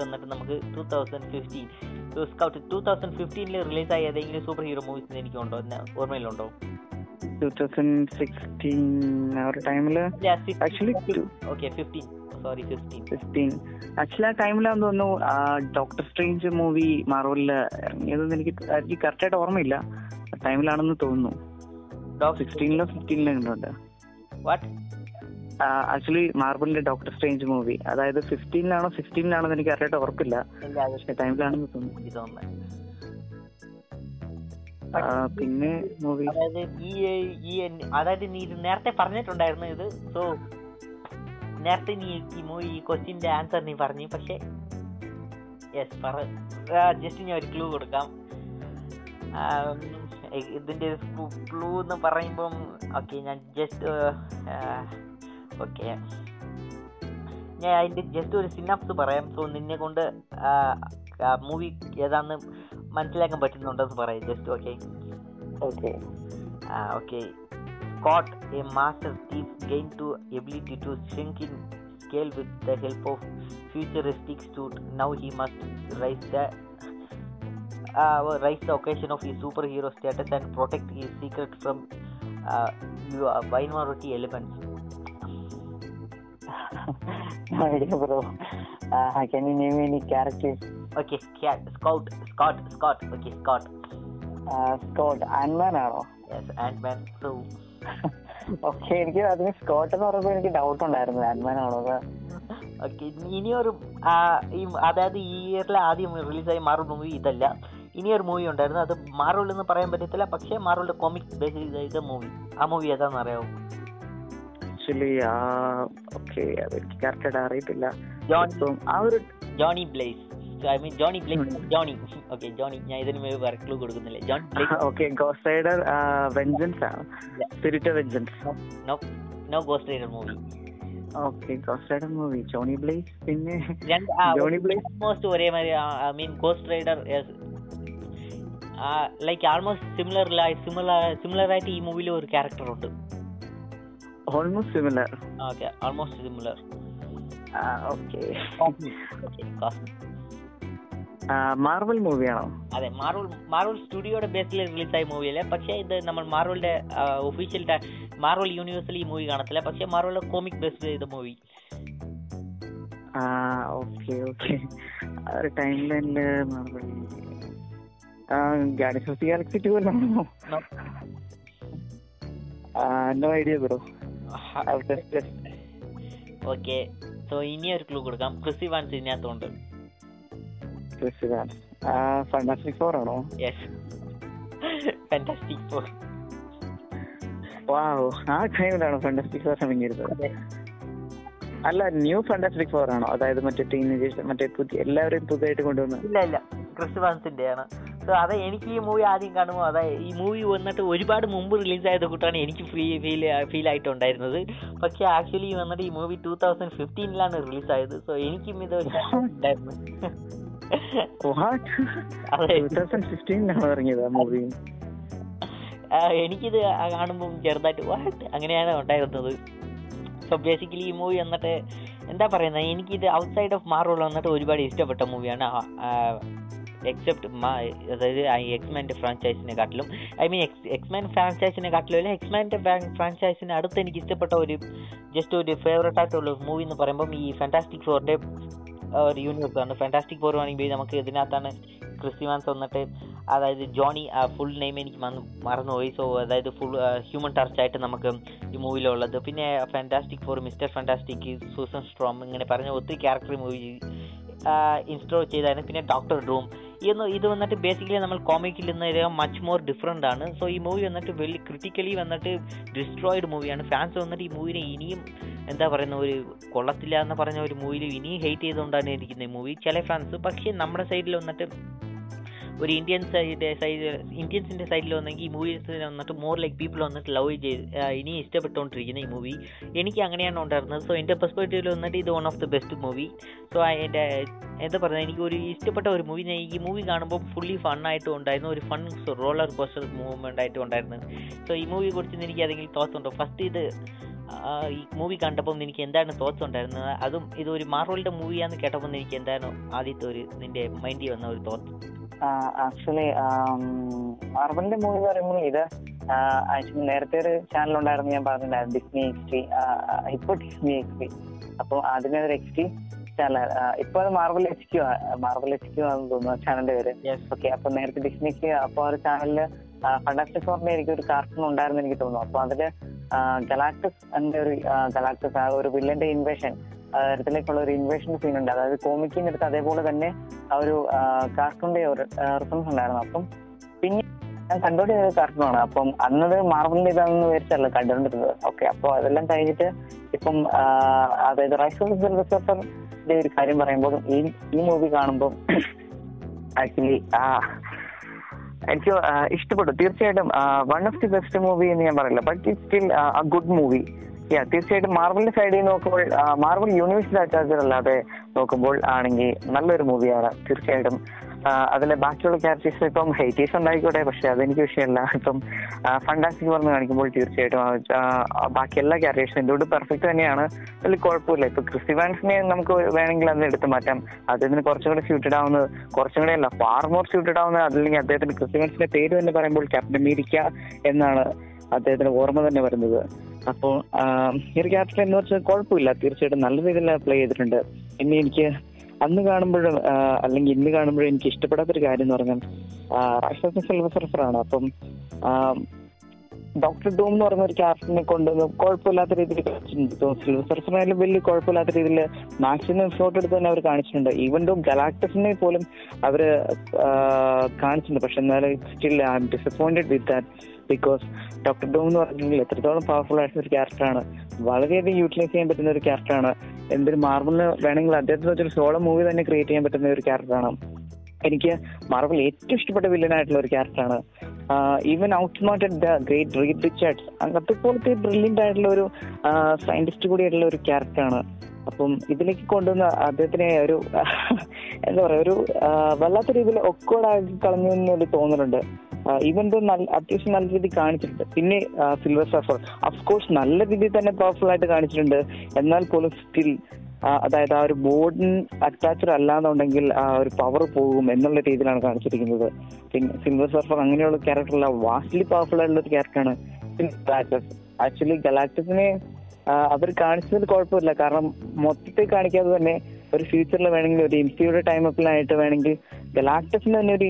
വന്നിട്ട് നമുക്ക് two thousand fifteen Scott two thousand ഫിഫ്റ്റീനിൽ റിലീസായ ഏതെങ്കിലും സൂപ്പർ ഹീറോ മൂവീസ് എനിക്കുണ്ടോ? എന്നെ ഓർമ്മയിലുണ്ടോ? ടൂ തൗസൻഡ് സിക്സ്റ്റീൻ ആ ഒരു okay fifteen sorry fifteen fifteen actually ആ ടൈമിലാന്ന് തോന്നുന്നു ഡോക്ടർ സ്ട്രേഞ്ച് മൂവി മാർവലിൽ ഇറങ്ങിയതെന്ന് എനിക്ക് എനിക്ക് കറക്റ്റ് ആയിട്ട് ഓർമ്മയില്ല. ടൈമിലാണെന്ന് തോന്നുന്നു. സിക്സ്റ്റീനിലോ ഫിഫ്റ്റീനിലോ കണ്ടുണ്ട് വാട്ട് ആക്ച്വലി മാർബിളിന്റെ ഡോക്ടർ സ്ട്രേഞ്ച് മൂവി. അതായത് ഫിഫ്റ്റീനിലാണോ സിക്സ്റ്റീനിലാണോ എന്ന് എനിക്ക് കറക്റ്റ് ഓർക്കില്ല. ടൈമിലാണെന്ന് തോന്നുന്നു. പിന്നെ മൂവി. അതായത് ഈ ഈ അതായത് നീ ഇത് നേരത്തെ പറഞ്ഞിട്ടുണ്ടായിരുന്നു ഇത്. സോ നേരത്തെ നീ ഈ മൂവി ഈ ക്വസ്റ്റ്യന്റെ ആൻസർ നീ പറഞ്ഞു. പക്ഷെ യെസ് പറ. ജസ്റ്റ് ഞാൻ ഒരു ക്ലൂ കൊടുക്കാം. ഇതിന്റെ ക്ലൂ എന്ന് പറയുമ്പം ഓക്കെ ഞാൻ ജസ്റ്റ് ഓക്കെ ഞാൻ അതിന്റെ ജസ്റ്റ് ഒരു സിനാപ്സ് പറയാം സോ നിന്നെ കൊണ്ട് മൂവി ഏതാന്ന് മനസ്സിലാക്കാൻ പറ്റുന്നുണ്ടെന്ന് പറയാം just okay okay Ah, okay. Scott, a master thief, gained to ability to shrink in scale with the help of futuristic suit. Now he must rise the uh, rise the occasion of his superhero status and protect his secret from uh, minority elements. Idea bro can you name any characters Okay, Cat, Scott Scott, Scott. Okay, Scott. Scott ആൻമാൻ ആണോ? Yes Ant Man two okay എനിക്ക് അതിന് Scott എന്ന് പറയുമ്പോൾ എനിക്ക് doubt ഉണ്ടായിരുന്നു. ആൻഡ്മാൻ ആണോ. Okay ഇനിയൊരു ഈ അതായത് ഈ ഇയറിൽ ആദ്യം റിലീസായി മാർവൽ മൂവി ഇതല്ല. ഇനിയൊരു മൂവി ഉണ്ടായിരുന്നു. അത് മാർവൽ എന്ന് പറയാൻ പറ്റത്തില്ല പക്ഷേ മാറുള്ള കോമിക് ബേസ് ചെയ്ത മൂവി ആ മൂവി ഏതാണെന്ന് അറിയാമോ ആക്ച്വലി ആ ഓക്കെ അത് എനിക്ക് കറക്റ്റ് അറിയത്തില്ല. ആ ഒരു Johnny Blaze I mean Johnny Blaze Johnny okay Johnny ഞാൻ ഇതിന് ക്ലൂ കൊടുക്കുന്നില്ല. John okay Ghost Rider Vengeance ആണ് Spirit Vengeance no no Ghost Rider movie okay Ghost Rider movie Johnny Blaze പിന്നെ Johnny Blaze almost I mean Ghost Rider like almost similar similar similar ആയിട്ട് ഈ മൂവിയിൽ ഒരു character ഉണ്ട്. Almost similar okay okay. Similar okay okay Marvel മൂവിയാണോ അതെ Marvel Marvel സ്റ്റുഡിയോയുടെ ബേസിൽ റിലീസായ മൂവിയല്ലേ പക്ഷേ ഇത് നമ്മൾ മാർവലിന്റെ ഒഫീഷ്യൽ മാർവൽ യൂണിവേഴ്സിൽ ഈ മൂവി കാണത്തില്ല. പക്ഷേ മാർവലിന്റെ കോമിക് ബേസ്ഡ് ചെയ്ത മൂവി ഓക്കെ ഓക്കെ ആ ഒരു ടൈം ലൈനിൽ മാർവൽ ഗാഡി Galaxy two അല്ലാണോ no idea bro okay so ഇനി ഒരു ക്ലൂ കൊടുക്കാം. ക്രിസി വാൻസ് ഇതിനകത്തുണ്ട് ഫണ്ടാസ്റ്റിക് ഫോർ ആണോ? യെസ് ഫാന്റാസ്റ്റിക് ഫോർ വാവ് ആ ടൈമിലാണോ ഫണ്ടാസ്റ്റിക് ഫോർ ഇറങ്ങിയിരുന്നത്. അല്ല ന്യൂ ഫണ്ടാസ്റ്റിക് ഫോർ ആണോ? അതായത് മറ്റേ ടീനേജേഴ്സ് മറ്റേ പുതിയ എല്ലാവരെയും പുതിയതായിട്ട് കൊണ്ടുവന്ന ഇല്ല ഇല്ല. ക്രിസ് വാൻസിന്റെ ആണ് സോ അതെ എനിക്ക് ഈ മൂവി ആദ്യം കാണുമ്പോൾ അതെ ഈ മൂവി വന്നിട്ട് ഒരുപാട് മുമ്പ് റിലീസായത് കൂട്ടാണ് എനിക്ക് ഫ്രീ ഫീൽ ഫീൽ ആയിട്ടുണ്ടായിരുന്നത്. പക്ഷെ ആക്ച്വലി വന്നിട്ട് ഈ മൂവി ടൂ തൗസൻഡ് ഫിഫ്റ്റീനിലാണ് റിലീസായത് സോ എനിക്കും ഇത് ഉണ്ടായിരുന്നു എനിക്കിത് കാണുമ്പോൾ ചെറുതായിട്ട് വാട്ട് അങ്ങനെയാണ് ഉണ്ടായിരുന്നത്. സോ ബേസിക്കലി ഈ മൂവി വന്നിട്ട് എന്താ പറയുന്നത് എനിക്കിത് ഔട്ട്സൈഡ് ഓഫ് മാർവൽ വന്നിട്ട് ഒരുപാട് ഇഷ്ടപ്പെട്ട മൂവിയാണ് എക്സെപ്റ്റ് അതായത് എക്സ്മാന്റെ ഫ്രാഞ്ചൈസിനെ കാട്ടിലും I mean X X Men ഫ്രാഞ്ചൈസിനെ കാട്ടിലും അല്ല? എക്സ്മാന്റെ ഫ്രാഞ്ചൈസിന് അടുത്ത് എനിക്ക് ഇഷ്ടപ്പെട്ട ഒരു ജസ്റ്റ് ഒരു ഫേവറേറ്റ് ആയിട്ടുള്ള മൂവി എന്ന് പറയുമ്പം ഈ ഫാന്റാസ്റ്റിക് ഫോറിന്റെ ഒരു യൂണിവേഴ്സ് ആണ്. ഫാന്റാസ്റ്റിക് ഫോർ ആണെങ്കിൽ നമുക്ക് ഇതിനകത്താണ് ക്രിസ്റ്റിവാൻസ് വന്നിട്ട് അതായത് ജോണി ഫുൾ നെയിം എനിക്ക് മറന്നു- മറന്നുപോയി. സോ അതായത് ഫുൾ ഹ്യൂമൻ ടച്ച് ആയിട്ട് നമുക്ക് ഈ മൂവിയിലുള്ളത് പിന്നെ Fantastic Four Mister Fantastic Susan Storm ഇങ്ങനെ പറഞ്ഞ ഒത്തിരി ക്യാരക്ടർ മൂവി ഇൻസ്റ്റോൾ ചെയ്തായിരുന്നു പിന്നെ ഡോക്ടർ ഡ്രൂം ഇന്ന് ഇത് വന്നിട്ട് ബേസിക്കലി നമ്മൾ കോമിക്കിൽ നിന്ന് മച്ച് മോർ ഡിഫറെന്റ് ആണ്. സോ ഈ മൂവി വന്നിട്ട് വലിയ ക്രിട്ടിക്കലി വന്നിട്ട് ഡിസ്ട്രോയിഡ് മൂവിയാണ് ഫാൻസ് വന്നിട്ട് ഈ മൂവിനെ ഇനിയും എന്താ പറയുന്ന ഒരു കൊള്ളത്തില്ല എന്ന് പറഞ്ഞ ഒരു മൂവിയിൽ ഇനിയും ഹെയ്റ്റ് ചെയ്തുകൊണ്ടാണ് ഇരിക്കുന്നത് ഈ മൂവി ചില ഫാൻസ് പക്ഷേ നമ്മുടെ സൈഡിൽ വന്നിട്ട് ഒരു ഇന്ത്യൻ സൈഡ് സൈഡ് ഇന്ത്യൻസിന്റെ സൈഡിൽ വന്നെങ്കിൽ ഈ മൂവീസ് വന്നിട്ട് മോർ ലൈക്ക് പീപ്പിൾ വന്നിട്ട് ലവ് ചെയ്ത് ഇനി ഇഷ്ടപ്പെട്ടുകൊണ്ടിരിക്കുന്ന ഈ മൂവി എനിക്ക് അങ്ങനെയാണ് ഉണ്ടായിരുന്നത്. സോ എന്റെ പെർസ്പെക്റ്റീവിൽ വന്നിട്ട് ഇത് one of the best movie so എന്റെ എന്താ പറയുക എനിക്ക് ഒരു ഇഷ്ടപ്പെട്ട ഒരു മൂവി ഞാൻ ഈ മൂവി കാണുമ്പോൾ ഫുള്ളി ഫണ്ണായിട്ടും ഉണ്ടായിരുന്നു. ഒരു ഫൺ റോളർ കോസ്റ്റർ മൂവ്മെന്റ് ആയിട്ടും ഉണ്ടായിരുന്നു. സോ ഈ മൂവിയെ കുറിച്ച് എനിക്ക് ഏതെങ്കിലും തോട്ട്സ് ഉണ്ടോ? ഫസ്റ്റ് ഇത് ഈ മൂവി കണ്ടപ്പം എനിക്ക് എന്താണ് തോട്ട്സ് ഉണ്ടായിരുന്നത്? അതും ഇതൊരു ഒരു മൂവിയാണെന്ന് കേട്ടപ്പോൾ എനിക്ക് എന്താണ് ആദ്യത്തെ ഒരു നിന്റെ മൈൻഡിൽ വന്ന ഒരു തോട്ട് ആക്ച്വലി മാർബലിന്റെ മൂവി എന്ന് പറയുമ്പോൾ ഇത് ആക്ച്വലി നേരത്തെ ഒരു ചാനൽ ഉണ്ടായിരുന്നു ഞാൻ പറഞ്ഞിട്ടുണ്ടായിരുന്നു ഡിസ്നി എക്സ്ട്രി ഇപ്പോൾ ഇപ്പൊ ഡിസ്നി എക്സ്ട്രി ടി അപ്പൊ അതിനൊരു ഒരു ടി ചാനൽ ഇപ്പൊ അത് Marvel H Q Marvel H Q ആണെന്ന് തോന്നുന്നു ചാനലിന്റെ പേര്. ഓക്കെ അപ്പൊ നേരത്തെ ഡിസ്നിക്ക് അപ്പൊ ആ ഒരു ചാനലിൽ ഫണ്ടാസ്റ്റിക് ഫോറിന്റെ എനിക്ക് ഒരു കാർട്ടൂൺ ഉണ്ടായിരുന്നു എനിക്ക് തോന്നുന്നു. അപ്പൊ അതിൽ ഗലാക്ടസ് എന്റെ ഒരു ഗലാക്ടസ് ആ ഒരു വില്ലന്റെ ഇൻവേഷൻ തരത്തിലേക്കുള്ള ഒരു ഇൻവേഷൻ സീൻ ഉണ്ട്. അതായത് കോമിക്കിന്റെ അടുത്ത് അതേപോലെ തന്നെ ആ ഒരു കാർട്ടൂണിന്റെ ഒരു റെഫറൻസ് ഉണ്ടായിരുന്നു. അപ്പം പിന്നെ ഞാൻ കണ്ടോട് ചെയ്ത കാർട്ടൂണാണ് അപ്പം അന്നത് മാർബിളിന്റെ ഇതാണെന്ന് വിചാരിച്ചല്ല കണ്ടുകൊണ്ടിരുന്നത്. ഓക്കെ അപ്പൊ അതെല്ലാം കഴിഞ്ഞിട്ട് ഇപ്പം അതായത് റൈസ് ഓഫ് സിൽവസ്റ്ററിന്റെ ഒരു കാര്യം പറയുമ്പോൾ ഈ ഈ മൂവി കാണുമ്പോൾ ആക്ച്വലി ആ എനിക്ക് ഇഷ്ടപ്പെട്ടു. തീർച്ചയായിട്ടും one of the best movie എന്ന് ഞാൻ പറയില്ല. But it still good movie yeah തീർച്ചയായിട്ടും മാർവലിന്റെ സൈഡിൽ നോക്കുമ്പോൾ മാർവൽ യൂണിവേഴ്സിറ്റി അറ്റാച്ചർ അല്ലാതെ നോക്കുമ്പോൾ ആണെങ്കിൽ നല്ലൊരു മൂവിയാണ് തീർച്ചയായിട്ടും അതിലെ ബാക്കിയുള്ള ക്യാരക്ടേഴ്സ് ഇപ്പം ഹെയ്റ്റേഴ്സ് ഉണ്ടായിക്കോട്ടെ പക്ഷെ അതെനിക്ക് വിഷയമല്ല. ഇപ്പം ഫണ്ടാസ്റ്റിക് പറഞ്ഞ് കാണിക്കുമ്പോൾ തീർച്ചയായിട്ടും ബാക്കി എല്ലാ ക്യാരക്ടേഴ്സും എന്തുകൊണ്ട് പെർഫെക്റ്റ് തന്നെയാണ്. അതിൽ കുഴപ്പമില്ല. ഇപ്പൊ ക്രിസ്റ്റിവാൻസിനെ നമുക്ക് വേണമെങ്കിൽ അതിന് എടുത്തു മാറ്റാം. അദ്ദേഹത്തിന് കുറച്ചും കൂടെ സ്യൂട്ടഡ് ആവുന്നത് കുറച്ചും കൂടെ അല്ല ഫാർ മോർ സ്യൂട്ടഡ് ആവുന്നത് അതല്ലെങ്കിൽ അദ്ദേഹത്തിന് ക്രിസ്റ്റിവാൻസിന്റെ പേര് തന്നെ പറയുമ്പോൾ ക്യാപ്റ്റൻ അമേരിക്ക എന്നാണ് അദ്ദേഹത്തിന് ഓർമ്മ തന്നെ വരുന്നത്. അപ്പോൾ ഈ ഒരു ക്യാരക്ടർ എന്ന് വെച്ചാൽ കുഴപ്പമില്ല. തീർച്ചയായിട്ടും നല്ല രീതിയിൽ പ്ലേ ചെയ്തിട്ടുണ്ട്. പിന്നെ എനിക്ക് അന്ന് കാണുമ്പോഴും അല്ലെങ്കിൽ ഇന്ന് കാണുമ്പോഴും എനിക്ക് ഇഷ്ടപ്പെടാത്ത ഒരു കാര്യം എന്ന് പറഞ്ഞാൽ റാക്ഷസ സിൽവർ സർഫർ ആണ്. അപ്പം ഡോക്ടർ ഡൂം എന്ന് പറഞ്ഞ ഒരു ക്യാരക്ടറിനെ കൊണ്ട് കുഴപ്പമില്ലാത്ത രീതിയിൽ കാണിച്ചിട്ടുണ്ട് സിൽവർ സർഫറിനായാലും വലിയ കുഴപ്പമില്ലാത്ത രീതിയിൽ മാക്സിമം എഫോർട്ട് എടുത്ത് തന്നെ അവർ കാണിച്ചിട്ടുണ്ട്. ഈവൻ ഡോ ഗലാക്ടസിനെ പോലും അവർ കാണിച്ചിട്ടുണ്ട്. പക്ഷെ എന്നാലും still I'm disappointed with that because Doctor Doom എന്ന് പറഞ്ഞെങ്കിൽ എത്രത്തോളം പവർഫുൾ ആയിട്ടുള്ള ഒരു ക്യാരക്ടറാണ് വളരെയധികം യൂട്ടിലൈസ് ചെയ്യാൻ പറ്റുന്ന ഒരു ക്യാരക്ടറാണ് എന്തൊരു മാർബിളിന് വേണമെങ്കിൽ അദ്ദേഹത്തിന് വെച്ചൊരു സോളോ മൂവി തന്നെ ക്രിയേറ്റ് ചെയ്യാൻ പറ്റുന്ന ഒരു ക്യാരക്ടറാണ് എനിക്ക് മാർബിൾ ഏറ്റവും ഇഷ്ടപ്പെട്ട വില്ലനായിട്ടുള്ള ഒരു ക്യാരക്ടറാണ് even out not at the great Reed Richards അങ്ങനത്തെ പോലത്തെ ബ്രില്യന്റ് ആയിട്ടുള്ള ഒരു സയന്റിസ്റ്റ് കൂടി ആയിട്ടുള്ള ഒരു ക്യാരക്ടറാണ് അപ്പം ഇതിലേക്ക് കൊണ്ടുവന്ന അദ്ദേഹത്തിനെ ഒരു എന്താ പറയാ ഒരു വല്ലാത്ത രീതിയിൽ ഒക്കോടാക്കി കളഞ്ഞു എന്നൊരു തോന്നലുണ്ട് ഈവൻ ദോ നല്ല അത്യാവശ്യം നല്ല രീതിയിൽ കാണിച്ചിട്ടുണ്ട്. പിന്നെ സിൽവർ സഫർ അഫ്കോഴ്സ് നല്ല രീതിയിൽ തന്നെ പവർഫുൾ ആയിട്ട് കാണിച്ചിട്ടുണ്ട്. എന്നാൽ പോലും സ്റ്റിൽ അതായത് ആ ഒരു ബോർഡിൻ അറ്റാച്ച്ഡ് അല്ലാന്നുണ്ടെങ്കിൽ ആ ഒരു പവർ പോകും എന്നുള്ള രീതിയിലാണ് കാണിച്ചിരിക്കുന്നത്. പിന്നെ സിൽവർ സർഫർ അങ്ങനെയുള്ള ക്യാരക്ടറല്ല വാസ്റ്റ്ലി പവർഫുൾ ആയിട്ടുള്ള ഒരു ക്യാരക്ടറാണ് ആക്ച്വലി ഗലാക്ടസിനെ അവർ കാണിച്ചതിൽ കുഴപ്പമില്ല. കാരണം മൊത്തത്തിൽ കാണിക്കാതെ തന്നെ ഒരു ഫ്യൂച്ചറിൽ വേണമെങ്കിൽ ഒരു ഇൻസ്റ്റിറ്റ്യൂട്ട് ടൈം അപ്പിലായിട്ട് വേണമെങ്കിൽ ഗലാക്ടസിന് തന്നെ ഒരു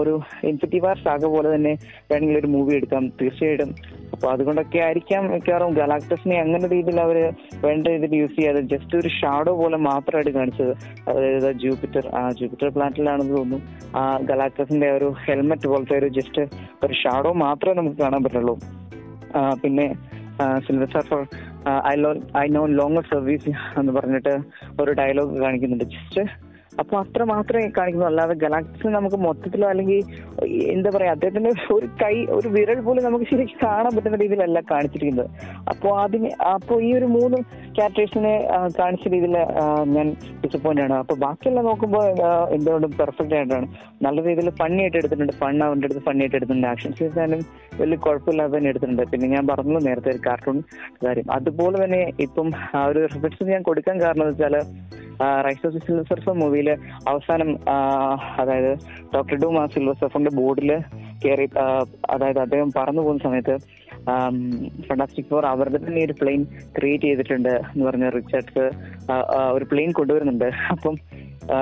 ഒരു ഇൻഫിറ്റി വാർ സാഗ പോലെ തന്നെ വേണമെങ്കിൽ ഒരു മൂവി എടുക്കാം തീർച്ചയായിട്ടും. അപ്പൊ അതുകൊണ്ടൊക്കെ ആയിരിക്കാം മിക്കവാറും ഗലാക്ടസിനെ അങ്ങനെ രീതിയിൽ അവർ വേണ്ട രീതിയിൽ യൂസ് ചെയ്യാതെ ജസ്റ്റ് ഒരു ഷാഡോ പോലെ മാത്രമായിട്ട് കാണിച്ചത്. അതായത് ജൂപ്പിറ്റർ ആ ജൂപ്പിറ്റർ പ്ലാനറ്റിലാണെന്ന് തോന്നുന്നു. ആ ഗലാക്ടസിന്റെ ഒരു ഹെൽമെറ്റ് പോലത്തെ ഒരു ജസ്റ്റ് ഒരു ഷാഡോ മാത്രമേ നമുക്ക് കാണാൻ പറ്റുള്ളൂ. പിന്നെ silver four I low I no longer service എന്ന് പറഞ്ഞിട്ട് ഒരു ഡയലോഗ് കാണിക്കുന്നുണ്ട്. ജസ്റ്റ് അപ്പൊ അത്ര മാത്രമേ കാണിക്കുന്നുള്ളൂ അല്ലാതെ ഗലാക്സി നമുക്ക് മൊത്തത്തിലോ അല്ലെങ്കിൽ എന്താ പറയാ അദ്ദേഹത്തിന്റെ ഒരു കൈ ഒരു വിരൽ പോലും നമുക്ക് ശരിക്കും കാണാൻ പറ്റുന്ന രീതിയിലല്ല കാണിച്ചിരിക്കുന്നത്. അപ്പോൾ അതിന് അപ്പോൾ ഈ ഒരു മൂന്ന് ക്യാരക്ടേഴ്സിനെ കാണിച്ച രീതിയിൽ ഞാൻ ഡിസപ്പോയിന്റ് ആണ്. അപ്പൊ ബാക്കിയെല്ലാം നോക്കുമ്പോൾ എന്തുകൊണ്ടും പെർഫെക്റ്റ് ആയിട്ടാണ്. നല്ല രീതിയിൽ ഫണ്ണി ആയിട്ട് എടുത്തിട്ടുണ്ട്. ഫണ്ണ് അവന്റെ അടുത്ത് ഫണ്ണി ആയിട്ട് എടുത്തിട്ടുണ്ട്. ആക്ഷൻ സീൻസ് ആയാലും വലിയ കുഴപ്പമില്ലാതെ തന്നെ എടുത്തിട്ടുണ്ട്. പിന്നെ ഞാൻ പറഞ്ഞല്ലോ നേരത്തെ ഒരു കാർട്ടൂൺ കാര്യം. അതുപോലെ തന്നെ ഇപ്പം ആ ഒരു റിഫ്ലക്ഷൻ ഞാൻ കൊടുക്കാൻ കാരണം എന്ന് വെച്ചാൽ റൈസ് ഓഫ് സിൽവർ സർഫർ മൂവിയിൽ അവസാനം അതായത് ഡോക്ടർ ഡൂം മാ സിൽവസഫിന്റെ ബോർഡിൽ കയറി അതായത് അദ്ദേഹം പറന്നു പോകുന്ന സമയത്ത് ഫണ്ടാസ്റ്റിക് ഫോർ അവരുടെ തന്നെ ഒരു പ്ലെയിൻ ക്രിയേറ്റ് ചെയ്തിട്ടുണ്ട് എന്ന് പറഞ്ഞ റിച്ചാർഡ്സ് ഒരു പ്ലെയിൻ കൊണ്ടുവരുന്നുണ്ട്. അപ്പം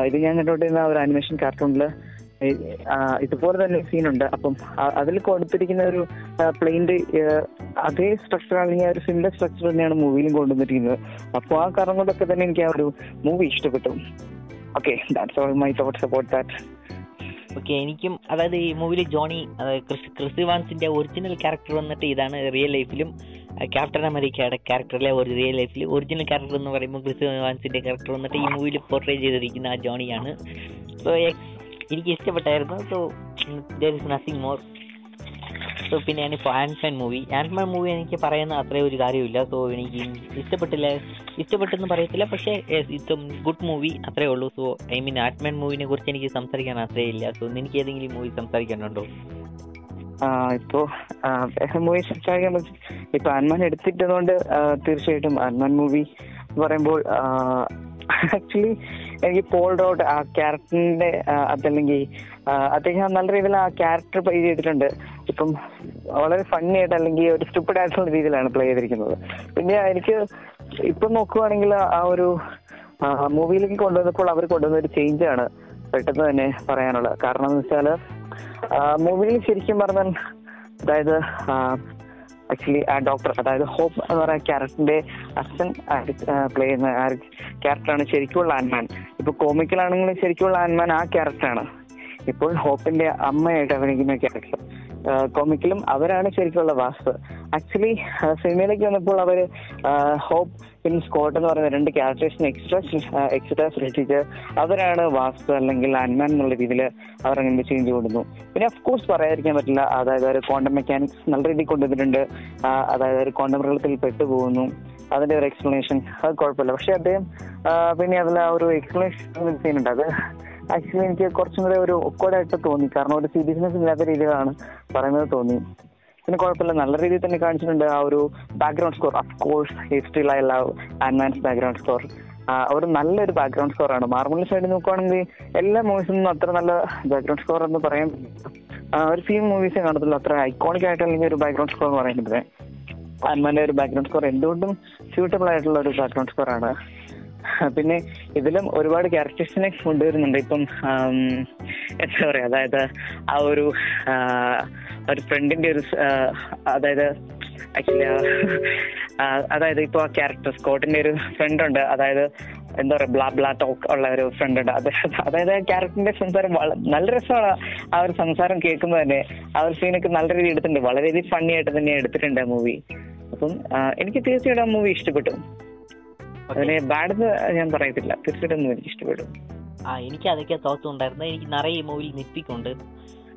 ഇത് ഞാൻ കണ്ടുകൊണ്ടിരുന്ന ഒരു അനിമേഷൻ കാർട്ടൂണിൽ ഇതുപോലെ തന്നെ സീനുണ്ട് അപ്പം അതിൽ കൊടുത്തിരിക്കുന്ന ഒരു പ്ലെയിന്റെ അതേ സ്ട്രക്ചർ അല്ലെങ്കിൽ ആ ഒരു സിമിലർ സ്ട്രക്ചർ തന്നെയാണ് മൂവിയിലും കൊണ്ടുവന്നിരിക്കുന്നത്. അപ്പോൾ ആ കാരണം കൊണ്ടൊക്കെ തന്നെ എനിക്ക് ആ ഒരു മൂവി ഇഷ്ടപ്പെട്ടു. Okay that's all my thoughts about that okay എനിക്കും അതായത് ഈ മൂവിയിൽ ജോണി ക്രിസ് ക്രിസ് ഇവാൻസിന്റെ ഒറിജിനൽ ക്യാരക്ടർ വന്നിട്ട് ഇതാണ് റിയൽ ലൈഫിലും ക്യാപ്റ്റൻ അമേരിക്കയുടെ ക്യാരക്ടറിലെ ഒരു റിയൽ ലൈഫിൽ ഒറിജിനൽ ക്യാരക്ടർ എന്ന് പറയുമ്പോൾ ക്രിസ് ഇവാൻസിന്റെ ക്യാരക്ടർ വന്നിട്ട് ഈ മൂവിയിൽ പോർട്രേ ചെയ്തിരിക്കുന്ന ആ ജോണിയാണ്. സോ എനിക്ക് ഇഷ്ടപ്പെട്ടായിരുന്നു so there is nothing more so പിന്നെ ഞാനിപ്പോൾ ആൻഡ്മാൻ മൂവി ആൻഡ്മാൻ മൂവി എനിക്ക് പറയുന്ന അത്രയും ഒരു കാര്യമില്ല. സോ എനിക്ക് ഇഷ്ടപ്പെട്ടില്ല. ഇഷ്ടപ്പെട്ടെന്ന് പറയത്തില്ല. പക്ഷേ ഇറ്റ്സ് ഗുഡ് മൂവി അത്രേ ഉള്ളൂ. സോ ഐ മീൻ ആറ്റ്മാൻ മൂവിനെ കുറിച്ച് എനിക്ക് സംസാരിക്കാൻ അത്രയും ഇല്ല സോ നിനക്ക് ഏതെങ്കിലും മൂവി സംസാരിക്കാനുണ്ടോ? ഇപ്പോ വേറെ മൂവി സംസാരിക്കാൻ ഇപ്പൊ ആൻമാൻ എടുത്തിട്ടതുകൊണ്ട് തീർച്ചയായിട്ടും ആൻമാൻ മൂവി പറയുമ്പോൾ ആക്ച്വലി എനിക്ക് പോൾ റോഡ് ആ ക്യാരക്ടറിന്റെ അതല്ലെങ്കിൽ അദ്ദേഹം നല്ല രീതിയിൽ ആ ക്യാരക്ടർ ചെയ്തിട്ടുണ്ട്. ഇപ്പം വളരെ ഫണ്ണി ആയിട്ട് അല്ലെങ്കിൽ ഒരു സ്റ്റുപ്പിഡ് ആയിട്ടുള്ള രീതിയിലാണ് പ്ലേ ചെയ്തിരിക്കുന്നത്. പിന്നെ എനിക്ക് ഇപ്പം നോക്കുവാണെങ്കിൽ ആ ഒരു മൂവിയിലേക്ക് കൊണ്ടുവന്നപ്പോൾ അവർ കൊണ്ടുവന്ന ഒരു ചേഞ്ച് ആണ് പെട്ടെന്ന് തന്നെ പറയാനുള്ളത്. കാരണം എന്ന് വെച്ചാൽ മൂവിയിൽ ശരിക്കും പറഞ്ഞാൽ അതായത് ആക്ച്വലി ആ ഡോക്ടർ അതായത് ഹോപ്പ് എന്ന് പറയുന്ന ക്യാരക്ടറിന്റെ അച്ഛൻ പ്ലേ ചെയ്യുന്ന ക്യാരക്ടറാണ് ശരിക്കുള്ള ആൻമാൻ ഇപ്പൊ കോമിക്കലാണെങ്കിലും ശരിക്കുള്ള ആൻമാൻ ആ ക്യാരക്ടറാണ് ഇപ്പോൾ ഹോപ്പിന്റെ അമ്മയായിട്ട് അഭിനയിക്കുന്ന ക്യാരക്ടർ കോമിക്കലും അവരാണ് ശരിക്കുള്ള വാസ്തു. ആക്ച്വലി സിനിമയിലേക്ക് വന്നപ്പോൾ അവർ ഹോപ്പ് പിന്നെ സ്കോട്ട് എന്ന് പറയുന്ന രണ്ട് ക്യാരക്ടേഴ്സിന് എക്സ്ട്രാ എക്സ്ട്രാ സൃഷ്ടിച്ച് അവരാണ് വാസ്തു അല്ലെങ്കിൽ ആൻമാൻ എന്നുള്ള രീതിയിൽ അവർ അങ്ങനെ ചേഞ്ച് കൊടുക്കുന്നു പിന്നെ ഓഫ് കോഴ്സ് പറയാതിരിക്കാൻ പറ്റില്ല. അതായത് ഒരു ക്വാണ്ടം മെക്കാനിക്സ് നല്ല രീതിയിൽ കൊണ്ടുവന്നിട്ടുണ്ട്. അതായത് ഒരു ക്വാണ്ടം വെള്ളത്തിൽ പെട്ടുപോകുന്നു. അതിന്റെ ഒരു എക്സ്പ്ലനേഷൻ അത് കുഴപ്പമില്ല. പക്ഷെ അദ്ദേഹം പിന്നെ അതിൽ ആ ഒരു എക്സ്പ്ലനേഷൻ ചെയ്യുന്നുണ്ട്. അത് ആക്ച്വലി എനിക്ക് കുറച്ചും കൂടെ ഒരു ഒക്കോടായിട്ട് തോന്നി. കാരണം ഒരു സീരിയസ്നെസ് ഇല്ലാത്ത രീതിയിലാണ് പറയുന്നത് തോന്നി. പിന്നെ കുഴപ്പമില്ല. നല്ല രീതിയിൽ തന്നെ കാണിച്ചിട്ടുണ്ട് ആ ഒരു background score of course history I love advance background score ഒരു നല്ലൊരു ബാക്ക്ഗ്രൗണ്ട് സ്കോർ ആണ്. മാർമൽ സൈഡിൽ നോക്കുവാണെങ്കിൽ എല്ലാ മൂവീസും നിന്നും അത്ര നല്ല ബാക്ക്ഗ്രൗണ്ട് സ്കോർ എന്ന് പറയാൻ ഒരു ഫീം മൂവീസേ കാണത്തുള്ളൂ. അത്ര ഐക്കോണിക് ആയിട്ടുള്ള ഒരു ബാക്ക്ഗ്രൗണ്ട് സ്കോർ എന്ന് പറയുന്നത്. ആൻമാന്റെ ഒരു ബാക്ക്ഗ്രൗണ്ട് സ്കോർ എന്തുകൊണ്ടും സ്യൂട്ടബിൾ ആയിട്ടുള്ള ഒരു ബാക്ക്ഗ്രൗണ്ട് സ്കോർ ആണ്. പിന്നെ ഇതിലും ഒരുപാട് ക്യാരക്ടേഴ്സിനെ കൊണ്ടുവരുന്നുണ്ട്. ഇപ്പം എന്താ പറയാ അതായത് ആ ഒരു ഒരു ഫ്രണ്ടിന്റെ ഒരു അതായത് ആക്ച്വലി അതായത് ഇപ്പൊ ആ ക്യാരക്ടർ സ്കോട്ടിന്റെ ഒരു ഫ്രണ്ട് ഉണ്ട് അതായത് എന്താ പറയാ ബ്ലാ ബ്ലാ ടോക്ക് ഉള്ള ഒരു ഫ്രണ്ട് ഉണ്ട് അത് അതായത് ആ ക്യാരക്ടറിന്റെ സംസാരം നല്ല രസമാണ് ആ ഒരു സംസാരം കേൾക്കുമ്പോൾ തന്നെ. ആ ഒരു സീനൊക്കെ നല്ല രീതിയിൽ എടുത്തിട്ടുണ്ട്. വളരെയധികം ഫണ്ണി ആയിട്ട് തന്നെ എടുത്തിട്ടുണ്ട് ആ മൂവി അപ്പം എനിക്ക് തീർച്ചയായിട്ടും ആ മൂവി ഇഷ്ടപ്പെട്ടു. അതിനെ ബാഡ് ഞാൻ പറയത്തില്ല. തീർച്ചയായിട്ടും എനിക്ക് ഇഷ്ടപ്പെടും. ആ എനിക്ക് അതൊക്കെ തോത്തുണ്ടായിരുന്നു ഉണ്ടായിരുന്നു. എനിക്ക് നിറയെ മൂവിൽ നിപ്പിക്കുണ്ട്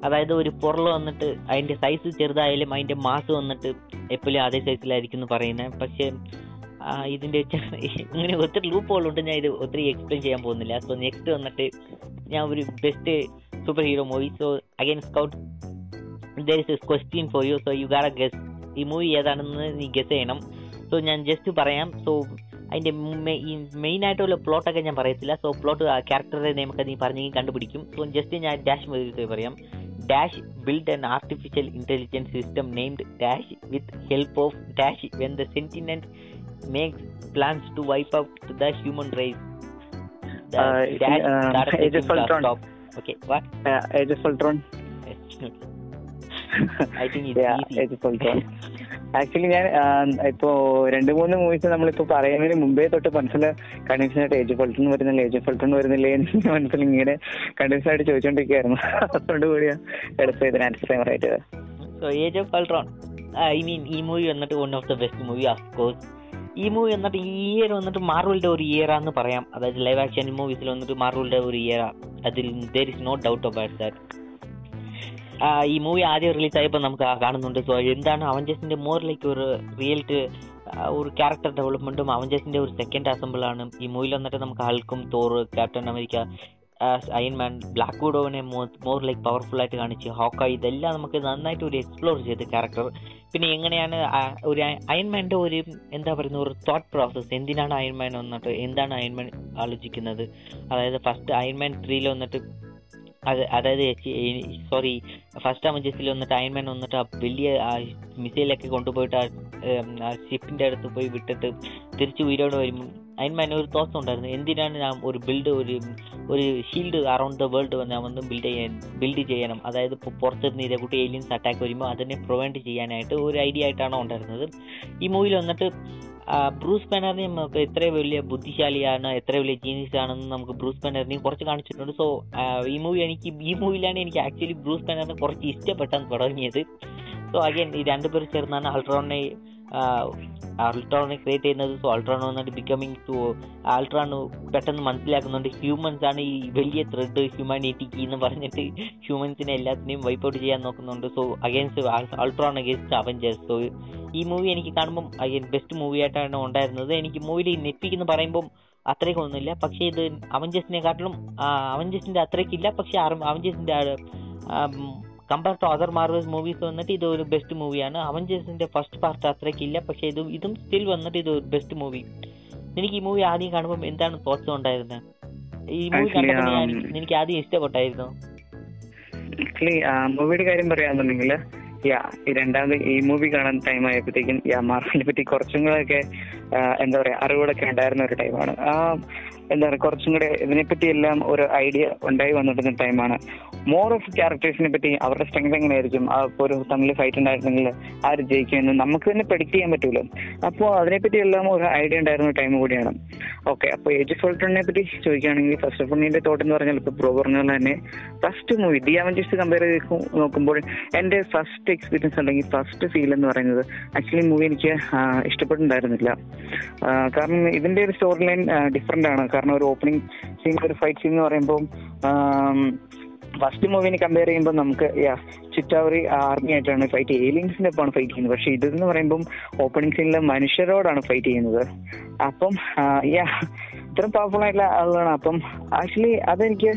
അതായത് ഒരു പൊറൽ വന്നിട്ട് അതിന്റെ സൈസ് ചെറുതായാലും അതിന്റെ മാസ് വന്നിട്ട് എപ്പോഴും അതേ സൈസിലായിരിക്കും എന്ന് പറയുന്നത് പക്ഷേ ഇതിന്റെ ഇങ്ങനെ ഒത്തിരി ലൂപ്പ് ഉണ്ട്. ഞാൻ ഇത് ഒത്തിരി എക്സ്പ്ലെയിൻ ചെയ്യാൻ പോകുന്നില്ല. സോ നെക്സ്റ്റ് വന്നിട്ട് ഞാൻ ഒരു best super hero movie so again Scott there is is question for you so you Gahr guess ഈ മൂവി ഏതാണെന്ന് നീ ഗസ് ചെയ്യണം. സോ ഞാൻ ജസ്റ്റ് പറയാം. സോ അതിന്റെ മെയിൻ ആയിട്ടുള്ള പ്ലോട്ടൊക്കെ ഞാൻ പറയത്തില്ല. സോ പ്ലോട്ട് ക്യാരക്ടറുടെ നെയിമൊക്കെ നീ പറഞ്ഞെങ്കിൽ കണ്ടുപിടിക്കും. സോ ജസ്റ്റ് ഞാൻ ഡാഷ് ചെയ്തിട്ട് പറയാം. Dash build an artificial intelligence system named dash with help of dash when the sentient makes plans to wipe out the human race Uh, it- uh, of Ultron. Okay think it's of Ultron I think actually ഞാൻ ഇപ്പോ രണ്ട് മൂന്ന് movies നമ്മളിപ്പോ പറയുന്നതിന് മുമ്പേ തൊട്ട് മനസ്സിൽ condition ആയിട്ട് ഏജ് ഓഫ് അൾട്രോൺ വരുന്നില്ല ഏജ് ഓഫ് അൾട്രോൺ വരുന്നില്ലേ എന്ന് മനസ്സിൽ ഇങ്ങനെ കണ്ടീഷൻ ആയിട്ട് ചോദിച്ചോണ്ടിരിക്കുകയായിരുന്നു അതുകൊണ്ട് കൂടിയാ എടുത്ത് ഇതിന് ആയിട്ട് so Age of Ultron I mean ഈ മൂവി വന്നിട്ട് one of the best movie of course ഈ മൂവി വന്നിട്ട് ഈ ഇയർ വന്നിട്ട് മാർവലിന്റെ ഒരു ഇയർ ആണെന്ന് പറയാം. അതായത് ലൈവ് ആക്ഷൻ മൂവീസിൽ വന്നിട്ട് മാർവലിന്റെ ഒരു ഇയർ അതിൽ there is no doubt about that ഈ മൂവി ആദ്യം റിലീസ് ആയപ്പോൾ നമുക്ക് കാണുന്നുണ്ട്. സോ എന്താണ് അവഞ്ചേഴ്സിന്റെ മോർ ലൈക്ക് ഒരു റിയൽറ്റ് ഒരു ക്യാരക്ടർ ഡെവലപ്മെന്റും അവഞ്ചേഴ്സിന്റെ ഒരു സെക്കൻഡ് അസംബിൾ ആണ്. ഈ മൂവിയിൽ വന്നിട്ട് നമുക്ക് ഹൾക്കും Thor Captain America Iron Man Black വുഡോവിനെ more like powerful ആയിട്ട് കാണിച്ച് ഹോക്ക ഇതെല്ലാം നമുക്ക് നന്നായിട്ട് ഒരു എക്സ്പ്ലോർ ചെയ്ത് ക്യാരക്ടർ പിന്നെ എങ്ങനെയാണ് ഒരു അയൺമാന്റെ ഒരു എന്താ പറയുന്ന ഒരു തോട്ട് പ്രോസസ്സ് എന്തിനാണ് അയൺമാൻ വന്നിട്ട് എന്താണ് അയൺമാൻ ആലോചിക്കുന്നത്? അതായത് ഫസ്റ്റ് അയൺമാൻ ത്രീയിൽ വന്നിട്ട് അത് അതായത് സോറി ഫസ്റ്റ് അമഞ്ചസിൽ വന്നിട്ട് അയൺമാൻ വന്നിട്ട് ആ വലിയ ആ മിസൈലൊക്കെ കൊണ്ടുപോയിട്ട് ആ ഷിപ്പിന്റെ അടുത്ത് പോയി വിട്ടിട്ട് തിരിച്ച് ഉയരോട് വരുമ്പോൾ അയൺമാൻ ഒരു തോസം ഉണ്ടായിരുന്നു. എന്തിനാണ് ഞാൻ ഒരു ബിൽഡ് ഒരു ഒരു ഷീൽഡ് അറൗണ്ട് ദ വേൾഡ് ഞാൻ വന്ന് ബിൽഡ് ചെയ്യാൻ ബിൽഡ് ചെയ്യണം? അതായത് ഇപ്പോൾ പുറത്തുനിന്ന് കൂട്ടി ഏലിയൻസ് അറ്റാക്ക് വരുമ്പോൾ അതിനെ പ്രിവെന്റ് ചെയ്യാനായിട്ട് ഒരു ഐഡിയ ആയിട്ടാണ് ഉണ്ടായിരുന്നത്. ഈ മൂവിയിൽ വന്നിട്ട് ബ്രൂസ് ബാനറിനെ നമുക്ക് എത്ര വലിയ ബുദ്ധിശാലിയാണ് എത്ര വലിയ ജീനിയസ് ആണെന്ന് നമുക്ക് ബ്രൂസ് ബാനറിനെ കുറച്ച് കാണിച്ചിട്ടുണ്ട്. സോ ഈ മൂവി എനിക്ക് ഈ മൂവിയിലാണ് എനിക്ക് ആക്ച്വലി ബ്രൂസ് ബാനറിനെ കുറച്ച് ഇഷ്ടപ്പെട്ടാൻ തുടങ്ങിയത്. സോ അഗൈൻ ഈ രണ്ടുപേർ ചേർന്നാണ് അൾട്രോണിനെ അൾട്രോണിനെ ക്രിയേറ്റ് ചെയ്യുന്നത്. സോ അൾട്രോൺ വന്നിട്ട് ബിക്കമിങ് ടു അൾട്രോൺ പെട്ടെന്ന് മനസ്സിലാക്കുന്നുണ്ട്. ഹ്യൂമൻസ് ആണ് ഈ വലിയ ത്രെഡ് ഹ്യൂമാനിറ്റിക്ക് എന്ന് പറഞ്ഞിട്ട് ഹ്യൂമൻസിനെ എല്ലാത്തിനെയും വൈപ്പ് ഔട്ട് ചെയ്യാൻ നോക്കുന്നുണ്ട്. So against Ultron against Avengers so ഈ മൂവി എനിക്ക് കാണുമ്പം ബെസ്റ്റ് മൂവി ആയിട്ടാണ് ഉണ്ടായിരുന്നത്. എനിക്ക് മൂവിയിൽ നെപ്പിക്കെന്ന് പറയുമ്പം അത്രയ്ക്കും ഒന്നുമില്ല. പക്ഷേ ഇത് അവഞ്ചേഴ്സിനെക്കാട്ടിലും അവഞ്ചേഴ്സിന്റെ അത്രയ്ക്കില്ല പക്ഷേ അവഞ്ചേഴ്സിന്റെ compare to other Marvels movies വന്നിട്ട് ഇത് ഒരു ബെസ്റ്റ് മൂവിയാണ് അവഞ്ചേഴ്സിന്റെ ഫസ്റ്റ് പാർട്ട് അത്രയ്ക്കില്ല പക്ഷെ ഇത് ഇതും സ്റ്റിൽ വന്നിട്ട് ഇത് ഒരു ബെസ്റ്റ് മൂവി എനിക്ക് ഈ മൂവി ആദ്യം കാണുമ്പോൾ എന്താണ് തോട്ട്സ് ഉണ്ടായിരുന്നത് ഈ മൂവി കണ്ടപ്പോൾ um, എനിക്ക് എനിക്ക് ആദ്യം ഇഷ്ടപ്പെട്ടായിരുന്നു? ആക്ച്വലി മൂവിയുടെ കാര്യം പറയാന്നുണ്ടെങ്കിൽ യാ ഈ രണ്ടാമത് ഈ മൂവി കാണാൻ ടൈം ആയപ്പോഴത്തേക്കും യാ മാർവലിനെ പറ്റി കുറച്ചും കൂടെ ഒക്കെ എന്താ പറയാ അറിവുകളൊക്കെ ഉണ്ടായിരുന്ന ഒരു ടൈമാണ് ആ എന്താ പറയാ കുറച്ചും കൂടെ ഇതിനെപ്പറ്റി എല്ലാം ഒരു ഐഡിയ ഉണ്ടായി വന്നിട്ടുന്ന ടൈമാണ് മോർ ഓഫ് ക്യാരക്ടേഴ്സിനെ പറ്റി അവരുടെ സ്ട്രെങ്ത് എങ്ങനെയായിരിക്കും? ആ ഒരു തമ്മിൽ ഫൈറ്റ് ഉണ്ടായിരുന്നെങ്കിൽ ആര് ജയിക്കുമെന്ന് നമുക്ക് തന്നെ പ്രഡിക്ട് ചെയ്യാൻ പറ്റൂലോ? അപ്പോൾ അതിനെപ്പറ്റി എല്ലാം ഒരു ഐഡിയ ഉണ്ടായിരുന്ന ടൈം കൂടിയാണ്. ഓക്കെ അപ്പോൾ ഏജ് ഫോൾട്ടറിനെ പറ്റി ചോദിക്കുകയാണെങ്കിൽ ഫസ്റ്റ് ഓഫ് ഓൾ എന്റെ തോട്ട് എന്ന് പറഞ്ഞാൽ ഇപ്പൊ പ്രോ പറഞ്ഞ പോലെ തന്നെ first movie the Avengers compare ചെയ്ത് നോക്കുമ്പോൾ എന്റെ ഫസ്റ്റ് എക്സ്പീരിയൻസ് അല്ലെങ്കിൽ ഫസ്റ്റ് ഫീൽ എന്ന് പറയുന്നത് ആക്ച്വലി മൂവി എനിക്ക് ആ, കാരണം ഇതിന്റെ ഒരു സ്റ്റോറി ലൈൻ ഡിഫറെന്റ് ആണ്. കാരണം ഒരു ഓപ്പണിംഗ് സീൻ ഒരു ഫൈറ്റ് സീൻ എന്ന് പറയുമ്പോൾ ഫസ്റ്റ് മൂവിനെ കമ്പയർ ചെയ്യുമ്പോൾ നമുക്ക് ചിറ്റാവറി ആർമി ആയിട്ടാണ് ഫൈറ്റ് ഏലിയൻസിന്റെ ഒപ്പമാണ് ഫൈറ്റ് ചെയ്യുന്നത്. പക്ഷെ ഇതെന്ന് പറയുമ്പോൾ ഓപ്പണിംഗ് സീനിൽ മനുഷ്യരോടാണ് ഫൈറ്റ് ചെയ്യുന്നത്. അപ്പം യാ ഇത്രയും പവർഫുൾ ആയിട്ടുള്ള ആളുകളാണ്. അപ്പം ആക്ച്വലി അതെനിക്ക്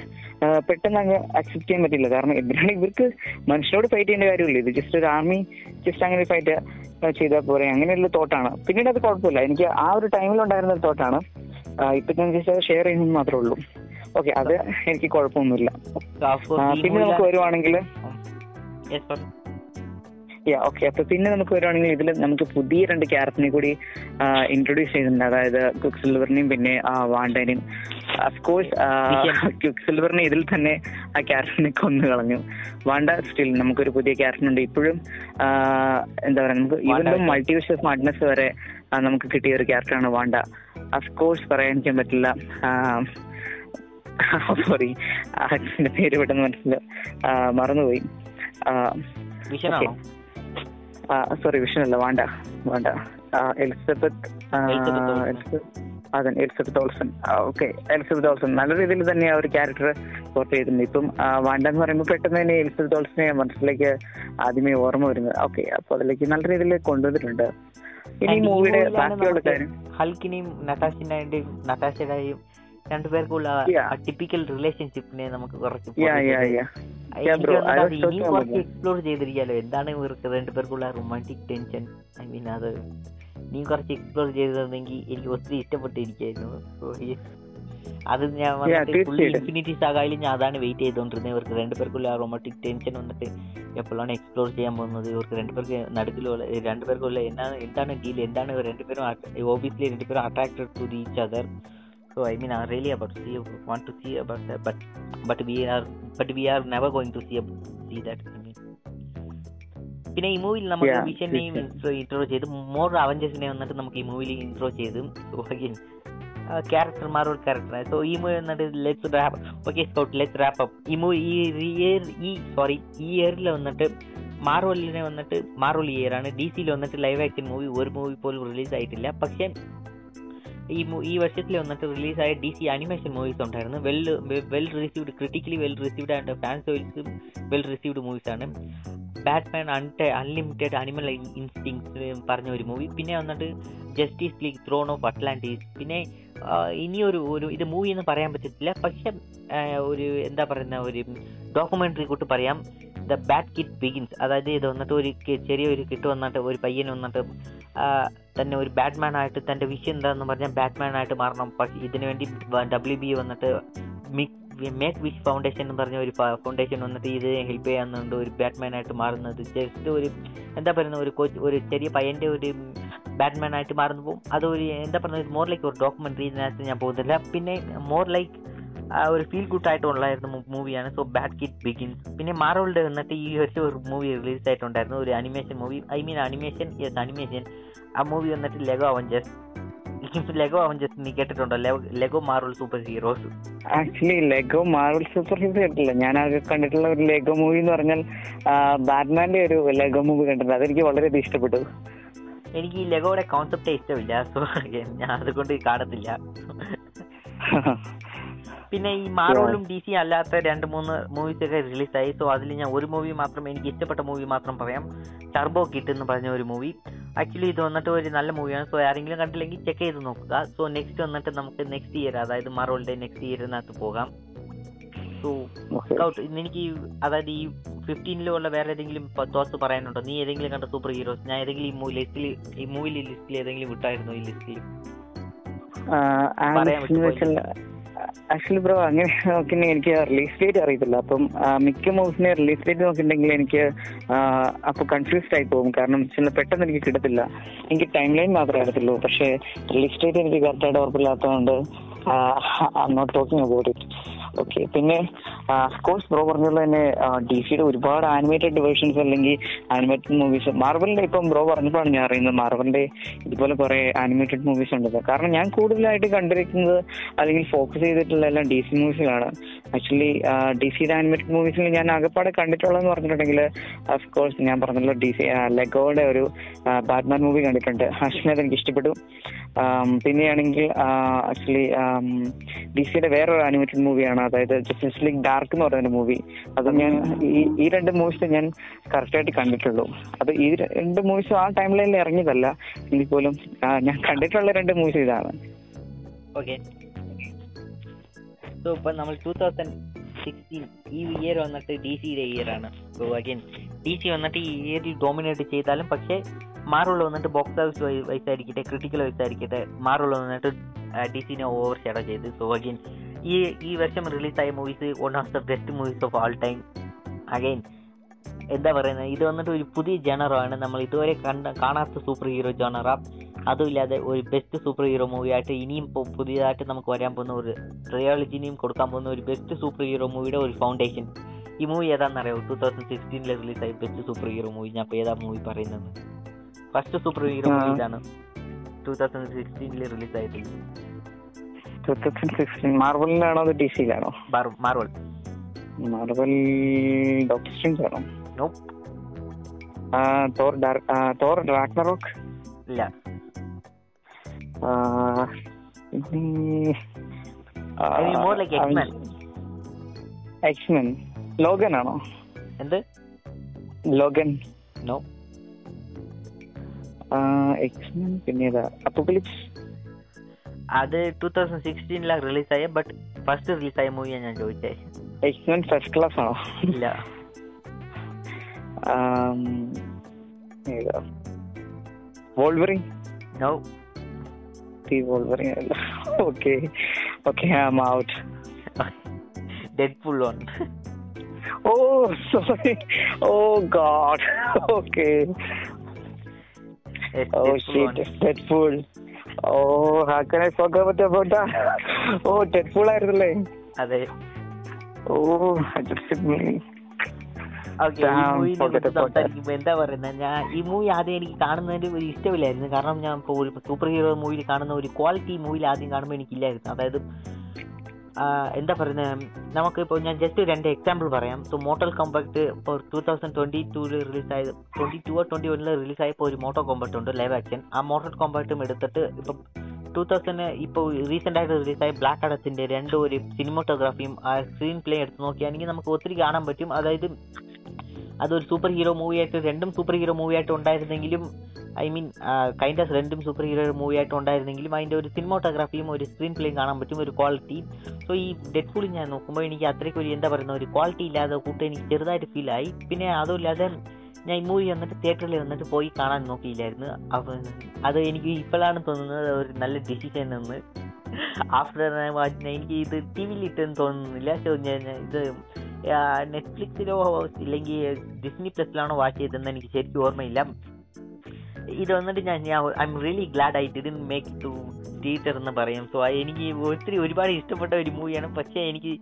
പെട്ടെന്ന് അങ്ങ് അക്സെപ്റ്റ് ചെയ്യാൻ പറ്റില്ല കാരണം എന്തിനാണ് ഇവർക്ക് മനുഷ്യരോട് ഫൈറ്റ് ചെയ്യേണ്ട കാര്യമില്ല. ഇത് ജസ്റ്റ് ഒരു ആർമി ജസ്റ്റ് അങ്ങനെ ഫൈറ്റ് ചെയ്താൽ പോരെ. അങ്ങനെയുള്ള തോട്ടാണ് പിന്നീട് അത് കുഴപ്പമില്ല. എനിക്ക് ആ ഒരു ടൈമിൽ ഉണ്ടായിരുന്ന ഒരു തോട്ടാണ് ഇപ്പൊ ഞാൻ ജസ്റ്റ് ഷെയർ ചെയ്യുന്നത് മാത്രമേ ഉള്ളൂ. ഓക്കെ അത് എനിക്ക് കുഴപ്പമൊന്നുമില്ല. പിന്നെ നമുക്ക് വരുവാണെങ്കിൽ. യാ ഓക്കെ അപ്പൊ പിന്നെ നമുക്ക് വരുവാണെങ്കിൽ ഇതിൽ നമുക്ക് പുതിയ രണ്ട് ക്യാരക്ടറിനെ കൂടി ഇൻട്രൊഡ്യൂസ് ചെയ്തിട്ടുണ്ട്. അതായത് ക്വിക്ക് സിൽവറിനെയും പിന്നെ ആ, വാണ്ടനെയും. അഫ്കോഴ്സ് ക്വിക്ക് സിൽവറിനെ ഇതിൽ തന്നെ ആ ക്യാരക്ടറിനെ കൊന്നു കളഞ്ഞു. വാണ്ട സ്റ്റിൽ നമുക്കൊരു പുതിയ ക്യാരക്ടറുണ്ട് ഇപ്പോഴും എന്താ പറയാ നമുക്ക് വാണ്ട മൾട്ടിവിഷ്യസ് സ്മാർട്ട്നെസ് വരെ നമുക്ക് കിട്ടിയ ഒരു ക്യാരക്ടറാണ് വാണ്ട. അഫ്കോഴ്സ് പറയാനിരിക്കാൻ പറ്റില്ല. സോറി ആക്സിന്റെ പേര് പെട്ടെന്ന് മനസ്സിൽ മറന്നുപോയി. വിഷനാണോ സോറി വിഷനല്ല വേണ്ട വേണ്ട. എലിസബത്ത് അതെ Elizabeth Olsen okay Elizabeth Olsen നല്ല രീതിയിൽ തന്നെ ആ ഒരു ക്യാരക്ടർ പോർട്ട് ചെയ്തിട്ടുണ്ട്. ഇപ്പം വേണ്ട എന്ന് പറയുമ്പോൾ പെട്ടെന്ന് തന്നെ എലിസബത്ത് ഓൾസനെ മനസ്സിലേക്ക് ആദ്യമേ ഓർമ്മ വരുന്നത്. ഓക്കെ അപ്പൊ അതിലേക്ക് നല്ല രീതിയിൽ കൊണ്ടുവന്നിട്ടുണ്ട്. ഇനി മൂവിയുടെ ബാക്കിയുള്ള കാര്യം. ഹൽക്കിനെയും നട്ടാഷിന്റെയും നട്ടാഷയുടെയും രണ്ടുപേർക്കുള്ള. ടിപ്പിക്കൽ റിലേഷൻഷിപ്പിനെ നമുക്ക് കുറച്ച് ഇനിയും എക്സ്പ്ലോർ ചെയ്തിരിക്കാലോ. എന്താണ് ഇവർക്ക് രണ്ടുപേർക്കുള്ള റൊമാന്റിക് ടെൻഷൻ ഐ മീൻ അത് നീ കുറച്ച് എക്സ്പ്ലോർ ചെയ്തിരുന്നെങ്കിൽ എനിക്ക് ഒത്തിരി ഇഷ്ടപ്പെട്ടിരിക്കായിരുന്നു. അത് ഞാൻ. ഇൻഫിനിറ്റി സാഗായാലും ഞാൻ അതാണ് വെയിറ്റ് ചെയ്തുകൊണ്ടിരുന്നത് ഇവർക്ക് രണ്ടുപേർക്കുള്ള ആ റൊമാന്റിക് ടെൻഷൻ വന്നിട്ട് എപ്പോഴാണ് എക്സ്പ്ലോർ ചെയ്യാൻ പോകുന്നത്? ഇവർക്ക് രണ്ടുപേർക്ക് നടുക്കിലുള്ള രണ്ടുപേർക്കുള്ള എന്താണ് എന്താണ് ഡീൽ എന്താണ് രണ്ടുപേരും ഓബിയസ്ലി രണ്ടുപേരും attracted to each other so I mean I really about see want to see about that but but we are but we are never going to see see that I mean പിന്നെ ഈ മൂവിയിൽ നമ്മൾ വിഷനെയും intro ചെയ്ത് more അവഞ്ചേഴ്സിനെ വന്നിട്ട് നമുക്ക് ഈ മൂവിയിൽ intro ചെയ്ത് സോ അഗൈൻ ക്യാരക്ടർ സോ ഈ മൂവി വന്നിട്ട് let's wrap okay so let's wrap up ഈ മൂവി ഈ ഇയർ ഈ സോറി ഈ ഇയറിൽ വന്നിട്ട് മാർവലിനെ വന്നിട്ട് മാർവൽ ഇയർ ആണ്. ഡി സിയിൽ വന്നിട്ട് ലൈവ് ആക്ഷൻ മൂവി ഒരു മൂവി പോലും റിലീസ് ആയിട്ടില്ല. പക്ഷേ ഈ ഈ വർഷത്തിൽ വന്നിട്ട് റിലീസായ ഡി സി അനിമേഷൻ മൂവീസ് ഉണ്ടായിരുന്നു. Well well received critically well received and fans well received movies ആണ്. ബാറ്റ്മാൻ അൺടെ അൺലിമിറ്റഡ് അനിമൽ ഇൻസ്റ്റിങ്സ് പറഞ്ഞ ഒരു മൂവി പിന്നെ വന്നിട്ട് Justice League Throne of Atlantis പിന്നെ ഇനിയൊരു ഒരു ഇത് മൂവി എന്ന് പറയാൻ പറ്റത്തില്ല. പക്ഷെ ഒരു എന്താ പറയുന്ന ഒരു ഡോക്യുമെന്ററി കൂട്ട് പറയാം. ദ ബാറ്റ് കിറ്റ് ബിഗിൻസ് അതായത് ഇത് വന്നിട്ട് ഒരു ചെറിയൊരു കിട്ട് വന്നിട്ട് ഒരു പയ്യൻ വന്നിട്ട് തന്നെ ഒരു ബാറ്റ്മാൻ ആയിട്ട് തന്റെ വിഷയം എന്താണെന്ന് പറഞ്ഞാൽ ബാറ്റ്മാൻ ആയിട്ട് മാറണം. പക്ഷെ ഇതിനു വേണ്ടി ഡബ്ല്യു ബി വന്നിട്ട് മേക്ക് വിഷ് ഫൗണ്ടേഷൻ എന്ന് പറഞ്ഞ ഒരു ഫൗണ്ടേഷൻ വന്നിട്ട് ഇത് ഹെൽപ്പ് ചെയ്യാന്നുണ്ട്. ഒരു ബാറ്റ്മാൻ ആയിട്ട് മാറുന്നത്. ജസ്റ്റ് ഒരു എന്താ പറയുന്ന ഒരു കോച്ച് ഒരു ചെറിയ പയ്യന്റെ ഒരു ബാറ്റ്മാൻ ആയിട്ട് മാറുന്നപ്പോൾ അതൊരു എന്താ പറയുന്നത്? മോർ ലൈക്ക് ഒരു ഡോക്യുമെന്ററി ഇതിനകത്ത് ഞാൻ പോകുന്നില്ല. പിന്നെ മോർ ലൈക്ക് ഒരു ഫീൽ ഗുഡ് ആയിട്ടുള്ളായിരുന്നു മൂവിയാണ് സോ ബാഡ് കിറ്റ് ബിഗിൻസ് പിന്നെ മാറോളുടെ വന്നിട്ട് ഈ വർഷം ഒരു മൂവി റിലീസ് ആയിട്ടുണ്ടായിരുന്നു. ഒരു animation movie I mean animation yes animation ആ മൂവി വന്നിട്ട് ലെഗോ അവഞ്ചേഴ്സ് ലെഗോ അവഞ്ചേഴ്സ് നീ കേട്ടിട്ടുണ്ടോ? Lego Marvel super heroes actually Lego Marvel super hero കേട്ടില്ല ഞാൻ ആകെ കണ്ടിട്ടുള്ള ഒരു ലെഗോ മൂവി എന്ന് പറഞ്ഞാൽ ബാറ്റ്മാന്റെ ഒരു ലെഗോ മൂവി കണ്ടിട്ടുണ്ട്. അതെനിക്ക് വളരെയധികം ഇഷ്ടപ്പെട്ടു. എനിക്ക് ഈ ലെഗോയുടെ കോൺസെപ്റ്റേ ഇഷ്ടമില്ല. സോ ഞാൻ അതുകൊണ്ട് കാണത്തില്ല. പിന്നെ ഈ മാറോളും ഡി സി അല്ലാത്ത രണ്ട് മൂന്ന് മൂവീസ് ഒക്കെ റിലീസായി സോ അതിൽ ഞാൻ ഒരു മൂവി മാത്രം എനിക്ക് ഇഷ്ടപ്പെട്ട മൂവി മാത്രം പറയാം. ടർബോ കിട്ട് എന്ന് പറഞ്ഞ ഒരു മൂവി ആക്ച്വലി ഇത് വന്നിട്ട് ഒരു നല്ല മൂവിയാണ് സോ ആരെങ്കിലും കണ്ടില്ലെങ്കിൽ ചെക്ക് ചെയ്ത് നോക്കുക. സോ നെക്സ്റ്റ് വന്നിട്ട് നമുക്ക് നെക്സ്റ്റ് ഇയർ അതായത് മാറോളിന്റെ നെക്സ്റ്റ് ഇയറിനകത്ത് പോകാം. സോ എനിക്ക് അതായത് ഈ ഫിഫ്റ്റീനിലുള്ള വേറെ ഏതെങ്കിലും തോട്ട്സ് പറയാനുണ്ടോ? നീ ഏതെങ്കിലും കണ്ട സൂപ്പർ ഹീറോസ് ഞാൻ ഏതെങ്കിലും ഈ മൂവി ലിസ്റ്റിൽ ഈ മൂവി ലിസ്റ്റിൽ ഏതെങ്കിലും വിട്ടായിരുന്നോ ഈ ലിസ്റ്റിൽ. ആക്ച്വലി ബ്രോ അങ്ങനെ നോക്കിയിട്ടുണ്ടെങ്കിൽ എനിക്ക് റിലീസ് ഡേറ്റ് അറിയത്തില്ല. അപ്പം മിക്ക മൂവ്സിനെ റിലീസ് ഡേറ്റ് നോക്കിയിട്ടുണ്ടെങ്കിൽ എനിക്ക് അപ്പോൾ കൺഫ്യൂസ്ഡ് ആയി പോകും. കാരണം ചില പെട്ടെന്ന് എനിക്ക് കിട്ടത്തില്ല. എനിക്ക് ടൈം ലൈൻ മാത്രമേ അറിയത്തുള്ളൂ. പക്ഷേ റിലീസ് ഡേറ്റ് എനിക്ക് കറക്റ്റായിട്ട് ഉറപ്പില്ലാത്തതുകൊണ്ട് I not talking about it okay പിന്നെ കോഴ്സ് ബ്രോ പറഞ്ഞുള്ള തന്നെ ഡി സിയുടെ ഒരുപാട് ആനിമേറ്റഡ് വേർഷൻസ് അല്ലെങ്കിൽ ആനിമേറ്റഡ് മൂവീസ് മാർവലിന്റെ ഇപ്പം ബ്രോ പറഞ്ഞപ്പോഴാണ് ഞാൻ അറിയുന്നത് മാർവലിന്റെ ഇതുപോലെ കുറെ ആനിമേറ്റഡ് മൂവീസ് ഉണ്ട് കാരണം ഞാൻ കൂടുതലായിട്ട് കണ്ടിരിക്കുന്നത് അല്ലെങ്കിൽ ഫോക്കസ് ചെയ്തിട്ടുള്ള എല്ലാം ഡി സി മൂവീസിലാണ് ആക്ച്വലി ഡി സിയുടെ ആനിമേറ്റഡ് മൂവീസിൽ ഞാൻ ആകെപ്പാടെ കണ്ടിട്ടുള്ളതെന്ന് പറഞ്ഞിട്ടുണ്ടെങ്കിൽ കോഴ്സ് ഞാൻ പറഞ്ഞല്ലോ ഡി സി ലെഗോയുടെ ഒരു ബാറ്റ്മാൻ മൂവി കണ്ടിട്ടുണ്ട്. ആക്ച്വലി അത് എനിക്ക് ഇഷ്ടപ്പെട്ടു പിന്നെയാണെങ്കിൽ ആക്ച്വലി ഡി സിയുടെ വേറൊരു ആനിമേറ്റഡ് മൂവിയാണ് അതായത് ജസ്റ്റിസ് ലീഗ് ഡാർക്ക് എന്ന് പറയുന്ന മൂവി അത് ഞാൻ ഈ ഈ രണ്ട് മൂവീസ് ഞാൻ കറക്റ്റായിട്ട് കണ്ടിട്ടുള്ളൂ. അത് ഈ രണ്ട് മൂവീസും ആ ടൈം ലൈനിൽ ഇറങ്ങിയതല്ല. എങ്കിൽ പോലും ഞാൻ കണ്ടിട്ടുള്ള രണ്ട് മൂവീസ് ഇതാണ്. ഓക്കെ സോ ഇപ്പൊ നമ്മൾ ടൂ തൗസൻഡ് സിക്സ്റ്റീൻ ഈ ഇയർ വന്നിട്ട് ഡി സിയുടെ ഇയർ ആണ്. സോ അഗൈൻ ഡി സി വന്നിട്ട് ഈ ഇയറിൽ ഡോമിനേറ്റ് ചെയ്താലും പക്ഷേ മാറുള്ള വന്നിട്ട് ബോക്സ് ഓഫീസ് വൈസ് ആയിരിക്കട്ടെ ക്രിട്ടിക്കൽ വൈസ് ആയിരിക്കട്ടെ മാറുള്ള വന്നിട്ട് ഡി സിനെ ഓവർ ഷെയർ ചെയ്ത്. സോ അഗൈൻ ഈ ഈ വർഷം റിലീസായ movies one of the best movies of all time again എന്താ പറയുന്നത്? ഇത് വന്നിട്ട് ഒരു പുതിയ ജനറാണ് നമ്മൾ ഇതുവരെ കണ്ട കാണാത്ത സൂപ്പർ ഹീറോ ജനറ അതുമില്ലാതെ ഒരു ബെസ്റ്റ് സൂപ്പർ ഹീറോ മൂവിയായിട്ട് ഇനിയും പുതിയതായിട്ട് നമുക്ക് വരാൻ പോകുന്ന ഒരു റിയാലിറ്റിനെയും കൊടുക്കാൻ പോകുന്ന ഒരു ബെസ്റ്റ് സൂപ്പർ ഹീറോ മൂവിയുടെ ഒരു ഫൗണ്ടേഷൻ ഈ മൂവി ഏതാണെന്നറിയോ? ടൂ തൗസൻഡ് സിക്സ്റ്റീനിൽ റിലീസായ ബെസ്റ്റ് സൂപ്പർ ഹീറോ മൂവി ഞാൻ ഇപ്പോൾ ഏതാ മൂവി പറയുന്നത്? First super hero. മൂവി ഇതാണ്. ടൂ തൗസൻഡ് സിക്സ്റ്റീനിൽ റിലീസ് ആയിട്ടുണ്ട് ടൂ തൗസൻഡ് സിക്സ്റ്റീൻ മാർവലിലാണോ അത് ഡി സിയിലാണോ മാർവൽ. മാർവൽ ഡോക്ടർ സ്ട്രേഞ്ച് ആണോ? തോർ തോർ റാഗ്നറോക്ക് ഇല്ല. X-Men. ലോഗൻ ആണോ? എന്ത്? ലോഗൻ. നോ എക്സ്മെൻ പിന്നെ ഏതാ അപ്പോക്കലിപ്സ് അത് ടൂ തൗസൻഡ് സിക്സ്റ്റീനിലാണ് റിലീസായ ബട്ട് ഫസ്റ്റ് റിലീസായ മൂവിയാണ് ഞാൻ ചോദിച്ചേ എക്സ്മെൻ ഫസ്റ്റ് ക്ലാസ് ആണോ ഇല്ല ആം, ഏതാ വോൾവറിൻ നോ ദി വോൾവറിൻ അല്ല okay okay I am out Deadpool on oh sorry oh god okay Oh shit, Deadpool. Oh, how ഹാക്കനെ I പറ്റിയ about ഓ Oh, Deadpool ആയിരുന്നല്ലേ? അതെ. that. എന്താ പറയുന്നത് ഞാൻ ഈ മൂവി ആദ്യം എനിക്ക് കാണുന്നതിന്റെ ഒരു ഇഷ്ടമില്ലായിരുന്നു. കാരണം ഞാൻ സൂപ്പർ ഹീറോ മൂവിയിൽ കാണുന്ന ഒരു ക്വാളിറ്റി മൂവിയിൽ ആദ്യം കാണുമ്പോൾ എനിക്കില്ലായിരുന്നു. അതായത് എന്താ പറയുന്നത് നമുക്കിപ്പോൾ ഞാൻ ജസ്റ്റ് രണ്ട് എക്സാമ്പിൾ പറയാം. സോ മോട്ടൽ കോമ്പാക്ട് ഇപ്പോൾ ടൂ തൗസൻഡ് ട്വന്റി ടൂവിൽ റിലീസായത് ട്വന്റി ടു ട്വന്റി വണ്ണിൽ റിലീസായപ്പോൾ ഒരു മോട്ടോ കോമ്പാക്ട് ഉണ്ട് ലൈവ് ആക്ഷൻ ആ മോട്ടൽ കോമ്പാക്റ്റും എടുത്തിട്ട് ഇപ്പം ടൂ തൗസൻഡ് ഇപ്പോൾ റീസെന്റ് ആയിട്ട് റിലീസായ ബ്ലാക്ക് അഡത്തിന്റെ രണ്ടും ഒരു സിനിമോട്ടോഗ്രാഫിയും ആ സ്ക്രീൻ പ്ലേ എടുത്ത് നോക്കിയാണെങ്കിൽ നമുക്ക് ഒത്തിരി കാണാൻ പറ്റും. അതായത് അതൊരു സൂപ്പർ ഹീറോ മൂവി ആയിട്ട് രണ്ടും സൂപ്പർ ഹീറോ മൂവി ആയിട്ട് ഉണ്ടായിരുന്നെങ്കിലും ഐ മീൻ കൈൻഡ് ഓഫ് രണ്ടും സൂപ്പർ ഹീറോ മൂവി ആയിട്ട് ഉണ്ടായിരുന്നെങ്കിലും അതിന്റെ ഒരു സിനിമോട്ടോഗ്രാഫിയും ഒരു സ്ക്രീൻ പ്ലേയും കാണാൻ പറ്റും ഒരു ക്വാളിറ്റി സോ ഈ ഡെഡ് ഫുൾ ഞാൻ നോക്കുമ്പോൾ എനിക്ക് അത്രയ്ക്ക് ഒരു എന്താ പറയുന്ന ഒരു ക്വാളിറ്റി ഇല്ലാതെ കൂട്ട് എനിക്ക് ചെറുതായിട്ട് ഫീൽ ആയി. പിന്നെ അതുമില്ലാതെ ഞാൻ ഈ മൂവി വന്നിട്ട് തിയേറ്ററിൽ വന്നിട്ട് പോയി കാണാൻ നോക്കിയില്ലായിരുന്നു. അപ്പം അത് എനിക്ക് ഇപ്പോഴാണ് തോന്നുന്നത് ഒരു നല്ല ഡിസിഷൻ എന്ന്. ആഫ്റ്റർ എനിക്ക് ഇത് ടി വിയിൽ ഇട്ടെന്ന് തോന്നുന്നില്ല. സോ ഞാൻ ഇത് നെറ്റ്ഫ്ലിക്സിലോ ഇല്ലെങ്കിൽ ഡിസ്നി പ്ലസിലാണോ വാച്ച് ചെയ്തതെന്ന് എനിക്ക് ശരിക്കും ഓർമ്മയില്ല. ഇത് വന്നിട്ട് ഞാൻ ഞാൻ I'm really glad I didn't make to theatre എന്ന് പറയും. സോ എനിക്ക് ഒത്തിരി ഒരുപാട് ഇഷ്ടപ്പെട്ട ഒരു മൂവിയാണ് പക്ഷേ എനിക്ക്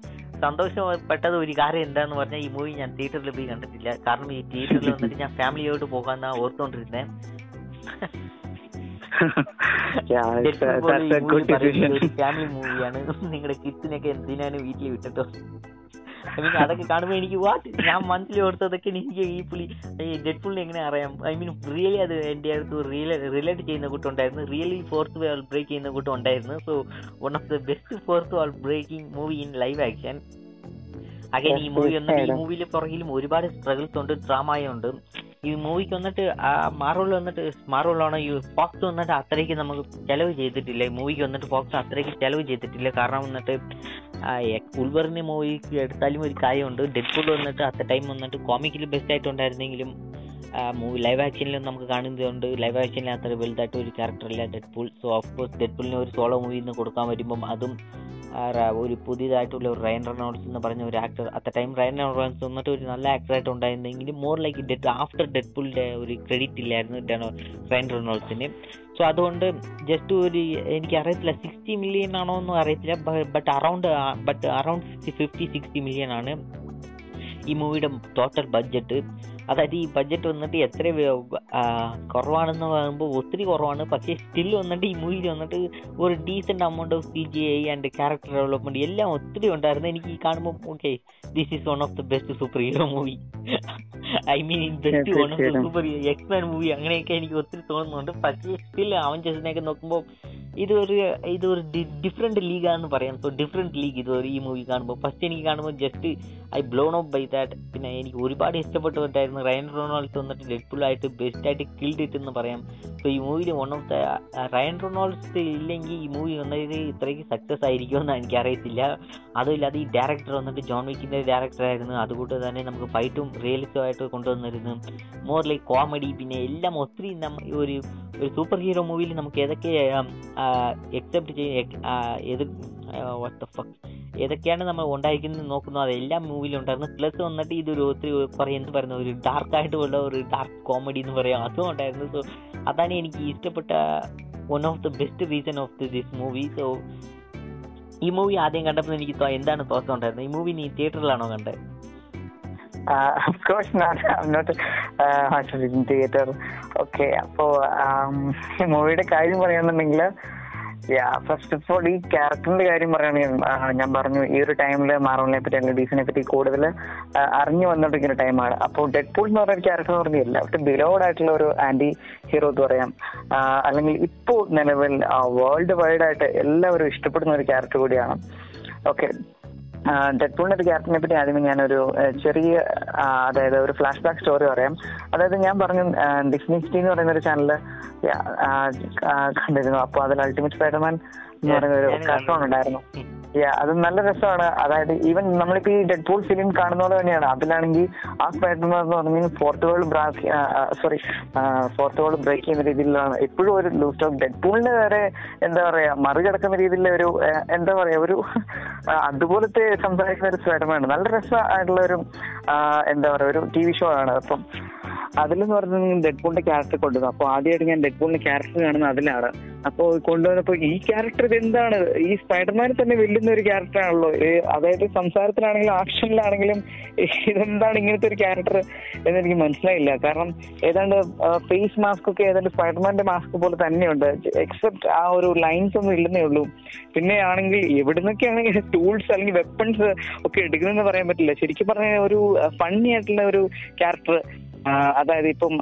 സന്തോഷപ്പെട്ടത് ഒരു കാര്യം എന്താണെന്ന് പറഞ്ഞാൽ ഈ മൂവി ഞാൻ തിയേറ്ററിൽ പോയി കണ്ടിട്ടില്ല. കാരണം ഈ തിയേറ്ററിൽ വന്നിട്ട് ഞാൻ ഫാമിലിയോട്ട് പോകാമെന്നാണ് ഓർത്തോണ്ടിരുന്നേ. ഫാമിലി മൂവിയാണ് നിങ്ങളുടെ കിഡ്സിനൊക്കെ എന്തിനാണ് വീട്ടിൽ വിട്ടിട്ടോ ഐ മീൻ അതൊക്കെ കാണുമ്പോൾ എനിക്ക് വാട്ട് ഞാൻ മനസ്സിൽ ഓർത്തതൊക്കെ എനിക്ക് ഈ പുള്ളി ഡെഡ് പുള്ളി എങ്ങനെ അറിയാം? ഐ മീൻ റിയലി അത് എന്റെ അടുത്ത് റിയൽ റിലേറ്റ് ചെയ്യുന്ന കൂട്ടം ഉണ്ടായിരുന്നു റിയലി ഫോർത്ത് വാൾ ബ്രേക്ക് ചെയ്യുന്ന കൂട്ടം ഉണ്ടായിരുന്നു so one of the best fourth wall breaking movie in live action again ഈ മൂവി ഒന്നും ഈ മൂവിയിലെ പുറകിലും ഒരുപാട് സ്ട്രഗിൾസ് ഉണ്ട് ഡ്രാമയുണ്ട് ഈ മൂവിക്ക് വന്നിട്ട് ആ മാർവൽ വന്നിട്ട് മാറോളാണ് ഈ ഫോക്സ് വന്നിട്ട് അത്രയ്ക്ക് നമുക്ക് ചെലവ് ചെയ്തിട്ടില്ല. ഈ മൂവിക്ക് വന്നിട്ട് ഫോക്സ് അത്രയ്ക്ക് ചെലവ് ചെയ്തിട്ടില്ല. കാരണം വന്നിട്ട് ഉൾവറിന്റെ മൂവിക്ക് എടുത്താലും ഒരു കാര്യമുണ്ട്. ഡെഡ്പൂൾ വന്നിട്ട് അത്ര ടൈം വന്നിട്ട് കോമിക്കിൽ ബെസ്റ്റ് ആയിട്ടുണ്ടായിരുന്നെങ്കിലും ലൈവ് ആക്ഷനിലും നമുക്ക് കാണുന്നതുകൊണ്ട് ലൈവ് ആക്ഷനിൽ അത്ര വലുതായിട്ട് ഒരു ക്യാരക്ടറില്ല ഡെഡ്പൂൾ സോ ഓഫ് കോഴ്സ് ഡെഡ്പൂളിന് ഒരു സോളോ മൂവി നിന്ന് കൊടുക്കാൻ വരുമ്പം അതും ഒരു പുതിയതായിട്ടുള്ള ഒരു റയൻ റെനോൾഡ്സ് എന്ന് പറഞ്ഞ ഒരു ആക്ടർ അത്ത ടൈം റയൻ റെനോൾഡ്സ് വന്നിട്ട് ഒരു നല്ല ആക്ടറായിട്ട് ഉണ്ടായിരുന്നെങ്കിലും more like dead after dead ഡെഡ്പൂളിന്റെ ഒരു ക്രെഡിറ്റ് ഇല്ലായിരുന്നു റയൻ റെനോൾഡ്സിന് സോ അതുകൊണ്ട് ജസ്റ്റ് ഒരു എനിക്ക് അറിയത്തില്ല സിക്സ്റ്റി മില്യൺ ആണോ എന്നും അറിയത്തില്ല. But around but around fifty sixty million ആണ് ഈ മൂവിയുടെ ടോട്ടൽ ബഡ്ജറ്റ് അതായത് ഈ ബഡ്ജറ്റ് വന്നിട്ട് എത്ര കുറവാണെന്ന് പറയുമ്പോൾ ഒത്തിരി കുറവാണ്. പക്ഷേ സ്റ്റിൽ വന്നിട്ട് ഈ മൂവിയിൽ വന്നിട്ട് ഒരു decent amount of C G I and character development എല്ലാം ഒത്തിരി ഉണ്ടായിരുന്നു. എനിക്ക് ഈ കാണുമ്പോൾ okay this is one of the best super hero movie I mean best one of the. Super X Men movie അങ്ങനെയൊക്കെ എനിക്ക് ഒത്തിരി തോന്നുന്നുണ്ട്. പക്ഷേ സ്റ്റിൽ അവൻ അവഞ്ചേഴ്സിനെയൊക്കെ നോക്കുമ്പോൾ ഇതൊരു ഇതൊരു ഡിഫറെന്റ് ലീഗാന്ന് പറയാം. സോ ഡിഫറെന്റ് ലീഗ് ഇത് ഈ മൂവി കാണുമ്പോൾ ഫസ്റ്റ് എനിക്ക് കാണുമ്പോൾ just I blown off by that പിന്നെ എനിക്ക് ഒരുപാട് ഇഷ്ടപ്പെട്ടുണ്ടായിരുന്നു റയൻ റൊണാൾഡ്സ് വന്നിട്ട് ആയിട്ട് ബെസ്റ്റ് ആയിട്ട് കിൽഡ് ഇറ്റ് എന്ന് പറയാം. സോ ഈ മൂവിയിൽ one of the Ryan Reynolds ഇല്ലെങ്കിൽ ഈ മൂവി വന്നത് ഇത്രയ്ക്ക് സക്സസ് ആയിരിക്കുമെന്ന് എനിക്കറിയത്തില്ല. അതുമില്ലാതെ ഈ ഡയറക്ടർ വന്നിട്ട് ജോൺ വിക്കിന്റെ ഡയറക്ടറായിരുന്നു അതുകൊണ്ട് തന്നെ നമുക്ക് ഫൈറ്റും റിയലിസ്റ്റും ആയിട്ട് കൊണ്ടുവന്നിരുന്നു. മോർ ലൈക്ക് കോമഡി പിന്നെ എല്ലാം ഒത്തിരി ഒരു ഒരു സൂപ്പർ ഹീറോ മൂവിയിൽ നമുക്ക് ഏതൊക്കെ എക്സെപ്റ്റ് ചെയ്യും ഏത് വാട്ട് ഫക്ക് ഏതൊക്കെയാണ് നമ്മൾ ഉണ്ടായിരിക്കുന്നത് നോക്കുന്നു. അതെല്ലാം മൂവിലും ഉണ്ടായിരുന്നു. പ്ലസ് വന്നിട്ട് ഇതൊരു ഒത്തിരി കുറേ എന്ത് പറയുന്ന ഒരു ഡാർക്ക് ആയിട്ടുള്ള ഒരു ഡാർക്ക് കോമഡി എന്ന് പറയാം. അതും ഉണ്ടായിരുന്നു. സോ അതാണ് എനിക്ക് ഇഷ്ടപ്പെട്ട one of the best reason of this movie so ഈ മൂവി ആദ്യം കണ്ടപ്പോൾ എനിക്ക് എന്താണ് തോന്നൽ ഉണ്ടായിരുന്നത്? ഈ മൂവി നീ തിയേറ്ററിലാണോ കണ്ടത്? ഓക്കെ അപ്പോ ഈ മൂവിയുടെ കാര്യം പറയുകയാണെന്നുണ്ടെങ്കിൽ ഫസ്റ്റ് ഓഫ് ഓൾ ഈ ക്യാരക്ടറിന്റെ കാര്യം പറയുകയാണെങ്കിൽ ഞാൻ പറഞ്ഞു ഈ ഒരു ടൈമിൽ മാറോണിനെ പറ്റി അല്ലെങ്കിൽ ഡീസിനെ പറ്റി കൂടുതൽ അറിഞ്ഞു വന്നുകൊണ്ടിരിക്കുന്ന ടൈമാണ് അപ്പോൾ ഡെഡ് പൂൾ എന്ന് പറഞ്ഞ ക്യാരക്ടർ പറഞ്ഞാൽ എല്ലാവരും ബിലോഡ് ആയിട്ടുള്ള ഒരു ആന്റി ഹീറോ എന്ന് പറയാം. അല്ലെങ്കിൽ ഇപ്പോൾ നിലവിൽ വേൾഡ് വൈഡ് ആയിട്ട് എല്ലാവരും ഇഷ്ടപ്പെടുന്ന ഒരു ക്യാരക്ടർ കൂടിയാണ്. ഓക്കെ ഡെഡ്പൂളിന്റെ ഒരു ക്യാരക്ടറിനെ പറ്റി ആദ്യമേ ഞാനൊരു ചെറിയ അതായത് ഒരു ഫ്ലാഷ് ബാക്ക് സ്റ്റോറി പറയാം. അതായത് ഞാൻ പറഞ്ഞു ഡിസ്നി സിറ്റി എന്ന് പറയുന്ന ഒരു ചാനൽ കണ്ടിരുന്നു. അപ്പൊ അതിൽ അൾട്ടിമേറ്റ് സ്പൈഡർമാൻ എന്ന് പറയുന്ന ഒരു കാർട്ടൂൺ ഉണ്ടായിരുന്നു. അത് നല്ല രസമാണ്. അതായത് ഈവൻ നമ്മളിപ്പോ ഈ ഡെഡ് പൂൾ ഫിലിം കാണുന്ന പോലെ തന്നെയാണ്. അതിലാണെങ്കിൽ ആ സ്പൈഡർമാൻ എന്ന് പറഞ്ഞാൽ fourth wall break sorry fourth wall break ചെയ്യുന്ന രീതിയിലാണ് എപ്പോഴും ഒരു ലൂസ് ഓഫ് ഡെഡ് പൂളിന്റെ വരെ എന്താ പറയാ മറികടക്കുന്ന രീതിയിലുള്ള ഒരു എന്താ പറയാ ഒരു അതുപോലത്തെ സംസാരിക്കുന്ന ഒരു സ്പൈഡർമാൻ നല്ല രസമായിട്ടുള്ള ഒരു എന്താ പറയാ ഒരു ടി വി ഷോ ആണ്. അപ്പം അതിലെന്ന് പറഞ്ഞാൽ ഡെഡ് പൂളിന്റെ ക്യാരക്ടർ കൊണ്ടുവന്നു. അപ്പൊ ആദ്യമായിട്ട് ഞാൻ ഡെഡ് പൂളിന്റെ ക്യാരക്ടർ കാണുന്നത് അതിലാണ്. അപ്പോൾ കൊണ്ടുവന്നപ്പോൾ ഈ ക്യാരക്ടർ എന്താണ്? ഈ സ്പൈഡർമാൻ തന്നെ വെല്ലുന്ന ഒരു ക്യാരക്ടർ ആണല്ലോ. അതായത് സംസാരത്തിലാണെങ്കിലും ആക്ഷനിലാണെങ്കിലും ഇതെന്താണ് ഇങ്ങനത്തെ ഒരു ക്യാരക്ടർ എന്ന് എനിക്ക് മനസ്സിലായില്ല. കാരണം ഏതാണ്ട് ഫേസ് മാസ്ക് ഒക്കെ ഏതാണ്ട് സ്പൈഡർമാന്റെ മാസ്ക് പോലെ തന്നെയുണ്ട്. എക്സെപ്റ്റ് ആ ഒരു ലൈൻസ് ഒന്നും ഇല്ലെന്നേ ഉള്ളൂ. പിന്നെ ആണെങ്കിൽ എവിടുന്നൊക്കെയാണെങ്കിൽ ടൂൾസ് അല്ലെങ്കിൽ വെപ്പൺസ് ഒക്കെ എടുക്കുന്നതെന്ന് പറയാൻ പറ്റില്ല. ശരിക്കും പറഞ്ഞ ഒരു ഫണ്ണി ആയിട്ടുള്ള ഒരു ക്യാരക്ടർ അതായത് ഇപ്പം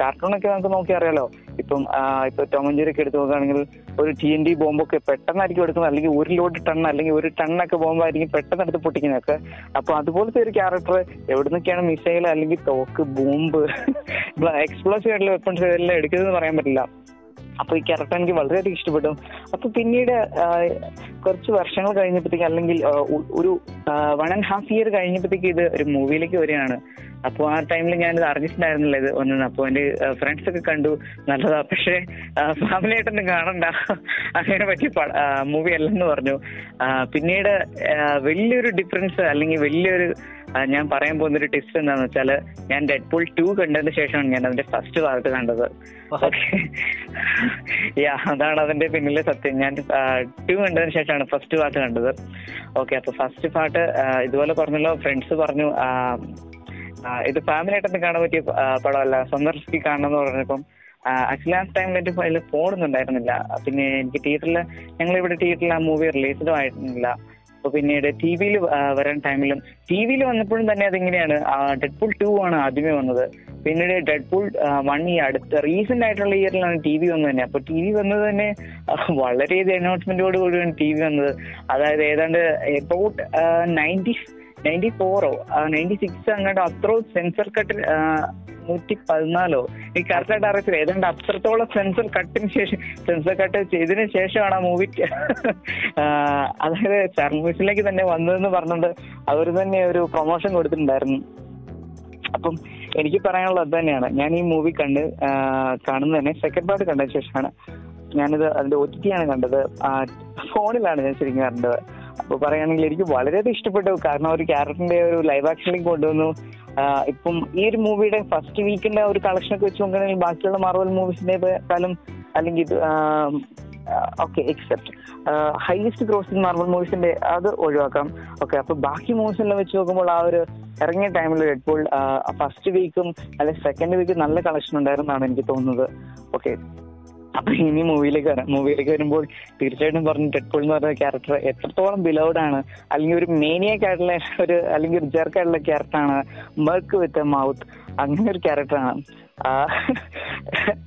കാർട്ടൂണൊക്കെ നമുക്ക് നോക്കി അറിയാലോ ഇപ്പം ഇപ്പൊ ടോമഞ്ചേരി ഒക്കെ എടുത്ത് നോക്കുകയാണെങ്കിൽ ഒരു ടി എൻ ഡി ബോംബൊക്കെ പെട്ടെന്നായിരിക്കും എടുക്കുന്നത്. അല്ലെങ്കിൽ ഒരു ലോഡ് ടൺ അല്ലെങ്കിൽ ഒരു ടണ്ണൊക്കെ ബോംബായിരിക്കും പെട്ടെന്ന് എടുത്ത് പൊട്ടിക്കുന്നതൊക്കെ. അപ്പൊ അതുപോലത്തെ ഒരു ക്യാരക്ടർ എവിടുന്നൊക്കെയാണ് മിസൈൽ അല്ലെങ്കിൽ തോക്ക് ബോംബ് എക്സ്പ്ലോസീവ് ആയിട്ടുള്ള വെപ്പൺസ് ഇതെല്ലാം എടുക്കുന്നതെന്ന് പറയാൻ പറ്റില്ല. അപ്പൊ ഈ ക്യാരക്ടർ എനിക്ക് വളരെയധികം ഇഷ്ടപ്പെട്ടു. അപ്പൊ പിന്നീട് കുറച്ച് വർഷങ്ങൾ കഴിഞ്ഞപ്പോഴത്തേക്ക് അല്ലെങ്കിൽ ഒരു വൺ ആൻഡ് ഹാഫ് ഇയർ കഴിഞ്ഞപ്പോഴത്തേക്ക് ഇത് ഒരു മൂവിയിലേക്ക് വരികയാണ്. അപ്പോൾ ആ ടൈമിൽ ഞാനിത് അറിഞ്ഞിട്ടുണ്ടായിരുന്നില്ല ഇത് ഒന്നും. അപ്പോൾ എന്റെ ഫ്രണ്ട്സ് ഒക്കെ കണ്ടു. നല്ലതാ. പക്ഷേ ഫാമിലി ആയിട്ടൊന്നും കാണണ്ട. അങ്ങനെ പറ്റിയ മൂവി അല്ലെന്ന് പറഞ്ഞു. പിന്നീട് വലിയൊരു ഡിഫറൻസ് അല്ലെങ്കിൽ വലിയൊരു ഞാൻ പറയാൻ പോകുന്ന ഒരു ടിസ്റ്റ് എന്താണെന്ന് വെച്ചാൽ ഞാൻ ഡെഡ് പൂൾ ടു കണ്ടതിന് ശേഷമാണ് ഞാൻ അതിന്റെ ഫസ്റ്റ് പാർട്ട് കണ്ടത്. ഓക്കെ യാ അതാണ് അതിന്റെ പിന്നിലെ സത്യം. ഞാൻ ടു കണ്ടതിന് ശേഷമാണ് ഫസ്റ്റ് പാർട്ട് കണ്ടത്. ഓക്കെ അപ്പൊ ഫസ്റ്റ് പാർട്ട് ഇതുപോലെ പറഞ്ഞല്ലോ ഫ്രണ്ട്സ് പറഞ്ഞു ഇത് ഫാമിലി ആയിട്ടൊന്നും കാണാൻ പറ്റിയ പടമല്ല. സന്ദർശിച്ച് കാണണം എന്ന് പറഞ്ഞപ്പം ആക്ച്വലി ആ ടൈമിൽ എന്റെ അതിൽ ഫോണൊന്നും ഉണ്ടായിരുന്നില്ല. പിന്നെ എനിക്ക് തിയേറ്ററിൽ ഞങ്ങൾ ഇവിടെ തിയേറ്ററിൽ ആ മൂവി റിലീസ്ഡും ആയിരുന്നില്ല. അപ്പൊ പിന്നീട് ടി വിയിൽ വരാൻ ടൈമിലും ടി വിയിൽ വന്നപ്പോഴും തന്നെ അതിങ്ങനെയാണ്. ഡെഡ് പുൾ ടു ആണ് ആദ്യമേ വന്നത്. പിന്നീട് ഡെഡ് പുൾ വൺ ഈ അടുത്ത റീസെന്റ് ആയിട്ടുള്ള ഇയറിലാണ് ടി വി വന്നത് തന്നെ. അപ്പൊ ടി വി വന്നത് തന്നെ വളരെയധികം അനൗൺസ്മെന്റോട് കൂടിയാണ് ടി വി വന്നത്. അതായത് ഏതാണ്ട് about ninety ninety four or ninety six അങ്ങോട്ട് അത്രോ സെൻസർ കട്ട് നൂറ്റി പതിനാലോ ഈ കറക്റ്റ് ഡയറക്ടർ ഏതാണ്ട് അത്രത്തോളം സെൻസർ കട്ടിന് ശേഷം സെൻസർ കട്ട് ചെയ്തതിനു ശേഷമാണ് ആ മൂവി അതായത് സർവീസിലേക്ക് തന്നെ വന്നതെന്ന് പറഞ്ഞുകൊണ്ട് അവർ തന്നെ ഒരു പ്രൊമോഷൻ കൊടുത്തിട്ടുണ്ടായിരുന്നു. അപ്പം എനിക്ക് പറയാനുള്ളത് തന്നെയാണ്. ഞാൻ ഈ മൂവി കണ്ട് കാണുന്നതന്നെ കാണുന്നത് തന്നെ സെക്കൻഡ് പാർട്ട് കണ്ടതിന് ശേഷമാണ് ഞാനിത് അതിന്റെ ഒ ടി ആണ് കണ്ടത്. ഫോണിലാണ് ഞാൻ ശരിക്കും കണ്ടത് അപ്പൊ പറയുകയാണെങ്കിൽ എനിക്ക് വളരെയധികം ഇഷ്ടപ്പെട്ടു. കാരണം ഒരു ക്യാരക്ടറിന്റെ ഒരു ലൈവ് ആക്ഷനിലേക്ക് കൊണ്ടുവന്നു. ഇപ്പം ഈ ഒരു മൂവിയുടെ ഫസ്റ്റ് വീക്കിന്റെ ഒരു കളക്ഷൻ ഒക്കെ വെച്ച് നോക്കുകയാണെങ്കിൽ ബാക്കിയുള്ള മാർവൽ മൂവീസിനെക്കാളും അല്ലെങ്കിൽ okay except highest grossing Marvel മൂവീസിന്റെ അത് ഒഴിവാക്കാം. ഓക്കെ അപ്പൊ ബാക്കി മൂവീസ് എല്ലാം വെച്ച് നോക്കുമ്പോൾ ആ ഒരു ഇറങ്ങിയ ടൈമിൽ ഇപ്പോൾ ഫസ്റ്റ് വീക്കും അല്ലെങ്കിൽ സെക്കൻഡ് വീക്കും നല്ല കളക്ഷൻ ഉണ്ടായിരുന്നാണ് എനിക്ക് തോന്നുന്നത്. ഓക്കെ അപ്പൊ ഇനി മൂവിയിലേക്ക് വരാം. മൂവിയിലേക്ക് വരുമ്പോൾ തീർച്ചയായിട്ടും പറഞ്ഞു ഡെഡ്പൂൾ എന്ന് പറയുന്ന ക്യാരക്ടർ എത്രത്തോളം ബിലോഡ് ആണ് അല്ലെങ്കിൽ ഒരു മേനിയക്കായിട്ടുള്ള ഒരു അല്ലെങ്കിൽ ഒരു ജെർക്കായിട്ടുള്ള ക്യാരക്ടറാണ് മർക്ക് വിത്ത് എ മൗത്ത് അങ്ങനെ ഒരു ക്യാരക്ടറാണ്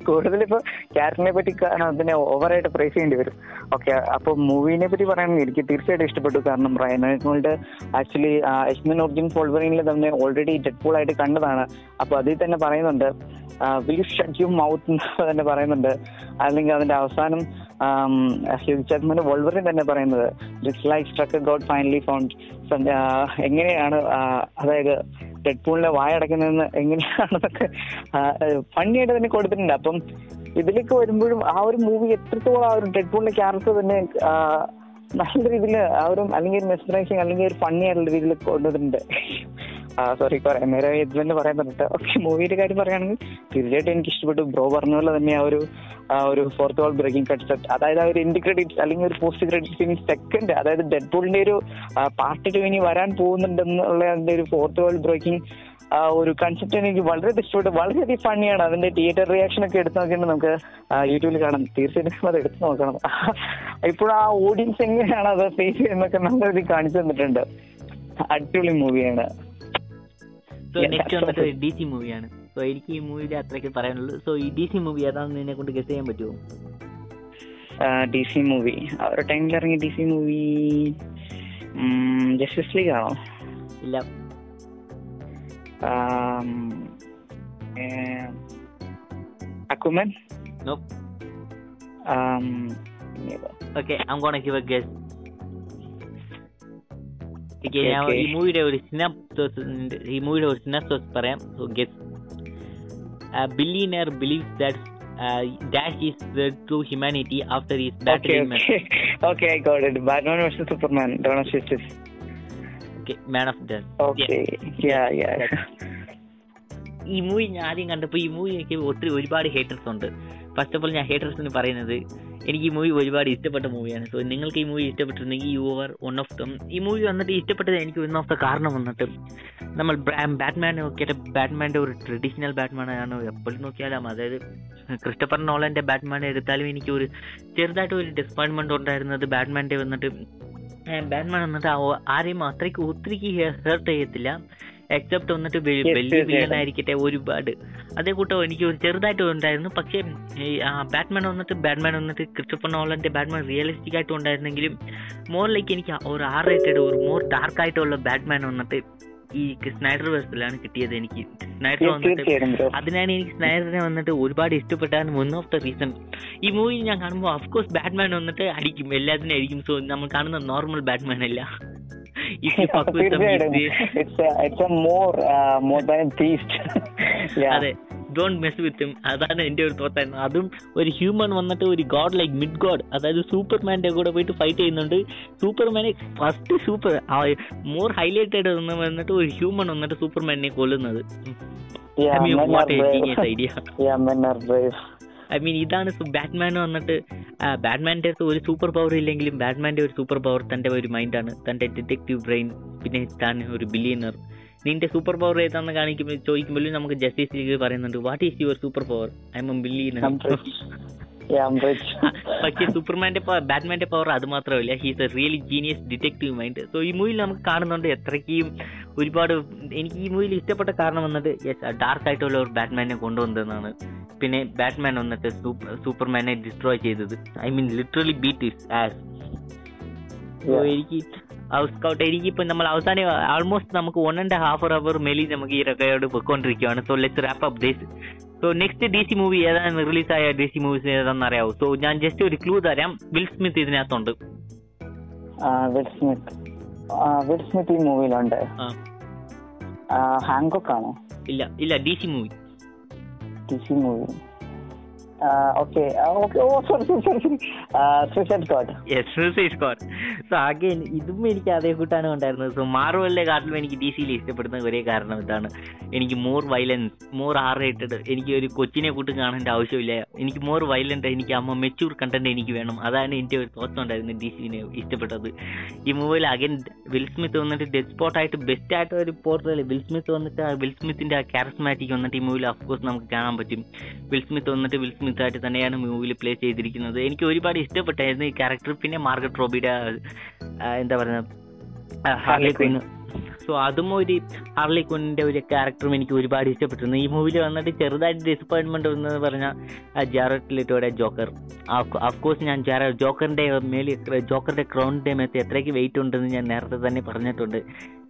കൂടുതലിപ്പോ ക്യാരക്ടറിനെ പറ്റി അതിനെ ഓവറായിട്ട് പ്രൈസ് ചെയ്യേണ്ടി വരും. ഓക്കെ അപ്പൊ മൂവിനെ പറ്റി പറയുകയാണെങ്കിൽ എനിക്ക് തീർച്ചയായിട്ടും ഇഷ്ടപ്പെട്ടു. കാരണം Reynold actually X Men origin ഫോൾവറിനിൽ തന്നെ ഓൾറെഡി ഡെഡ്പൂൾ ആയിട്ട് കണ്ടതാണ്. അപ്പൊ അതിൽ തന്നെ പറയുന്നുണ്ട് മൗത്ത് തന്നെ പറയുന്നുണ്ട്. അല്ലെങ്കിൽ അതിന്റെ അവസാനം ഹ്യൂജാക്മന്റെ വോൾവറിൻ തന്നെ പറയുന്നത് ലൈക്ക് സ്ട്രക്ക് ഫൈനലി ഫൗണ്ട് എങ്ങനെയാണ് ആ, അതായത് വായ വായടക്കുന്നതെന്ന് എങ്ങനെയാണെന്നൊക്കെ ഫണ്ണിയായിട്ട് തന്നെ കൊടുത്തിട്ടുണ്ട്. അപ്പം ഇതിലേക്ക് വരുമ്പോഴും ആ ഒരു മൂവി എത്രത്തോളം ആ ഒരു ഡെഡ്പൂളിന്റെ ക്യാരക്ടർ തന്നെ നല്ല രീതിയിൽ ആ ഒരു അല്ലെങ്കിൽ ഒരു മെസ്മറൈസിങ് അല്ലെങ്കിൽ ഒരു ഫണ്ണി ആയിട്ടുള്ള രീതിയിൽ കൊണ്ടുവന്നിട്ടുണ്ട്. സോറി നേരെ യജ്മെന്റ് പറയാൻ പറഞ്ഞിട്ട് ഓക്കെ മൂവിയുടെ കാര്യം പറയുകയാണെങ്കിൽ തീർച്ചയായിട്ടും എനിക്ക് ഇഷ്ടപ്പെട്ടു. ബ്രോ പറഞ്ഞ പോലെ തന്നെ ആ ഒരു ആ ഒരു ഫോർത്ത് വാൾ ബ്രേക്കിംഗ് കൺസെപ്റ്റ് അതായത് ആ ഒരു എൻഡ് ക്രെഡിറ്റ്സ് അല്ലെങ്കിൽ ഒരു പോസ്റ്റ് ക്രെഡിറ്റ്സ് ഇനി സെക്കൻഡ് അതായത് ഡെഡ് ബോളിന്റെ ഒരു പാർട്ട് ടു ഇനി വരാൻ പോകുന്നുണ്ടെന്നുള്ള അതിന്റെ ഒരു ഫോർത്ത് വാൾ ബ്രേക്കിംഗ് ആ ഒരു കൺസെപ്റ്റ് എനിക്ക് വളരെ ഇഷ്ടപ്പെട്ടു. വളരെയധികം ഫണ്ണിയാണ് അതിന്റെ തിയേറ്റർ റിയാക്ഷൻ ഒക്കെ എടുത്തു നോക്കിയിട്ട് നമുക്ക് യൂട്യൂബിൽ കാണാം. തീർച്ചയായിട്ടും അത് എടുത്തു നോക്കണം. ഇപ്പോൾ ആ ഓഡിയൻസ് എങ്ങനെയാണ് അത് ഫേസ് ചെയ്യുന്നൊക്കെ നല്ല രീതിയിൽ കാണിച്ചു തന്നിട്ടുണ്ട്. അടിപൊളി മൂവിയാണ് സോ നെക്സ്റ്റ് വന്നിട്ട് ഡി സി മൂവിയാണ് സോ എനിക്ക് ഈ മൂവിയിൽ അത്രയ്ക്ക് പറയാനുള്ളൂ സോ ഈ ഡി സി മൂവി ഏതാണെന്ന് എന്നെ കൊണ്ട് ഗസ് ചെയ്യാൻ പറ്റുമോ ഡി സി മൂവി ആ ഒരു ടൈമിൽ ഇറങ്ങിയ D C movie Justice League ആണോ? ഇല്ല. Aquaman no okay I'm gonna give a guess Okay, ഞാൻ okay. ഈ മൂവിയുടെ ഒരു സിനാപ്സോസ് ഈ മൂവിയുടെ ഒരു സിനാപ്സോസ് പറയാം so guess billionaire believes that dash is the true humanity after is okay okay I got it Batman versus Superman Dawn of Justice okay Man of Death okay ya ya ഈ movie ഞാൻ ആദ്യം കണ്ടപ്പോൾ ഈ മൂവിക്ക് ഒത്തിരി ഒരുപാട് haters ഉണ്ട് first of all ഞാൻ ഹേറ്റേഴ്സിന് പറയുന്നത് എനിക്ക് ഈ മൂവി ഒരുപാട് ഇഷ്ടപ്പെട്ട മൂവിയാണ് സോ നിങ്ങൾക്ക് ഈ movie ഇഷ്ടപ്പെട്ടിരുന്നെങ്കിൽ you are one of them ഈ മൂവി വന്നിട്ട് ഇഷ്ടപ്പെട്ടത് എനിക്ക് വൺ ഓഫ് ദ കാരണം വന്നിട്ട് നമ്മൾ ബാറ്റ്മാൻ നോക്കിയിട്ട് ബാറ്റ്മാന്റെ ഒരു ട്രഡീഷണൽ ബാറ്റ്മാൻ ആണ് എപ്പോഴും നോക്കിയാലും. അതായത് ക്രിസ്റ്റഫർ നോളന്റെ ബാറ്റ്മാൻ എടുത്താലും എനിക്ക് ഒരു ചെറുതായിട്ട് ഒരു ഡിസപ്പോയിൻമെന്റ് ഉണ്ടായിരുന്നത് ബാറ്റ്മാന്റെ വന്നിട്ട്. ബാറ്റ്മാൻ വന്നിട്ട് ആരെയും അത്രയ്ക്ക് ഒത്തിരിക്ക് ഹേർട്ട് ചെയ്യത്തില്ല. എക്സെപ്റ്റ് വന്നിട്ട് വലിയ വില്ലൻ ആയിരിക്കട്ടെ ഒരുപാട്. അതേ കൂട്ടം എനിക്ക് ഒരു ചെറുതായിട്ട് ഉണ്ടായിരുന്നു. പക്ഷേ ഈ ബാറ്റ്മാൻ വന്നിട്ട് ബാറ്റ്മാൻ വന്നിട്ട് ക്രിസ്റ്റഫർ നോളന്റെ ബാറ്റ്മാൻ റിയലിസ്റ്റിക് ആയിട്ട് ഉണ്ടായിരുന്നെങ്കിലും മോർ ലൈക്ക് എനിക്ക് ഒരു ആർ റേറ്റഡ് ഒരു മോർ ഡാർക്ക് ആയിട്ടുള്ള ബാറ്റ്മാൻ വന്നിട്ട് ഈ സ്നൈഡർ വേഴ്സിലാണ് കിട്ടിയത് എനിക്ക്. സ്നൈഡർ വന്നിട്ട് അതിനാണ് എനിക്ക് സ്നൈഡറിനെ വന്നിട്ട് ഒരുപാട് ഇഷ്ടപ്പെട്ടാണ് വൺ ഓഫ് ദ റീസൺ ഈ മൂവി ഞാൻ കാണുമ്പോൾ അഫ്കോഴ്സ് ബാറ്റ്മാൻ വന്നിട്ട് അടിക്കും. എല്ലാത്തിനും അടിക്കും. സോ നമ്മൾ കാണുന്ന നോർമൽ ബാറ്റ്മാൻ അല്ല. അതെ. ഡോണ്ട് മെസ് വിത്ത് ഹിം അതാണ് എന്റെ ഒരു തോട്ടായിരുന്നു അതും ഒരു ഹ്യൂമൻ വന്നിട്ട് ഒരു ഗോഡ് ലൈക്ക് മിഡ് ഗോഡ് അതായത് സൂപ്പർമാന്റെ കൂടെ പോയിട്ട് ഫൈറ്റ് ചെയ്യുന്നുണ്ട്. സൂപ്പർമാനെ ഫസ്റ്റ് സൂപ്പർ മോർ ഹൈലൈറ്റഡ് വന്നിട്ട് ഒരു ഹ്യൂമൻ വന്നിട്ട് സൂപ്പർമാനെ കൊല്ലുന്നത്. I ഐ മീൻ ഇതാണ് ബാറ്റ്മാൻ വന്നിട്ട് ബാറ്റ്മാന്റെ അടുത്ത് ഒരു സൂപ്പർ പവർ ഇല്ലെങ്കിലും ബാറ്റ്മാന്റെ ഒരു സൂപ്പർ പവർ തന്റെ ഒരു മൈൻഡാണ് തന്റെ ഡിറ്റക്റ്റീവ് ബ്രെയിൻ പിന്നെ താൻ ഒരു ബില്ലിയനർ നിന്റെ സൂപ്പർ പവർ ഏതാണെന്ന് കാണിക്കുമ്പോൾ ചോദിക്കുമ്പോഴും നമുക്ക് ജസ്റ്റിസ് ലീഗ് പറയുന്നുണ്ട് what is your super power I am billionaire പക്ഷേ സൂപ്പർമാന്റെ പവർ ബാറ്റ്മാന്റെ പവർ അത് മാത്രമല്ല he's a really genius detective mind so ഈ മൂവിയിൽ നമുക്ക് കാണുന്നുണ്ട് എത്രയ്ക്കും ഒരുപാട് എനിക്ക് ഈ മൂവിയിൽ ഇഷ്ടപ്പെട്ട കാരണം വന്നിട്ട് യെസ് ഡാർക്ക് ആയിട്ടുള്ള ഒരു ബാറ്റ്മാനെ കൊണ്ടുവന്നതെന്നാണ്. പിന്നെ ബാറ്റ്മാൻ വന്നിട്ട് സൂപ്പർമാനെ ഡിസ്ട്രോയ് ചെയ്തത്. I mean literally beat his ass so എനിക്ക് സ്കൗട്ട് എനിക്കിപ്പോൾ നമ്മൾ അവസാനം ആൾമോസ്റ്റ് നമുക്ക് വൺ ആൻഡ് ഹാഫ് അവർ മെലി നമുക്ക് ഈ record പൊയ്ക്കൊണ്ടിരിക്കുകയാണ് so let's wrap up this so next D C movie ഏതാണ് റിലീസായ ഡി സി മൂവീസ് ഏതാണെന്ന് അറിയാവൂ സോ ഞാൻ ജസ്റ്റ് ഒരു ക്ലൂ തരാം. വിൽ സ്മിത്ത് ഇതിനകത്തുണ്ട്. വിൽ സ്മിത്ത് വിൽ സ്മിത്ത് ഈ മൂവിയിലുണ്ട്. ആ. ഹാങ്കോക്ക് ആണോ? ഇല്ല ഇല്ല D C movie D C movie ഇതും എനിക്ക് അതേ കൂട്ടാണ് ഉണ്ടായിരുന്നത്. സോ മാർവലിലെ കാട്ടിലും എനിക്ക് ഡി സിയിൽ ഇഷ്ടപ്പെടുന്ന ഒരേ കാരണം ഇതാണ്. എനിക്ക് more violence more R rated എനിക്ക് ഒരു കൊച്ചിനെ കൂട്ട് കാണേണ്ട ആവശ്യമില്ല. എനിക്ക് മോർ വയലന്റ് എനിക്ക് അമ്മ മെച്ചൂർ കണ്ടന്റ് എനിക്ക് വേണം. അതാണ് എന്റെ ഒരു തോട്ടം ഉണ്ടായിരുന്നത് ഡി സിനെ ഇഷ്ടപ്പെട്ടത്. ഈ മൂവിയിൽ അഗൈൻ വിൽ സ്മിത്ത് വന്നിട്ട് ഡെഡ് സ്പോട്ട് ആയിട്ട് ബെസ്റ്റ് ആയിട്ട് ഒരു പോർട്ടൽ വിൽ സ്മിത്ത് വന്നിട്ട് വിൽ സ്മിത്തിന്റെ ആ കാരസ്മാറ്റിക് വന്നിട്ട് ഈ മൂവിയിൽ കോഴ്സ് നമുക്ക് കാണാൻ പറ്റും. വിൽ സ്മിത്ത് വന്നിട്ട് വിൽ ആയിട്ട് തന്നെയാണ് മൂവിയിൽ പ്ലേ ചെയ്തിരിക്കുന്നത്. എനിക്ക് ഒരുപാട് ഇഷ്ടപ്പെട്ടായിരുന്നു ഈ ക്യാരക്ടർ പിന്നെ മാർഗറ്റ് റോബിയുടെ എന്താ പറയുക ഹാർലി ക്വിൻ സോ അതും ഒരു ഹാർലി കുന്നിന്റെ ഒരു ക്യാരക്ടറും എനിക്ക് ഒരുപാട് ഇഷ്ടപ്പെട്ടിരുന്നു. ഈ മൂവിയിൽ വന്നിട്ട് ചെറുതായിട്ട് ഡിസപ്പോയിന്റ്മെന്റ് എന്ന് പറഞ്ഞാൽ ജാററ്റ് ലിറ്റോയുടെ ജോക്കർ അഫ്കോഴ്സ് ഞാൻ ജോക്കറിന്റെ മേലിൽ ജോക്കറിന്റെ ക്രൗണിന്റെ മേത്ത് എത്രയ്ക്ക് വെയിറ്റ് ഉണ്ടെന്ന് ഞാൻ നേരത്തെ തന്നെ പറഞ്ഞിട്ടുണ്ട്.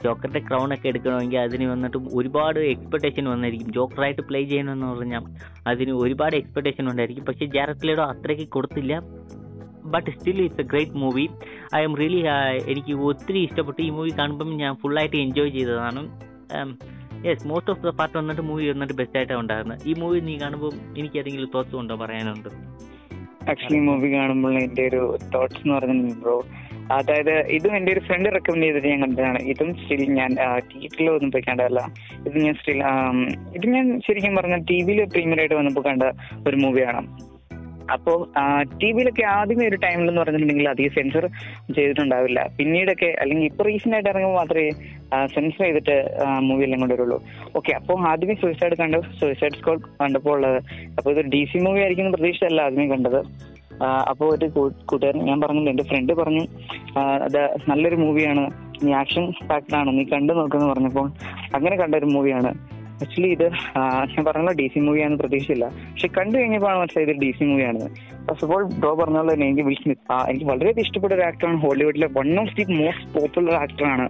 ജോക്കറിന്റെ ക്രൗൺ ഒക്കെ എടുക്കണമെങ്കിൽ അതിന് വന്നിട്ട് ഒരുപാട് എക്സ്പെക്ടേഷൻ വന്നായിരിക്കും ജോക്കറായിട്ട് പ്ലേ ചെയ്യണമെന്ന് പറഞ്ഞാൽ അതിന് ഒരുപാട് എക്സ്പെക്ടേഷൻ ഉണ്ടായിരിക്കും. പക്ഷേ ജാററ്റ് ലിറ്റോ അത്രയ്ക്ക് കൊടുത്തില്ല. But still it's a great movie I am really എനിക്ക് ഒത്തിരി ഇഷ്ടപ്പെട്ടു. ഈ മൂവി കാണുമ്പം ഞാൻ ഫുള്ളായിട്ട് എൻജോയ് ചെയ്തതാണ്. Yes most of the part വന്നിട്ട് മൂവി വന്നിട്ട് ബെസ്റ്റ് ആയിട്ടാണ് ഉണ്ടായിരുന്നത് ഈ മൂവി നീ കാണുമ്പോൾ എനിക്ക് ഏതെങ്കിലും തോട്ട്സ് ഉണ്ടോ പറയാനുണ്ട്? ആക്ച്വലി മൂവി കാണുമ്പോൾ എന്റെ ഒരു തോട്ട്സ് എന്ന് പറഞ്ഞു ബ്രോ അതായത് ഇതും എന്റെ ഒരു ഫ്രണ്ട് റെക്കമെൻഡ് ചെയ്തിട്ട് ഞാൻ കണ്ടതാണ്. ഇതും സ്റ്റിൽ ഞാൻ തിയേറ്ററിൽ ഒന്നും പോയി കണ്ടതല്ല. ഇത് ഞാൻ സ്റ്റിൽ ഇത് ഞാൻ ശരിക്കും പറഞ്ഞാൽ ടി വിയിൽ പ്രീമിയർ ആയിട്ട് വന്നപ്പോൾ കണ്ട ഒരു മൂവിയാണ് അപ്പോൾ ടി വിയിലൊക്കെ ആദ്യമേ ഒരു ടൈമിൽ എന്ന് പറഞ്ഞിട്ടുണ്ടെങ്കിൽ അധികം സെൻസർ ചെയ്തിട്ടുണ്ടാവില്ല. പിന്നീടൊക്കെ അല്ലെങ്കിൽ ഇപ്പൊ റീസെന്റ് ആയിട്ട് ഇറങ്ങുമ്പോൾ മാത്രമേ സെൻസർ ചെയ്തിട്ട് മൂവി എല്ലാം കൊണ്ടുവരുള്ളൂ ഓക്കെ അപ്പോൾ ആദ്യമേ സൂയിസൈഡ് കണ്ടു സൂയിസൈഡ് സ്കോഡ് കണ്ടപ്പോൾ ഉള്ളത്. അപ്പോൾ ഇതൊരു ഡി സി മൂവി ആയിരിക്കും പ്രതീക്ഷയല്ല ആദ്യമേ കണ്ടത്. അപ്പോൾ ഒരു കൂട്ടുകാരൻ ഞാൻ പറഞ്ഞില്ല എന്റെ ഫ്രണ്ട് പറഞ്ഞു അത് നല്ലൊരു മൂവിയാണ് നീ ആക്ഷൻ ഫാക്ടറാണ് നീ കണ്ടു നോക്കുന്നു പറഞ്ഞപ്പോൾ അങ്ങനെ കണ്ട ഒരു മൂവിയാണ് ആക്ച്വലി ഇത് ഞാൻ പറഞ്ഞല്ലോ ഡി സി മൂവിയാണെന്ന് പ്രതീക്ഷയില്ല. പക്ഷെ കണ്ടു കഴിഞ്ഞപ്പോഴാണ് മനസ്സിലായത് ഡി സി മൂവിയാണെന്ന് ഫസ്റ്റ് ഓഫ് ഓൾ ബ്രോ പറഞ്ഞ പോലെ തന്നെ എനിക്ക് വിൽ സ്മിത്ത് എനിക്ക് വളരെയധികം ഇഷ്ടപ്പെട്ട ഒരു ആക്ടറാണ് ഹോളിവുഡിലെ one of the most popular ആക്ടറാണ്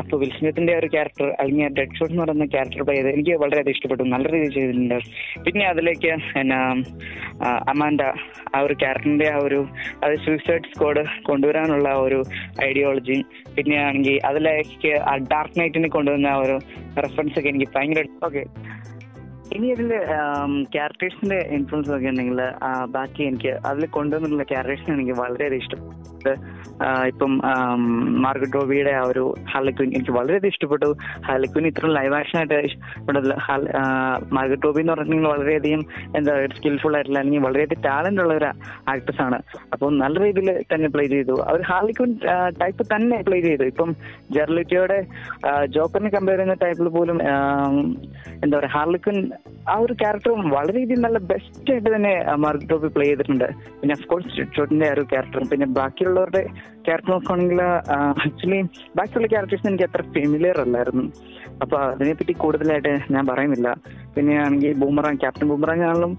അപ്പോൾ വിൽസ്മിത്തിന്റെ ഒരു ക്യാരക്ടർ അല്ലെങ്കിൽ ഡെഡ് ഷോട്ട് എന്ന് പറയുന്ന ക്യാരക്ടർ പ്ലേ ചെയ്ത് എനിക്ക് വളരെയധികം ഇഷ്ടപ്പെട്ടു. നല്ല രീതിയിൽ ചെയ്തിട്ടുണ്ട്. പിന്നെ അതിലേക്ക് എന്നാ അമാൻഡ ആ ഒരു ക്യാരക്ടറിന്റെ ആ ഒരു അത് സൂയിസൈഡ് സ്ക്വാഡ് കൊണ്ടുവരാനുള്ള ഒരു ഐഡിയോളജി പിന്നെ അതിലേക്ക് ആ ഡാർക്ക് നൈറ്റിനെ കൊണ്ടുവന്ന ഒരു റെഫറൻസ് ഒക്കെ എനിക്ക് ഭയങ്കര ഓക്കെ ഇനി അതിൽ ക്യാരക്ടേഴ്സിന്റെ ഇൻഫ്ലുവൻസ് ഒക്കെ ഉണ്ടെങ്കിൽ ബാക്കി എനിക്ക് അതിൽ കൊണ്ടുവന്നിട്ടുള്ള ക്യാരക്ടേഴ്സിന് എനിക്ക് വളരെയധികം ഇഷ്ടപ്പെട്ടു ഇപ്പം മാർഗറ്റ് റോബിയുടെ ആ ഒരു ഹാലക്വിൻ എനിക്ക് വളരെയധികം ഇഷ്ടപ്പെട്ടു. ഹാലക്വിൻ ഇത്ര ലൈവ് ആക്ഷൻ ആയിട്ട് ഇഷ്ടപ്പെട്ടത് മാർഗറ്റ് റോബി എന്ന് പറഞ്ഞിട്ടുണ്ടെങ്കിൽ വളരെയധികം എന്താ പറയുക സ്കിൽഫുൾ ആയിട്ടുള്ള അല്ലെങ്കിൽ വളരെയധികം ടാലന്റ് ഉള്ള ഒരു ആക്ട്രസ് ആണ്. അപ്പോൾ നല്ല രീതിയിൽ തന്നെ പ്ലേ ചെയ്തു. അവർ ഹാർലിക്വിൻ ടൈപ്പ് തന്നെ പ്ലേ ചെയ്തു. ഇപ്പം ജെർലിറ്റിയുടെ ജോക്കറിനെ കമ്പയർ ചെയ്യുന്ന ടൈപ്പിൽ പോലും എന്താ പറയുക ഹാർലിക്വിൻ ആ ഒരു ക്യാരക്ടർ വളരെയധികം നല്ല ബെസ്റ്റ് ആയിട്ട് തന്നെ മാർഗറ്റ് ടോപ്പി പ്ലേ ചെയ്തിട്ടുണ്ട്. പിന്നെ അഫ്കോഴ്സ് ഷോട്ടിന്റെ ആ ഒരു ക്യാരക്ടറും പിന്നെ ബാക്കിയുള്ളവരുടെ ക്യാരക്ടർ നോക്കുകയാണെങ്കിൽ ആക്ച്വലി ബാക്കിയുള്ള ക്യാരക്ടേഴ്സ് എനിക്ക് അത്ര ഫെമിലിയർ അല്ലായിരുന്നു. അപ്പൊ അതിനെപ്പറ്റി കൂടുതലായിട്ട് ഞാൻ പറയുന്നില്ല. പിന്നെ ആണെങ്കിൽ ബൂമറാങ് ക്യാപ്റ്റൻ ബൂമറാങ് ആണെങ്കിലും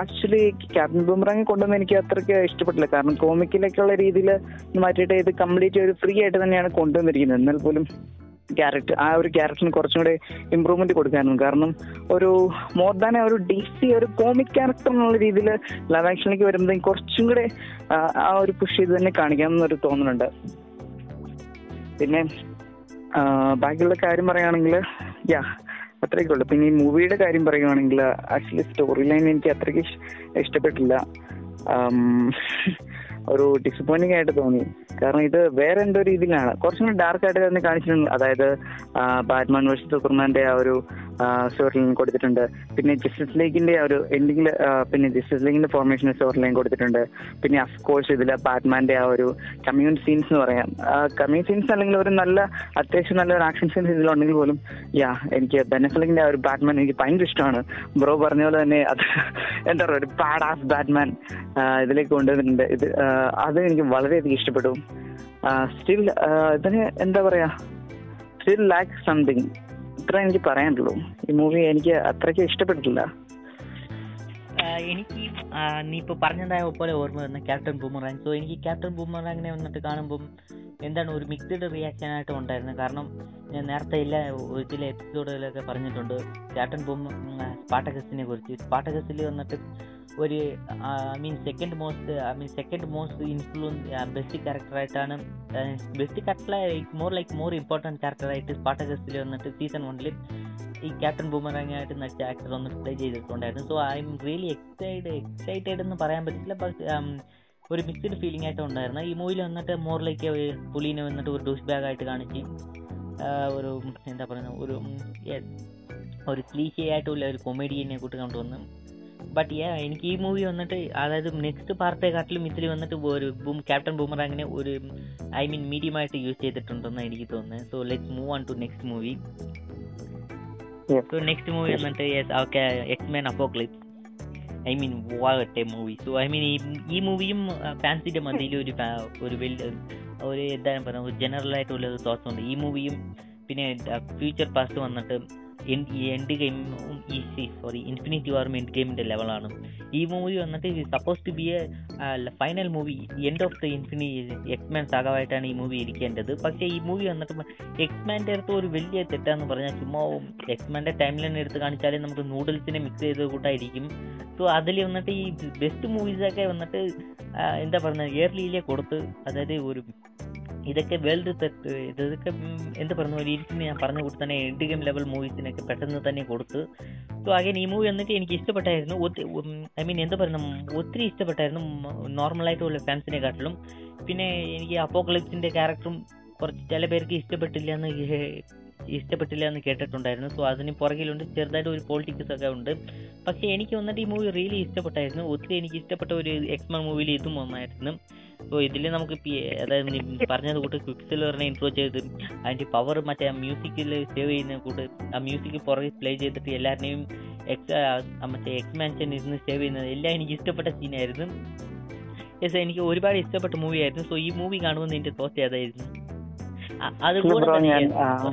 ആക്ച്വലി ക്യാപ്റ്റൻ ബൂമറാങ് കൊണ്ടുവന്ന് എനിക്ക് അത്രയ്ക്ക് ഇഷ്ടപ്പെട്ടില്ല. കാരണം കോമിക്കിലേക്കുള്ള രീതിയിൽ മാറ്റിയിട്ട് ഇത് കംപ്ലീറ്റ് ഒരു ഫ്രീ ആയിട്ട് തന്നെയാണ് കൊണ്ടുവന്നിരിക്കുന്നത്. എന്നാൽ പോലും ക്യാരക്ടർ ആ ഒരു ക്യാരക്ടറിന് കുറച്ചും കൂടെ ഇമ്പ്രൂവ്മെന്റ് കൊടുക്കാനും. കാരണം ഒരു മോർ ദാൻ ഒരു ഡി സി ഒരു കോമിക് ക്യാരക്ടർ എന്നുള്ള രീതിയിൽ ലവ് ആക്ഷനിലേക്ക് വരുമ്പോൾ കുറച്ചും കൂടെ ആ, ഒരു പുഷ് ചെയ്ത് തന്നെ കാണിക്കാം എന്നൊരു തോന്നുന്നുണ്ട് പിന്നെ ബാക്കിയുള്ള കാര്യം പറയുകയാണെങ്കിൽ യാ അത്രയൊക്കെ ഉള്ളു. പിന്നെ ഈ മൂവിയുടെ കാര്യം പറയുകയാണെങ്കിൽ ആക്ച്വലി സ്റ്റോറി ലൈൻ എനിക്ക് അത്രയ്ക്ക് ഇഷ്- ഇഷ്ടപ്പെട്ടില്ല. ഒരു ഡിസപ്പോയിന്റിംഗ് ആയിട്ട് തോന്നി. കാരണം ഇത് വേറെ എന്തോ രീതിയിലാണ്. കുറച്ചും കൂടി ഡാർക്ക് ആയിട്ട് തന്നെ കാണിച്ചിട്ടുണ്ട്. അതായത് ബാറ്റ്മാൻ വേഴ്സസ് സൂപ്പർമാന്റെ ആ ഒരു സ്റ്റോറി ലൈൻ കൊടുത്തിട്ടുണ്ട്. പിന്നെ ജസ്റ്റിസ് ലീഗിന്റെ ഒരു എൻഡിംഗിൽ പിന്നെ ജസ്റ്റിസ് ലീഗിന്റെ ഫോർമേഷൻ സ്റ്റോറി ലൈൻ കൊടുത്തിട്ടുണ്ട്. പിന്നെ അഫ്കോഴ്സ് ഇതിൽ ബാറ്റ്മാന്റെ ആ ഒരു കമ്മ്യൂൺ സീൻസ് എന്ന് പറയാം. കമ്മ്യൂൺ സീൻസ് അല്ലെങ്കിൽ ഒരു നല്ല അത്യാവശ്യം നല്ല ഒരു ആക്ഷൻ സീൻസ് ഇതിലുണ്ടെങ്കിൽ പോലും യാ എനിക്ക് ബെനഫലിന്റെ ആ ഒരു ബാറ്റ്മാൻ എനിക്ക് ഭയങ്കര ഇഷ്ടമാണ്. ബ്രോ പറഞ്ഞ പോലെ തന്നെ അത് എന്താ പറയുക ഒരു ബാഡ് ആസ് ബാറ്റ്മാൻ ഇതിലേക്ക് കൊണ്ടുവന്നിട്ടുണ്ട്. ഇത് അത് എനിക്ക് വളരെയധികം ഇഷ്ടപ്പെടും സ്റ്റിൽ ഇതിന് എന്താ പറയാ സ്റ്റിൽ ലാക്ക് സംതിങ് ഇത്ര എനിക്ക് പറയാനുള്ളൂ. ഈ മൂവി എനിക്ക് അത്രയ്ക്ക് ഇഷ്ടപ്പെട്ടിട്ടില്ല. എനിക്ക് നീ ഇപ്പോൾ പറഞ്ഞതായ പോലെ ഓർമ്മ വരുന്ന ക്യാപ്റ്റൻ ബൂമറാങ് സോ എനിക്ക് ക്യാപ്റ്റൻ ബൂമറാങ്ങിനെ വന്നിട്ട് കാണുമ്പം എന്താണ് ഒരു മിക്സഡ് റിയാക്ഷൻ ആയിട്ട് ഉണ്ടായിരുന്നത്? കാരണം ഞാൻ നേരത്തെ ഒരു ചില എപ്പിസോഡുകളിലൊക്കെ പറഞ്ഞിട്ടുണ്ട് ക്യാപ്റ്റൻ ബൂമ സ്പാട്ടകസിനെ കുറിച്ച്. സ്പാട്ടകസിൽ വന്നിട്ട് ഒരു I mean second most I mean second most influence best ക്യാരക്ടറായിട്ടാണ് best character more like more important ക്യാരക്ടറായിട്ട് സ്പാട്ടകസിൽ വന്നിട്ട് സീസൺ വണ്ണിൽ ഈ ക്യാപ്റ്റൻ ബൂമറാങ്ങായിട്ട് നടിച്ച ആക്ടർ ഒന്ന് പ്ലേ ചെയ്തിട്ടുണ്ടായിരുന്നു. So I am really excited excited എന്ന് പറയാൻ പറ്റില്ല ബട്ട് ഒരു മിക്സ്ഡ് ഫീലിംഗ് ആയിട്ട് ഉണ്ടായിരുന്നു. ഈ മൂവിയിൽ വന്നിട്ട് മോറിലേക്ക് ലൈക്ക് പുലീനെ വന്നിട്ട് ഒരു ഡൂഷ് ബാഗ് ആയിട്ട് കാണിച്ച് ഒരു എന്താ പറയുന്നത് ഒരു ഒരു ക്ലീഷേ ആയിട്ടുള്ള ഒരു കൊമേഡിയനെ കൂട്ടി കൊണ്ടുവന്നു. ബട്ട് യാ എനിക്ക് ഈ മൂവി വന്നിട്ട് അതായത് നെക്സ്റ്റ് പാർട്ടേക്കാട്ടിലും ഇതിൽ വന്നിട്ട് ഒരു ബൂം ക്യാപ്റ്റൻ ബൂമറാങ്ങിനെ ഒരു ഐ മീൻ മീഡിയമായിട്ട് യൂസ് ചെയ്തിട്ടുണ്ടെന്ന് എനിക്ക് തോന്നുന്നത്. So let's move on to next movie so next movie വന്നിട്ട് yes okay X Men apocalypse I mean what a movie so I mean ഈ മൂവിയും ഫാൻസിന്റെ മതിയിൽ ഒരു ഒരു വലിയ ഒരു എന്താണ് പറയുക ഒരു ജനറൽ ആയിട്ടുള്ള ഒരു തോട്ട്സ് ഉണ്ട്. ഈ മൂവിയും പിന്നെ ഫ്യൂച്ചർ പാസ്റ്റ് വന്നിട്ട് എൻഡ് ഗെയിമും ഈ സോറി ഇൻഫിനിറ്റി വാറും എൻഡ് ഗെയിമിന്റെ ലെവലാണ് ഈ മൂവി വന്നിട്ട് suppose to be a final movie end of the infinity X Men സാഗമായിട്ടാണ് ഈ മൂവി ഇരിക്കേണ്ടത്. പക്ഷേ ഈ മൂവി വന്നിട്ട് എക്സ്മാന്റെ അടുത്ത് ഒരു വലിയ തെറ്റാന്ന് പറഞ്ഞാൽ ചുമ്മാ എക്സ്മാന്റെ ടൈം ലൈൻ എടുത്ത് കാണിച്ചാലേ നമുക്ക് നൂഡിൽസിനെ മിക്സ് ചെയ്ത് കൂട്ടായിരിക്കും. സോ അതിൽ വന്നിട്ട് ഈ ബെസ്റ്റ് മൂവീസൊക്കെ വന്നിട്ട് എന്താ പറയുന്നത് ഇയർലിയിലേ കൊടുത്ത് അതായത് ഒരു ഇതൊക്കെ വേൾഡ് ഇതൊക്കെ എന്താ പറയുന്നു ഒരു ഇരിക്കുന്ന ഞാൻ പറഞ്ഞു കൂട്ടി തന്നെ എൻഡ് ഗെയിം ലെവൽ മൂവീസിനൊക്കെ പെട്ടെന്ന് തന്നെ കൊടുത്ത്. സോ അഗൈൻ ഈ മൂവി വന്നിട്ട് എനിക്ക് ഇഷ്ടപ്പെട്ടായിരുന്നു. ഐ മീൻ എന്താ പറയുന്നത് ഒത്തിരി ഇഷ്ടപ്പെട്ടായിരുന്നു. നോർമലായിട്ടുള്ള ഫാൻസിനെ കാട്ടിലും പിന്നെ എനിക്ക് അപ്പോക്ലിപ്സിന്റെ ക്യാരക്ടറും കുറച്ച് ചില പേർക്ക് ഇഷ്ടപ്പെട്ടില്ല എന്ന് ഇഷ്ടപ്പെട്ടില്ല എന്ന് കേട്ടിട്ടുണ്ടായിരുന്നു. സോ അതിന് പുറകിലുണ്ട്. ചെറുതായിട്ട് ഒരു പോളിറ്റിക്സ് ഒക്കെ ഉണ്ട്. പക്ഷേ എനിക്ക് വന്നിട്ട് ഈ മൂവി റിയലി ഇഷ്ടപ്പെട്ടായിരുന്നു. ഒത്തിരി എനിക്ക് ഇഷ്ടപ്പെട്ട ഒരു എക്സ്മാൻ മൂവിയിൽ ഇതും ഒന്നായിരുന്നു സോ ഇതിൽ നമുക്ക് അതായത് പറഞ്ഞത് കൂട്ട് ക്വിക്സിൽ പറഞ്ഞ ഇൻട്രോ ചെയ്ത് അതിന്റെ പവർ മറ്റേ ആ മ്യൂസിക്കിൽ സേവ് ചെയ്യുന്ന കൂട്ട് ആ മ്യൂസിക് പുറകെ പ്ലേ ചെയ്തിട്ട് എല്ലാവരുടെയും എക്സ് മറ്റേ എക്സ്മാൻഷൻ ഇരുന്ന് സേവ് ചെയ്യുന്നത് എല്ലാം എനിക്ക് ഇഷ്ടപ്പെട്ട സീനായിരുന്നു യെസ് എനിക്ക് ഒരുപാട് ഇഷ്ടപ്പെട്ട മൂവി ആയിരുന്നു. സോ ഈ മൂവി കാണുമ്പോൾ നിന്റെ തോസ്റ്റ് ഏതായിരുന്നു? അ- അത് Bro, കൂടെ തന്നെ ഞാൻ, ആ,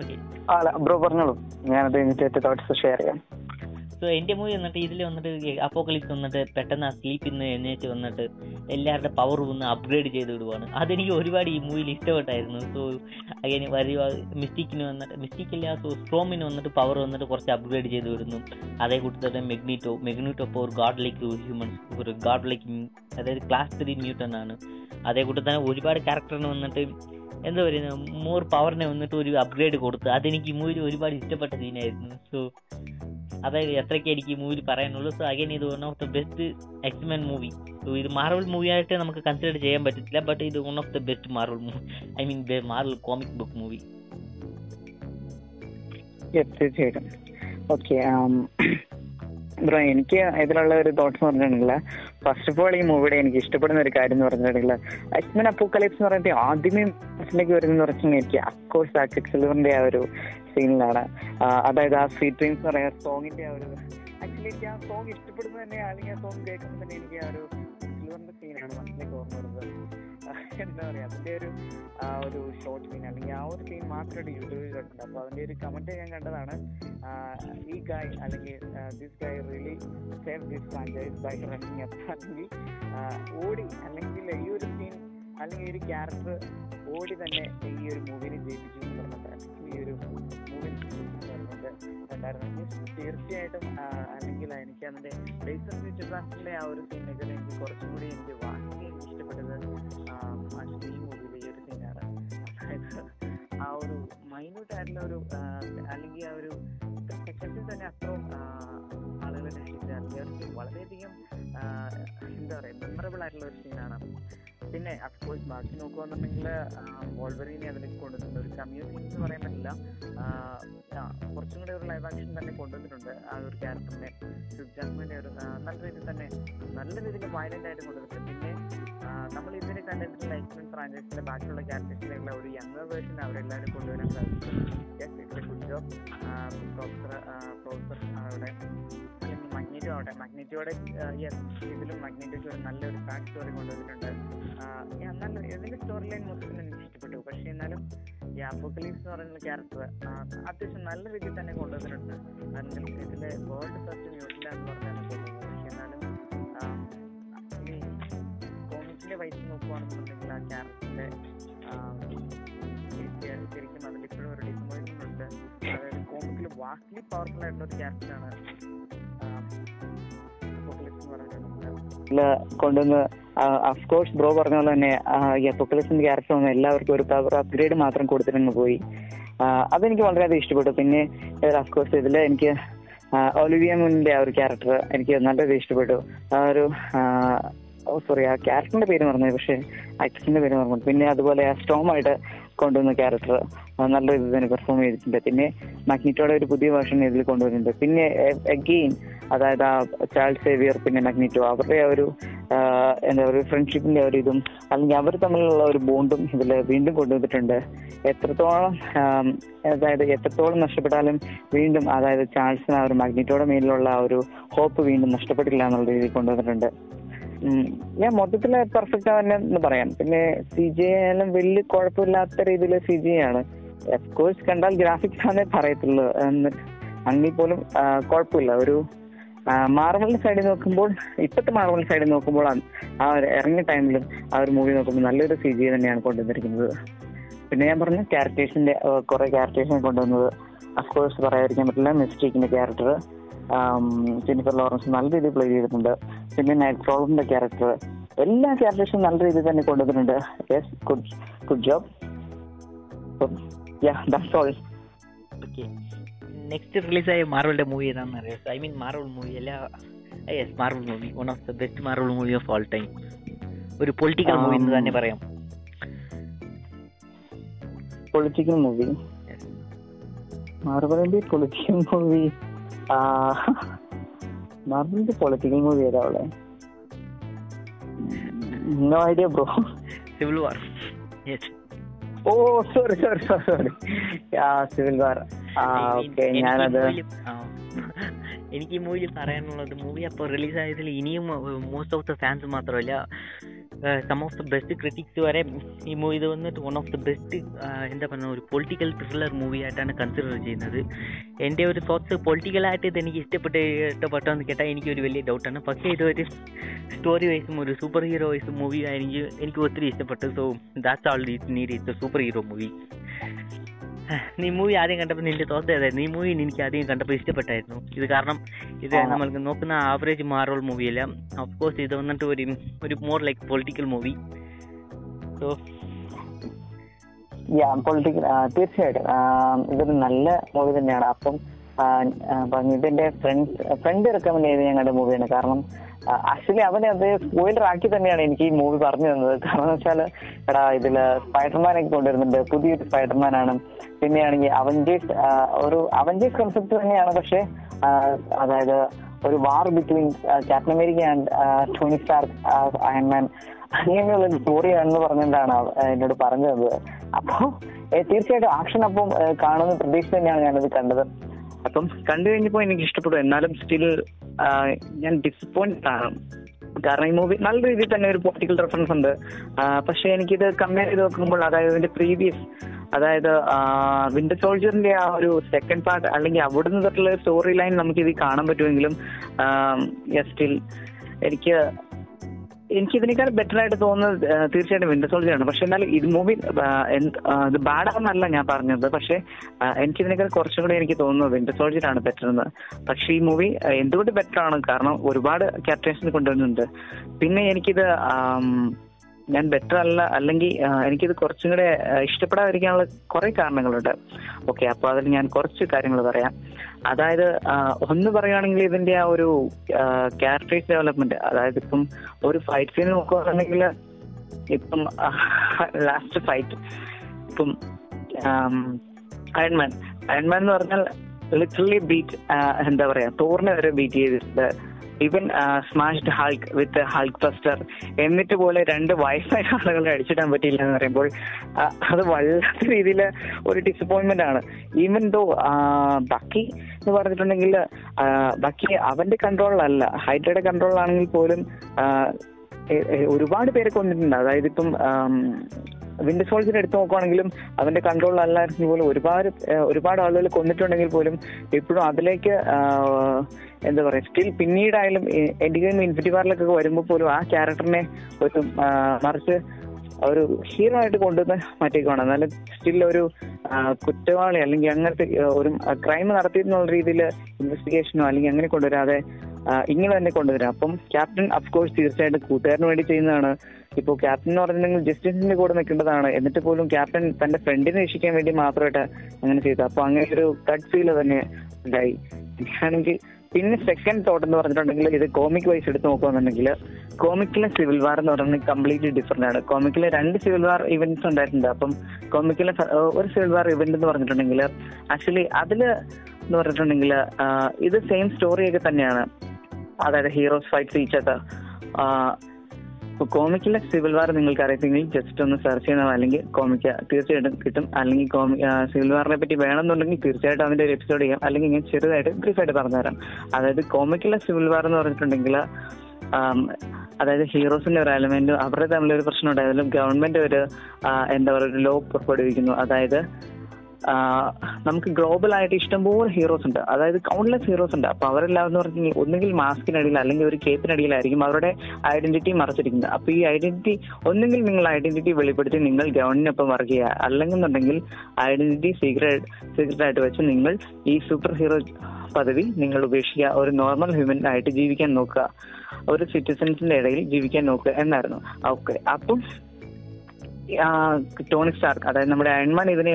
ഓക്കെ അല്ല ബ്രോ പറഞ്ഞോളൂ. ഞാനത് എനിക്ക് തോട്ട്സ് ഷെയർ ചെയ്യാം. സോ എന്റെ മൂവി വന്നിട്ട് ഇതിൽ വന്നിട്ട് അപ്പോക്കലിപ്സ് വന്നിട്ട് പെട്ടെന്ന് ആ സ്ലീപ്പിൽ നിന്ന് വന്നിട്ട് എല്ലാവരുടെ പവർ ഒന്ന് അപ്ഗ്രേഡ് ചെയ്ത് വിടുവാണ്. അതെനിക്ക് ഒരുപാട് ഈ മൂവിയിൽ ഇഷ്ടപ്പെട്ടായിരുന്നു. സോ അങ്ങനെ വരി മിസ്റ്റേക്കിന് വന്നിട്ട് മിസ്റ്റേക്കില്ല സോ സ്ട്രോമിന് വന്നിട്ട് പവർ വന്നിട്ട് കുറച്ച് അപ്ഗ്രേഡ് ചെയ്ത് വിടുന്നു. അതേ കൂട്ടത്തോടെ മെഗ്നീറ്റോ മെഗ്നീറ്റോ ഇപ്പോൾ ഒരു ഗാഡ് ലൈക്ക് ഹ്യൂമൻസ് ഒരു ഗാഡ് ലൈക്ക് അതായത് ക്ലാസ് ത്രീ മ്യൂട്ടൻ ആണ്. അതേ കൂട്ടത്തന്നെ ഒരുപാട് ക്യാരക്ടറിന് വന്നിട്ട് എന്താ പറയുന്നത് മോർ പവറിനെ വന്നിട്ട് ഒരു അപ്ഗ്രേഡ് കൊടുത്ത് അതെനിക്ക് ഈ മൂവിൽ ഒരുപാട് ഇഷ്ടപ്പെട്ട സീനായിരുന്നു സോ അതായത് എത്രയ്ക്ക് എനിക്ക് ഈ മൂവിൽ പറയാനുള്ളൂ. സോ അഗൈൻ ഇത് one of the best X Men movie so ഇത് മാർവൽ മൂവി ആയിട്ട് നമുക്ക് കൺസിഡർ ചെയ്യാൻ പറ്റത്തില്ല ബട്ട് ഇത് one of the best Marvel movie I mean Marvel comic book movie തീർച്ചയായിട്ടും. ഓക്കെ ബ്രോ എനിക്ക് ഇതിലുള്ള ഒരു തോട്ട്സ് എന്ന് പറഞ്ഞിട്ടുണ്ടെങ്കിൽ ഫസ്റ്റ് ഓഫ് ഓൾ ഈ മൂവിയുടെ എനിക്ക് ഇഷ്ടപ്പെടുന്ന ഒരു കാര്യം എന്ന് പറഞ്ഞിട്ടുണ്ടെങ്കിൽ അജ്മൻ അപ്പോക്കലിപ്സ് എന്ന് പറയുന്നത് ആദ്യമേ മനസ്സിലേക്ക് വരുന്നതെന്ന് പറഞ്ഞാൽ എനിക്ക് അക്കോഴ്സ് ആ കിഡ് സിൽവറിന്റെ ആ ഒരു സീനിലാണ് അതായത് ആ സ്വീറ്റ് ഡ്രീംസ് എന്ന് പറയുന്ന സോങ്ങിന്റെ ആ ഒരു ആക്ച്വലി എനിക്ക് ആ സോങ് ഇഷ്ടപ്പെടുന്നത് തന്നെ അല്ലെങ്കിൽ ആ സോങ് കേൾക്കുമ്പോൾ തന്നെ എനിക്ക് ആ ഒരു സിൽവറിന്റെ സീനാണ് മനസ്സിലേക്ക് ഓർമ്മ വരുന്നത്. എന്താ പറയാ അതിന്റെ ഒരു ആ ഒരു ഷോർട്ട് സീൻ അല്ലെങ്കിൽ ആ ഒരു സീൻ യൂട്യൂബിൽ കണ്ടിട്ടുണ്ട്. അപ്പൊ അതിന്റെ ഒരു കമന്റ് ഞാൻ കണ്ടതാണ്. ഈ ഗായ് അല്ലെങ്കിൽ this guy really save this franchise by running up അല്ലെങ്കിൽ ഓടി അല്ലെങ്കിൽ ഈ ഒരു സീൻ അല്ലെങ്കിൽ ഈ ഒരു ക്യാരക്ടർ ഓടി തന്നെ ഈ ഒരു മൂവിനെ ജയിപ്പിച്ചു എന്ന് പറഞ്ഞിട്ട് ഈ ഒരു മൂവിനെ തീർച്ചയായിട്ടും അല്ലെങ്കിൽ എനിക്ക് അതിന്റെ ബേസർ ഫ്യൂച്ചർ ആ ഒരു സീനൊക്കെ എനിക്ക് കുറച്ചും കൂടി എനിക്ക് വാങ്ങി ഇഷ്ടപ്പെട്ടത് ആ ഒരു മൈന്യൂട്ട് ആയിട്ടുള്ള ഒരു അല്ലെങ്കിൽ ആ ഒരു സെക്കൻഡിൽ തന്നെ അത്രയും ആളുകളെ രക്ഷിച്ച ഒരു വളരെയധികം എന്താ പറയുക മെമ്മറബിൾ ആയിട്ടുള്ള ഒരു സീനാണ് പിന്നെ അഫ്കോഴ്സ് ബാക്കി നോക്കുകയാണെന്നുണ്ടെങ്കിൽ വോൾവറിനെ അതിലേക്ക് കൊണ്ടുവന്നിട്ടുണ്ട്. ഒരു കമ്മ്യൂണിറ്റി എന്ന് പറയാൻ പറ്റില്ല. കുറച്ചും കൂടെ ഒരു ലൈവ് ആക്ഷൻ തന്നെ കൊണ്ടുവന്നിട്ടുണ്ട്. ആ ഒരു ക്യാരക്ടറിനെ ജാസ്മിന്റെ ഒരു നല്ല രീതിയിൽ തന്നെ നല്ല രീതിയിൽ വയലന്റ് ആയിട്ട് കൊണ്ടുവന്നിട്ടുണ്ട്. പിന്നെ നമ്മൾ ഇതിനെ കണ്ടിട്ടുള്ള ലൈഫ് ഫ്രാഞ്ചൈസിന്റെ ബാക്കിയുള്ള ക്യാരക്ടേഴ്സിലുള്ള ഒരു യങ്ങർ വേർഷൻ അവരെല്ലാവരും കൊണ്ടുവരാൻ സാധിക്കും ഗുഡ് ജോബ് പ്രൊഫസർ പ്രൊഫസർ അവിടെ ആവട്ടെ. മാഗ്നറ്റിയോടെ ഇതിലും മാഗ്നറ്റിക്ക് നല്ലൊരു ബാക്ക് സ്റ്റോറി കൊണ്ടുവന്നിട്ടുണ്ട്. നല്ല ഇതിന്റെ സ്റ്റോറി ലൈൻ മൊത്തത്തിൽ എനിക്ക് ഇഷ്ടപ്പെട്ടു. പക്ഷെ എന്നാലും ഈ അപ്പോക്കലീസ് എന്ന് പറയുന്ന ക്യാരക്ടർ അത്യാവശ്യം നല്ല രീതിയിൽ തന്നെ കൊണ്ടുവന്നിട്ടുണ്ട്. അതിൽ ഇതിലെ വേൾഡ് ഫസ്റ്റ് ന്യൂസിലാന്ന് പറഞ്ഞാണ് പക്ഷെ എന്നാലും ഈ കോമിക്സിലെ വൈസ് നോക്കുകയാണെന്നുണ്ടെങ്കിൽ ആ ക്യാരക്ടറിന്റെ ശരിക്കും അതിൽ ഇപ്പോഴും ഒരു ഡിസപ്പോയിൻമെന്റ് ഉണ്ട്. അതായത് കോമിക്കിൽ വാക്കിലി പവർഫുൾ ആയിട്ടുള്ള ഒരു ക്യാരക്ടറാണ് കൊണ്ടുവന്ന് അഫ്കോഴ്സ് ബ്രോ പറഞ്ഞ പോലെ തന്നെ ഈ ക്യാരക്ടർ വന്ന് എല്ലാവർക്കും ഒരു പവർ അപ്ഗ്രേഡ് മാത്രം കൊടുത്തിട്ടങ്ങ് പോയി. അതെനിക്ക് വളരെയധികം ഇഷ്ടപ്പെട്ടു. പിന്നെ അഫ്കോഴ്സ് ഇതിൽ എനിക്ക് ഒലിവിയ മുന്നിന്റെ ആ ഒരു ക്യാരക്ടർ എനിക്ക് നല്ലത് ഇഷ്ടപ്പെട്ടു. ആ ഒരു സോറി ആ ക്യാരക്ടറിന്റെ പേര് മറന്നു പക്ഷേ ആക്ട്രസിന്റെ പേര് മറന്നു. പിന്നെ അതുപോലെ ആ സ്ട്രോങ് സ്റ്റോമായിട്ട് കൊണ്ടുവന്ന ക്യാരക്ടർ നല്ല രീതിയിൽ തന്നെ പെർഫോം ചെയ്തിട്ടുണ്ട്. പിന്നെ മഗ്നിറ്റോയുടെ ഒരു പുതിയ വേർഷൻ ഇതിൽ കൊണ്ടുവന്നിട്ടുണ്ട്. പിന്നെ അഗെയിൻ അതായത് ആ ചാൾഡ് സേവിയർ പിന്നെ മഗ്നിറ്റോ അവരുടെ ആ ഒരു എന്താ പറയുക ഫ്രണ്ട്ഷിപ്പിന്റെ ഒരു ഇതും അല്ലെങ്കിൽ അവർ തമ്മിലുള്ള ഒരു ബോണ്ടും ഇതിൽ വീണ്ടും കൊണ്ടുവന്നിട്ടുണ്ട്. എത്രത്തോളം അതായത് എത്രത്തോളം നഷ്ടപ്പെട്ടാലും വീണ്ടും അതായത് ചാൾസിന് ആ ഒരു മഗ്നിറ്റോയുടെ മേലിലുള്ള ആ ഒരു ഹോപ്പ് വീണ്ടും നഷ്ടപ്പെട്ടില്ല എന്നുള്ള രീതിയിൽ കൊണ്ടുവന്നിട്ടുണ്ട്. ഞാൻ മൊത്തത്തിൽ പെർഫെക്റ്റ് തന്നെ എന്ന് പറയാം. പിന്നെ സി ജി ആയാലും വലിയ കുഴപ്പമില്ലാത്ത രീതിയിൽ സി ജി ആണ്. കോഴ്സ് കണ്ടാൽ ഗ്രാഫിക്സ് ആണേ പറയത്തുള്ളൂ. അങ്ങനെ പോലും കുഴപ്പമില്ല. ഒരു മാർവലിന്റെ സൈഡിൽ നോക്കുമ്പോൾ ഇപ്പോഴത്തെ മാർവൽ സൈഡിൽ നോക്കുമ്പോൾ ആ- ഇറങ്ങിയ ടൈമിലും ആ ഒരു മൂവി നോക്കുമ്പോൾ നല്ലൊരു സി ജി തന്നെയാണ് കൊണ്ടുവന്നിരിക്കുന്നത്. പിന്നെ ഞാൻ പറഞ്ഞു ക്യാരക്ടേഴ്സിന്റെ കുറെ ക്യാരക്ടേഴ്സിനെ കൊണ്ടുവന്നത്. അഫ്കോഴ്സ് പറയാതിരിക്കാൻ പറ്റില്ല. മിസ്റ്റേക്കിന്റെ ക്യാരക്ടർ ജെനിഫർ ലോറൻസ് നല്ല രീതിയിൽ പ്ലേ ചെയ്തിട്ടുണ്ട്. പിന്നെ നൈറ്റ് ക്രോളിന്റെ ക്യാരക്ടർ എല്ലാ ക്യാരക്ടേഴ്സും നല്ല രീതിയിൽ തന്നെ കൊണ്ടുവന്നിട്ടുണ്ട്. Yes good good job ya that's all okay next റിലീസായ മാർവലിന്റെ മൂവി ഏതാണെന്ന് അറിയാം? ഐ മീൻ മാർവൽ മൂവി എല്ലാ yes Marvel movie one of the best Marvel movie of all time ഒരു പൊളിറ്റിക്കൽ മൂവി എന്ന് തന്നെ പറയാം. പൊളിറ്റിക്കൽ മൂവി മാർവലിന്റെ പൊളിറ്റിക്കൽ മൂവി മാർബലിന്റെ പൊളിറ്റിക്കൽ മൂവി ഏതാ ഉള്ളത് no idea bro civil war oh sorry sorry sorry sorry civil war ആ okay ഞാനത് എനിക്ക് ഈ മൂവിയിൽ പറയാനുള്ളത് മൂവി അപ്പോൾ റിലീസ് ആയതിൽ ഇനിയും മോസ്റ്റ് ഓഫ് ദ ഫാൻസ് മാത്രമല്ല some of the best critics വരെ ഈ മൂവി ഇത് വന്നിട്ട് വൺ ഓഫ് ദ ബെസ്റ്റ് എന്താ പറയുക ഒരു പൊളിറ്റിക്കൽ ത്രില്ലർ മൂവി ആയിട്ടാണ് കൺസിഡർ ചെയ്യുന്നത്. എന്റെ ഒരു തോട്ട്സ് പൊളിറ്റിക്കലായിട്ട് ഇത് എനിക്ക് ഇഷ്ടപ്പെട്ട് ഇഷ്ടപ്പെട്ടോ എന്ന് കേട്ടാൽ എനിക്കൊരു വലിയ ഡൗട്ടാണ് പക്ഷേ ഇതൊരു സ്റ്റോറി വൈസും ഒരു സൂപ്പർ ഹീറോ വൈസും മൂവി എനിക്ക് എനിക്ക് ഒത്തിരി ഇഷ്ടപ്പെട്ടു. So that's all need it's super hero movie നീ മൂവി ആദ്യം കണ്ടപ്പോൾ നിന്റെ തോന്നൽ ഏതായിരുന്നു? ഈ മൂവി എനിക്ക് ആദ്യം കണ്ടപ്പോൾ ഇഷ്ടപ്പെട്ടായിരുന്നു. ഇത് കാരണം ഇത് നമ്മൾക്ക് നോക്കുന്ന ആവറേജ് മാറോൾ മൂവിയല്ല ഓഫ് കോഴ്സ് ഇത് വന്നിട്ട് ഒരു ഒരു more like political movie so ya political തീർച്ചയായിട്ടും. ഇതൊരു നല്ല മൂവി തന്നെയാണ്. അപ്പം ഇതിന്റെ ഫ്രണ്ട് ഫ്രണ്ട് റെക്കമെൻഡ് ചെയ്ത് ഞാൻ കണ്ട മൂവിയാണ് കാരണം ആക്ച്വലി അവനെ അത് സ്പോയിലർ ആക്കി തന്നെയാണ് എനിക്ക് ഈ മൂവി പറഞ്ഞു തന്നത്. കാരണം എന്ന് വെച്ചാൽ എടാ ഇതിൽ സ്പൈഡർമാനൊക്കെ കൊണ്ടുവരുന്നുണ്ട്. പുതിയൊരു സ്പൈഡർമാൻ ആണ്. പിന്നെയാണെങ്കിൽ അവഞ്ചേഴ്സ് ഒരു അവഞ്ചേഴ്സ് കൺസെപ്റ്റ് തന്നെയാണ്. പക്ഷെ അതായത് ഒരു war between Captain America and Tony Stark Iron Man അങ്ങനെയുള്ള സ്റ്റോറിയാണെന്ന് പറഞ്ഞിട്ടാണ് എന്നോട് പറഞ്ഞത്. തന്നത് അപ്പൊ ഏ, തീർച്ചയായിട്ടും ആക്ഷൻ അപ്പം കാണുന്ന പ്രതീക്ഷ തന്നെയാണ് ഞാനത് കണ്ടത്. അപ്പം കണ്ടു കഴിഞ്ഞപ്പോ എനിക്ക് ഇഷ്ടപ്പെടും എന്നാലും സ്റ്റിൽ ഞാൻ ഡിസപ്പോയിന്റ് ആണ്. കാരണം ഈ മൂവി നല്ല രീതിയിൽ തന്നെ ഒരു പൊളിറ്റിക്കൽ റെഫറൻസ് ഉണ്ട്. പക്ഷെ എനിക്കിത് കമ്പയർ ചെയ്ത് നോക്കുമ്പോൾ അതായത് ഇതിന്റെ പ്രീവിയസ് അതായത് വിന്റർ സോൾജറിന്റെ ആ ഒരു സെക്കൻഡ് പാർട്ട് അല്ലെങ്കിൽ അവിടുന്ന് തൊട്ടുള്ള സ്റ്റോറി ലൈൻ നമുക്ക് ഇത് കാണാൻ പറ്റുമെങ്കിലും സ്റ്റിൽ എനിക്ക് എനിക്ക് ഇതിനേക്കാൾ ബെറ്റർ ആയിട്ട് തോന്നുന്നത് തീർച്ചയായിട്ടും വിന്റർ സോൾജർ ആണ്. പക്ഷെ എന്നാൽ ഇത് മൂവി ഇത് ബാഡാണെന്നല്ല ഞാൻ പറഞ്ഞത്. പക്ഷെ എനിക്കിതിനേക്കാൾ കുറച്ചും കൂടി എനിക്ക് തോന്നുന്നത് വിന്റർ സോൾജർ ആണ് ബെറ്റർ എന്ന്. പക്ഷെ ഈ മൂവി എന്തുകൊണ്ട് ബെറ്റർ ആണ്? കാരണം ഒരുപാട് ക്യാരക്ടേഴ്സിന് കൊണ്ടുവരുന്നുണ്ട്. പിന്നെ എനിക്കിത് ഞാൻ ബെറ്റർ അല്ല. അല്ലെങ്കിൽ എനിക്കിത് കുറച്ചും കൂടെ ഇഷ്ടപ്പെടാതിരിക്കാനുള്ള കുറെ കാരണങ്ങളുണ്ട്. ഓക്കെ അപ്പൊ അതിൽ ഞാൻ കുറച്ച് കാര്യങ്ങൾ പറയാം. അതായത് ഒന്ന് പറയുകയാണെങ്കിൽ ഇതിന്റെ ആ ഒരു ക്യാരക്ടേഴ്സ് ഡെവലപ്മെന്റ് അതായത് ഇപ്പം ഒരു ഫൈറ്റ് സീൻ നോക്കുകയാണെങ്കിൽ ഇപ്പം ലാസ്റ്റ് ഫൈറ്റ് ഇപ്പം അയൺമാൻ അയൺമാൻ എന്ന് പറഞ്ഞാൽ ലിറ്ററലി ബീറ്റ് എന്താ പറയാ തോറിനെ വരെ ബീറ്റ് ചെയ്തിട്ടുണ്ട്. Even smashed Hulk with Hulk buster എന്നിട്ട് പോലെ രണ്ട് വയസ്സായ ആളുകളെ അടിച്ചിടാൻ പറ്റിയില്ല എന്ന് പറയുമ്പോൾ അത് വല്ലാത്ത രീതിയിൽ ഒരു ഡിസപ്പോയിന്റ്മെന്റ് ആണ്. ഈവൻ ദോ ബക്കി എന്ന് പറഞ്ഞിട്ടുണ്ടെങ്കിൽ ബാക്കി അവന്റെ കൺട്രോളിലല്ല ഹൈഡ്രയുടെ കൺട്രോളിലാണെങ്കിൽ പോലും ഒരുപാട് പേരെ കൊണ്ടിട്ടുണ്ട് അതായത് ഇപ്പം വിന്റർ സോൾജർ എടുത്തു നോക്കുവാണെങ്കിലും കൺട്രോൾ അല്ലായിരുന്നു പോലും. ഒരുപാട് ഒരുപാട് ആളുകൾ കൊന്നിട്ടുണ്ടെങ്കിൽ പോലും ഇപ്പോഴും അതിലേക്ക് എന്താ പറയാ സ്റ്റിൽ പിന്നീടായാലും എൻഡ് ഗെയിം ഇൻഫിറ്റി വാറിലൊക്കെ വരുമ്പോൾ പോലും ആ ക്യാരക്ടറിനെ ഒരു മറിച്ച് ഒരു ഹീറോ ആയിട്ട് കൊണ്ടുവന്ന് മാറ്റിയേക്കുവാണ്. എന്നാലും സ്റ്റിൽ ഒരു കുറ്റവാളി അല്ലെങ്കിൽ അങ്ങനത്തെ ഒരു ക്രൈം നടത്തിയിരുന്നുള്ള രീതിയിൽ ഇൻവെസ്റ്റിഗേഷനോ അല്ലെങ്കിൽ അങ്ങനെ കൊണ്ടുവരാതെ ഇങ്ങനെ തന്നെ കൊണ്ടുവരാം. അപ്പം ക്യാപ്റ്റൻ അഫ്കോഴ്സ് തീർച്ചയായിട്ടും കൂട്ടുകാരന് വേണ്ടി ചെയ്യുന്നതാണ്. ഇപ്പോൾ ക്യാപ്റ്റൻ എന്ന് പറഞ്ഞിട്ടുണ്ടെങ്കിൽ ജസ്റ്റിസിന്റെ കൂടെ നിൽക്കേണ്ടതാണ്. എന്നിട്ട് പോലും ക്യാപ്റ്റൻ തന്റെ ഫ്രണ്ടിനെ രക്ഷിക്കാൻ വേണ്ടി മാത്രമായിട്ട് അങ്ങനെ ചെയ്തു. അപ്പൊ അങ്ങനെ ഒരു കട്ട് ഫീൽ തന്നെ ഉണ്ടായി. ആണെങ്കിൽ പിന്നെ സെക്കൻഡ് തോട്ട് എന്ന് പറഞ്ഞിട്ടുണ്ടെങ്കിൽ ഇത് കോമിക് വൈസ് എടുത്ത് നോക്കുകയാണെന്നുണ്ടെങ്കിൽ കോമിക്കിലെ സിവിൽ വാർ എന്ന് പറയുന്നത് കംപ്ലീറ്റ്ലി ഡിഫറെന്റ് ആണ്. കോമിക്കിലെ രണ്ട് സിവിൽ വാർ ഇവന്റ്സ് ഉണ്ടായിട്ടുണ്ട്. അപ്പം കോമിക്കിലെ ഒരു സിവിൽ വാർ ഇവന്റ് എന്ന് പറഞ്ഞിട്ടുണ്ടെങ്കിൽ ആക്ച്വലി അതിൽ എന്ന് പറഞ്ഞിട്ടുണ്ടെങ്കിൽ ഇത് സെയിം സ്റ്റോറിയൊക്കെ തന്നെയാണ്. അതായത് ഹീറോസ് ഫൈറ്റ് ഈച്ചൊക്കെ കോമിക്കിലെ സിവിൽ വാർ നിങ്ങൾക്ക് അറിയത്തെങ്കിൽ ജസ്റ്റ് ഒന്ന് സെർച്ച് ചെയ്യണം അല്ലെങ്കിൽ കോമിക്ക തീർച്ചയായിട്ടും കിട്ടും. അല്ലെങ്കിൽ കോമി സിവിൽ വാറിനെ പറ്റി വേണമെന്നുണ്ടെങ്കിൽ തീർച്ചയായിട്ടും അതിന്റെ ഒരു എപ്പിസോഡ് ചെയ്യാം. അല്ലെങ്കിൽ ഞാൻ ചെറുതായിട്ട് ബ്രീഫായിട്ട് പറഞ്ഞുതരാം. അതായത് കോമിക്കിലെ സിവിൽ വാർ എന്ന് പറഞ്ഞിട്ടുണ്ടെങ്കിൽ അതായത് ഹീറോസിന്റെ ഒരു എലമെന്റ് അവരുടെ തമ്മിലൊരു പ്രശ്നം ഉണ്ടായാലും ഗവൺമെന്റ് ഒരു എന്താ പറയുക ഒരു ലോ പുറപ്പെടുവിക്കുന്നു. അതായത് നമുക്ക് ഗ്ലോബൽ ആയിട്ട് ഇഷ്ടംപോലെ ഹീറോസ് ഉണ്ട്. അതായത് കൗണ്ട്ലെസ് ഹീറോസ് ഉണ്ട്. അപ്പൊ അവരെല്ലാം എന്ന് പറഞ്ഞാൽ ഒന്നുകിൽ മാസ്കിനടിയിൽ അല്ലെങ്കിൽ ഒരു കേപ്പിനടിയിലായിരിക്കും അവരുടെ ഐഡന്റിറ്റി മറച്ചിരിക്കുന്നത്. അപ്പൊ ഈ ഐഡന്റിറ്റി ഒന്നുകിൽ നിങ്ങൾ ഐഡന്റിറ്റി വെളിപ്പെടുത്തി നിങ്ങൾ ഗവൺമെന്റിനൊപ്പം വർക്ക് ചെയ്യുക. അല്ലെന്നുണ്ടെങ്കിൽ ഐഡന്റിറ്റി സീക്രട്ട് സീക്രട്ട് ആയിട്ട് വെച്ച് നിങ്ങൾ ഈ സൂപ്പർ ഹീറോ പദവി നിങ്ങൾ ഉപേക്ഷിക്കുക. ഒരു നോർമൽ ഹ്യൂമൻ ആയിട്ട് ജീവിക്കാൻ നോക്കുക. ഒരു സിറ്റിസൻസിന്റെ ഇടയിൽ ജീവിക്കാൻ നോക്കുക എന്നായിരുന്നു. ഓക്കെ അപ്പം ടോണി സ്റ്റാർക്ക് അതായത് നമ്മുടെ അയൺമാൻ ഇതിനെ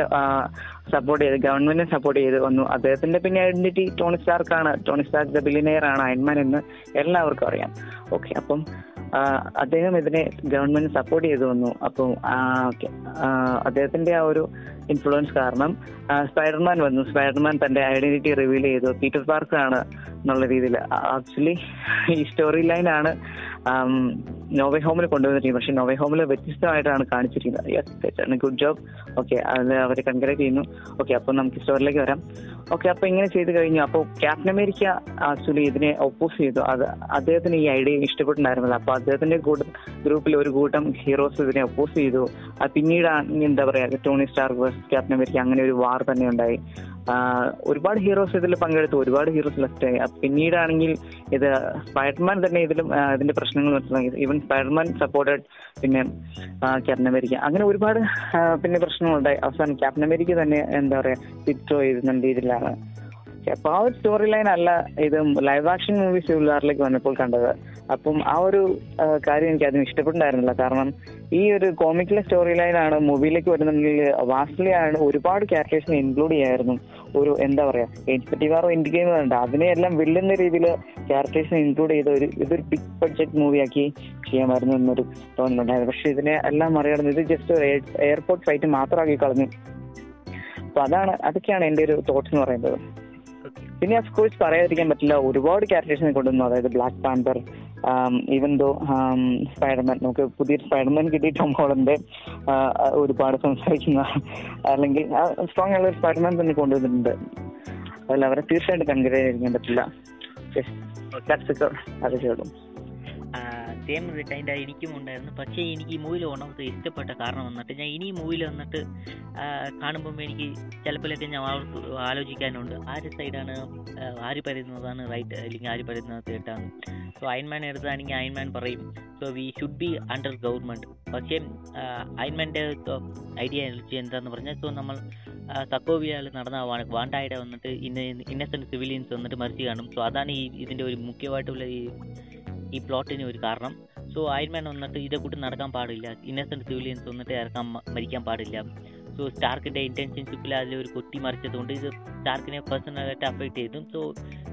സപ്പോർട്ട് ചെയ്ത് ഗവൺമെന്റിനെ സപ്പോർട്ട് ചെയ്ത് വന്നു. അദ്ദേഹത്തിന്റെ പിന്നെ ഐഡന്റിറ്റി ടോണി സ്റ്റാർക്കാണ് ടോണി സ്റ്റാർക്ക് ദ ബിലിനെയർ ആണ് അയൺമാൻ എന്ന് എല്ലാവർക്കും അറിയാം. ഓക്കെ അപ്പം അദ്ദേഹം ഇതിനെ ഗവൺമെന്റ് സപ്പോർട്ട് ചെയ്തു വന്നു. അപ്പം അദ്ദേഹത്തിന്റെ ആ ഒരു ഇൻഫ്ലുവൻസ് കാരണം സ്പൈഡർമാൻ വന്നു. സ്പൈഡർമാൻ തന്റെ ഐഡന്റിറ്റി റിവീൽ ചെയ്തു. പീറ്റർ പാർക്ക് ആണ് എന്നുള്ള രീതിയിൽ. ആക്ച്വലി ഈ സ്റ്റോറി ലൈൻ ആണ് നോവേ ഹോമിൽ കൊണ്ടുവന്നിരിക്കുന്നത് പക്ഷെ നോവേ ഹോമിൽ വ്യത്യസ്തമായിട്ടാണ് കാണിച്ചിരിക്കുന്നത്. യെസ് ഗുഡ് ജോബ് ഓക്കെ അതിൽ അവർ കൺഗ്രേറ്റ് ചെയ്യുന്നു. ഓക്കെ അപ്പോൾ നമുക്ക് സ്റ്റോറിലേക്ക് വരാം. ഓക്കെ അപ്പോൾ ഇങ്ങനെ ചെയ്ത് കഴിഞ്ഞു. അപ്പോൾ ക്യാപ്റ്റൻ അമേരിക്ക ആക്ച്വലി ഇതിനെ ഒപ്പോസ് ചെയ്തു. അത് അദ്ദേഹത്തിന് ഈ ഐഡിയ ഇഷ്ടപ്പെട്ടുണ്ടായിരുന്നില്ല അപ്പോൾ അദ്ദേഹത്തിന്റെ കൂട്ടം ഗ്രൂപ്പിൽ ഒരു കൂട്ടം ഹീറോസ് ഇതിനെ ഒപ്പോസ് ചെയ്തു. പിന്നീട് എന്താ പറയാ Tony Stark versus Captain America അങ്ങനെ ഒരു വാർ തന്നെ ഉണ്ടായി. ഒരുപാട് ഹീറോസ് ഇതിൽ പങ്കെടുത്തു ഒരുപാട് ഹീറോസ് ലെഫ്റ്റ് ആയി. പിന്നീടാണെങ്കിൽ ഇത് സ്പൈഡർമാൻ തന്നെ ഇതിലും അതിന്റെ പ്രശ്നങ്ങൾ മനസ്സിലാക്കി ഈവൻ സ്പൈഡർമാൻ സപ്പോർട്ടഡ് പിന്നെ ക്യാപ്റ്റൻ അമേരിക്ക അങ്ങനെ ഒരുപാട് പിന്നെ പ്രശ്നങ്ങളുണ്ടായി. അവസാനം ക്യാപ്റ്റൻ അമേരിക്ക തന്നെ എന്താ പറയാ വിത്രോ ചെയ്തുന്ന രീതിയിലാണ്. അപ്പൊ ആ ഒരു സ്റ്റോറി ലൈൻ അല്ല ഇത് ലൈവ് ആക്ഷൻ മൂവീസ് ഉള്ളവരിലേക്ക് വന്നപ്പോൾ കണ്ടത്. അപ്പം ആ ഒരു കാര്യം എനിക്ക് അതിന് ഇഷ്ടപ്പെട്ടുണ്ടായിരുന്നില്ല കാരണം ഈ ഒരു കോമിക്കിലെ സ്റ്റോറി ലൈനാണ് മൂവിയിലേക്ക് വരുന്നെങ്കിൽ വാസ്റ്റ്ലി ആണ് ഒരുപാട് ക്യാരക്ടേഴ്സിനെ ഇൻക്ലൂഡ് ചെയ്യായിരുന്നു. ഒരു എന്താ പറയാ ആറോ എൻഡ് ഗെയിം ഉണ്ട് അതിനെയെല്ലാം വില്ലുന്ന രീതിയിൽ ക്യാരക്ടേഴ്സിനെ ഇൻക്ലൂഡ് ചെയ്ത ഒരു ഇതൊരു ബിഗ് ബഡ്ജറ്റ് മൂവിയാക്കി ചെയ്യാമായിരുന്നു എന്നൊരു തോന്നലുണ്ടായിരുന്നു. പക്ഷെ ഇതിനെ എല്ലാം മറികടന്ന് ഇത് ജസ്റ്റ് ഒരു എയർപോർട്ട് ഫൈറ്റ് മാത്രമാക്കി കളഞ്ഞു. അപ്പൊ അതാണ് അതൊക്കെയാണ് എന്റെ ഒരു തോട്ട്സ് എന്ന് പറയുന്നത്. പിന്നെ ഓഫ് കോഴ്സ് പറയാതിരിക്കാൻ പറ്റില്ല. ഒരുപാട് ക്യാരക്ടേഴ്സിനെ കൊണ്ടുവന്നു. അതായത് Black Panther even though Spider Man നമുക്ക് പുതിയ സ്പൈഡർമാൻ കിട്ടി ടോം ഹോളന്റെ ഒരുപാട് സംസാരിക്കുന്ന അല്ലെങ്കിൽ സ്ട്രോങ് ഉള്ള ഒരു സ്പൈഡർമാൻ തന്നെ കൊണ്ടുവന്നിട്ടുണ്ട്. അതിൽ അവരെ തീർച്ചയായിട്ടും കൺഗ്രേറ്റ് ചെയ്യാൻ പറ്റില്ല. അത് സെയിം റിട്ടൈൻഡ് എനിക്കും ഉണ്ടായിരുന്നു പക്ഷേ എനിക്ക് ഈ മൂവിയിൽ ഒന്നാമത്തെ ഇഷ്ടപ്പെട്ട കാരണം വന്നിട്ട് ഞാൻ ഇനി മൂവിയിൽ വന്നിട്ട് കാണുമ്പോൾ എനിക്ക് ചിലപ്പോഴൊക്കെ ഞാൻ ആലോചിക്കാനുണ്ട്. ആര് സൈഡാണ് ആര് പറയുന്നതാണ് റൈറ്റ് അല്ലെങ്കിൽ ആര് പറയുന്നത് തെറ്റാണ്. സോ അയൺമാൻ എടുത്താണെങ്കിൽ അയൺമാൻ പറയും. So we should be under government പക്ഷേ അയൺമാന്റെ ഐഡിയ എന്താണെന്ന് പറഞ്ഞാൽ സോ നമ്മൾ സക്കോവിയയിൽ നടന്ന വാണ്ടായുടെ വന്നിട്ട് ഇന്ന ഇന്നസെന്റ് സിവിലിയൻസ് വന്നിട്ട് മരിച്ചു കാണും. സോ അതാണ് ഈ ഇതിന്റെ ഒരു മുഖ്യമായിട്ടുള്ള ഈ ഈ പ്ലോട്ടിന് ഒരു കാരണം. സോ അയൺമാൻ വന്നിട്ട് ഇതേ കൂട്ടി നടക്കാൻ പാടില്ല. ഇന്നസെന്റ് സിവിലിയൻസ് വന്നിട്ട് ഇറക്കാൻ മരിക്കാൻ പാടില്ല. സോ സ്റ്റാർക്കിന്റെ ഇന്റൻഷൻഷിപ്പിൽ ഒരു കൊത്തി മറിച്ചതുകൊണ്ട് ഇത് സ്റ്റാർക്കിനെ പേഴ്സണലായിട്ട് അഫക്റ്റ് ചെയ്തു. സോ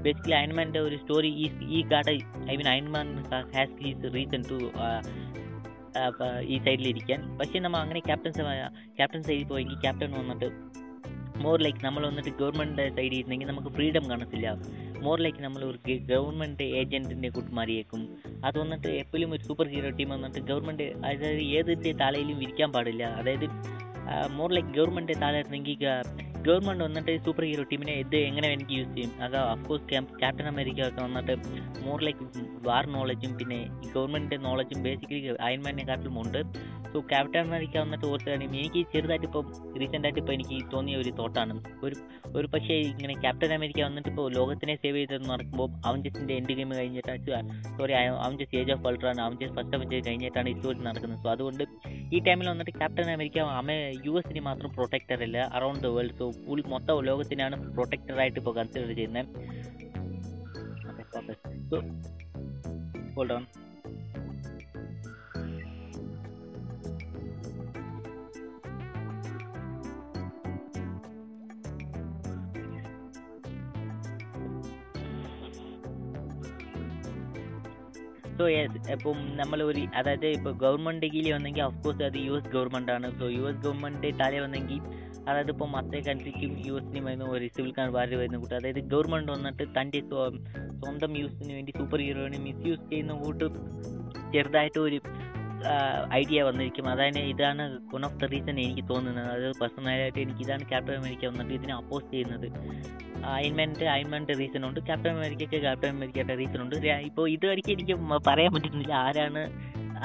ബേസിക്കലി അയൺമാന്റെ ഒരു സ്റ്റോറി ഈ ഈ ഗാഡ I mean Iron Man has he's reason to ഈ സൈഡിലിരിക്കാൻ പക്ഷേ നമ്മൾ അങ്ങനെ ക്യാപ്റ്റൻസ് ക്യാപ്റ്റൻ സൈഡിൽ പോയെങ്കിൽ ക്യാപ്റ്റൻ വന്നിട്ട് മോർ ലൈക്ക് നമ്മൾ വന്നിട്ട് ഗവൺമെന്റ് സൈഡിൽ ഇരുന്നെങ്കിൽ നമുക്ക് ഫ്രീഡം കാണത്തില്ല. മോർ ലൈക്ക് നമ്മൾ ഒരു ഗവൺമെന്റ് ഏജന്റിന്റെ കൂട്ട് മാറിയേക്കും അത് വന്നിട്ട് എപ്പോഴും ഒരു സൂപ്പർ ഹീറോ ടീം വന്നിട്ട് ഗവൺമെന്റ് അതായത് ഏതിന്റെ തലയിലും വിരിക്കാൻ പാടില്ല. അതായത് മോർ ലൈക്ക് ഗവൺമെന്റ് താഴെ ഗവൺമെന്റ് വന്നിട്ട് സൂപ്പർ ഹീറോ ടീമിനെ ഇത് എങ്ങനെ എനിക്ക് യൂസ് ചെയ്യും? അത് അഫ്കോഴ്സ് ക്യാപ്റ്റൻ അമേരിക്ക ഒക്കെ വന്നിട്ട് മോർ ലൈക്ക് വാർ നോളജും പിന്നെ ഗവൺമെന്റിന്റെ നോളജും ബേസിക്കലി അയൺമാനെക്കാട്ടിലും ഉണ്ട്. സോ ക്യാപ്റ്റൻ അമേരിക്ക വന്നിട്ട് ഓർക്കുകയാണെങ്കിൽ എനിക്ക് ചെറുതായിട്ട് ഇപ്പോൾ റീസെന്റായിട്ട് ഇപ്പോൾ എനിക്ക് തോന്നിയ ഒരു തോട്ടാണ് ഒരു ഒരു പക്ഷേ ഇങ്ങനെ ക്യാപ്റ്റൻ അമേരിക്ക വന്നിട്ട് ഇപ്പോൾ ലോകത്തിനെ സേവ് ചെയ്തെന്ന് നടക്കുമ്പോൾ അവഞ്ചസിന്റെ എൻഡ് ഗെയിം കഴിഞ്ഞിട്ട് സോറി അവഞ്ചസ് ഏജ് ഓഫ് അൾട്രാണ് അവഞ്ചസ് ഫസ്റ്റ് അവഞ്ചസ് കഴിഞ്ഞിട്ടാണ് ഈ സ്റ്റോറി നടക്കുന്നത്. സോ അതുകൊണ്ട് ഈ ടൈമിൽ വന്നിട്ട് ക്യാപ്റ്റൻ അമേരിക്ക അമേ യു എസിന് മാത്രം പ്രൊട്ടക്ടർ അല്ല around the world so full മൊത്തം ലോകത്തിനാണ് പ്രൊട്ടക്ടറായിട്ട് ഇപ്പോൾ കൺസിഡർ ചെയ്യുന്നത്. ഓക്കെ സോ ഓൺ ഇപ്പം നമ്മൾ ഒരു അതായത് ഇപ്പോൾ ഗവൺമെന്റ് കീഴിൽ വന്നെങ്കിൽ അഫ്കോഴ്സ് അത് യു എസ് ഗവൺമെന്റ് ആണ്. സോ യു എസ് ഗവൺമെന്റ് താഴെ വന്നെങ്കിൽ അതായത് ഇപ്പോൾ മറ്റേ കൺട്രിക്കും യു എസിനും വരുന്ന ഒരു സിവിൽ വാരി വരുന്ന കൂട്ട്. അതായത് ഗവൺമെന്റ് വന്നിട്ട് തന്റെ സ്വന്തം യൂസിന് വേണ്ടി സൂപ്പർ ഹീറോയിനെ മിസ്യൂസ് ചെയ്യുന്ന കൂട്ട് ചെറുതായിട്ട് ഒരു ഐഡിയ വന്നിരിക്കും. അതായത് ഇതാണ് വൺ ഓഫ് ദ റീസൺ എനിക്ക് തോന്നുന്നത്. അത് പേഴ്സണലായിട്ട് എനിക്ക് ഇതാണ് ക്യാപ്റ്റൻ അമേരിക്ക വന്നിട്ട് ഇതിനെ അപ്പോസ് ചെയ്യുന്നത്. അയൻമാന്റെ അയൻമാന്റെ റീസൺ ഉണ്ട്. ക്യാപ്റ്റൻ അമേരിക്കയ്ക്ക് ക്യാപ്റ്റൻ അമേരിക്കയുടെ റീസൺ ഉണ്ട്. ഇപ്പോൾ ഇതുവരെയ്ക്ക് എനിക്ക് പറയാൻ പറ്റുന്നില്ല. ആരാണ്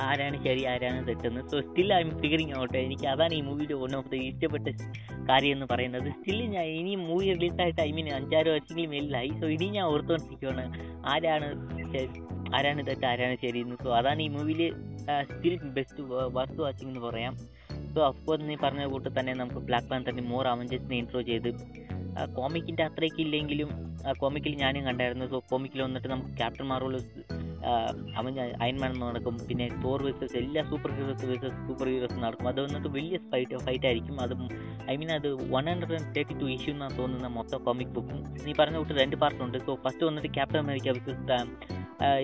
ആരാണ് ശരി ആരാണ് തെറ്റെന്ന്. So still I am figuring out എനിക്ക് അതാണ് ഈ മൂവിയുടെ വൺ ഓഫ് ദ ഇഷ്ടപ്പെട്ട കാര്യം എന്ന് പറയുന്നത്. സ്റ്റിൽ ഞാൻ ഇനി മൂവി റിലീസായിട്ട് ഐ മീൻ അഞ്ചാറ് വർഷമെങ്കിലും മേലിലായി. സോ ഇനി ഞാൻ ഓർത്തുകൊണ്ടിരിക്കുകയാണ് ആരാണ് ആരാണ് തെറ്റ് ആരാണ് ശരി എന്ന് സോ അതാണ് ഈ മൂവിയിൽ സ്റ്റിൽ ബെസ്റ്റ് വർത്ത് വാച്ചിങ് എന്ന് പറയാം. സോ അഫ്കോഴ്സ് നീ പറഞ്ഞ കൂട്ട് തന്നെ നമുക്ക് ബ്ലാക്ക് പാന്തറിന് മോർ അവഞ്ചസിനെ ഇൻട്രോ ചെയ്ത് കോമിക്കിന്റെ അത്രയ്ക്ക് ഇല്ലെങ്കിലും കോമിക്കിൽ ഞാനും കണ്ടായിരുന്നു. സോ കോമിക്കിൽ വന്നിട്ട് നമുക്ക് ക്യാപ്റ്റൻ മാർവൽ അവൻ അയൺമാൻ നടക്കും. പിന്നെ തോർ വേഴ്സസ് എല്ലാ super heroes versus super heroes നടക്കും. അത് വന്നിട്ട് വലിയ ഫൈറ്റ് ഫൈറ്റ് ആയിരിക്കും. അത് ഐ മീൻ അത് one hundred and thirty two issue എന്നാണ് തോന്നുന്ന മൊത്തം കോമിക് ബുക്കും നീ പറഞ്ഞ കൂട്ട് രണ്ട് പാർട്ട് ഉണ്ട്. സോ ഫസ്റ്റ് വന്നിട്ട് ക്യാപ്റ്റൻ അമേരിക്ക വിസസ്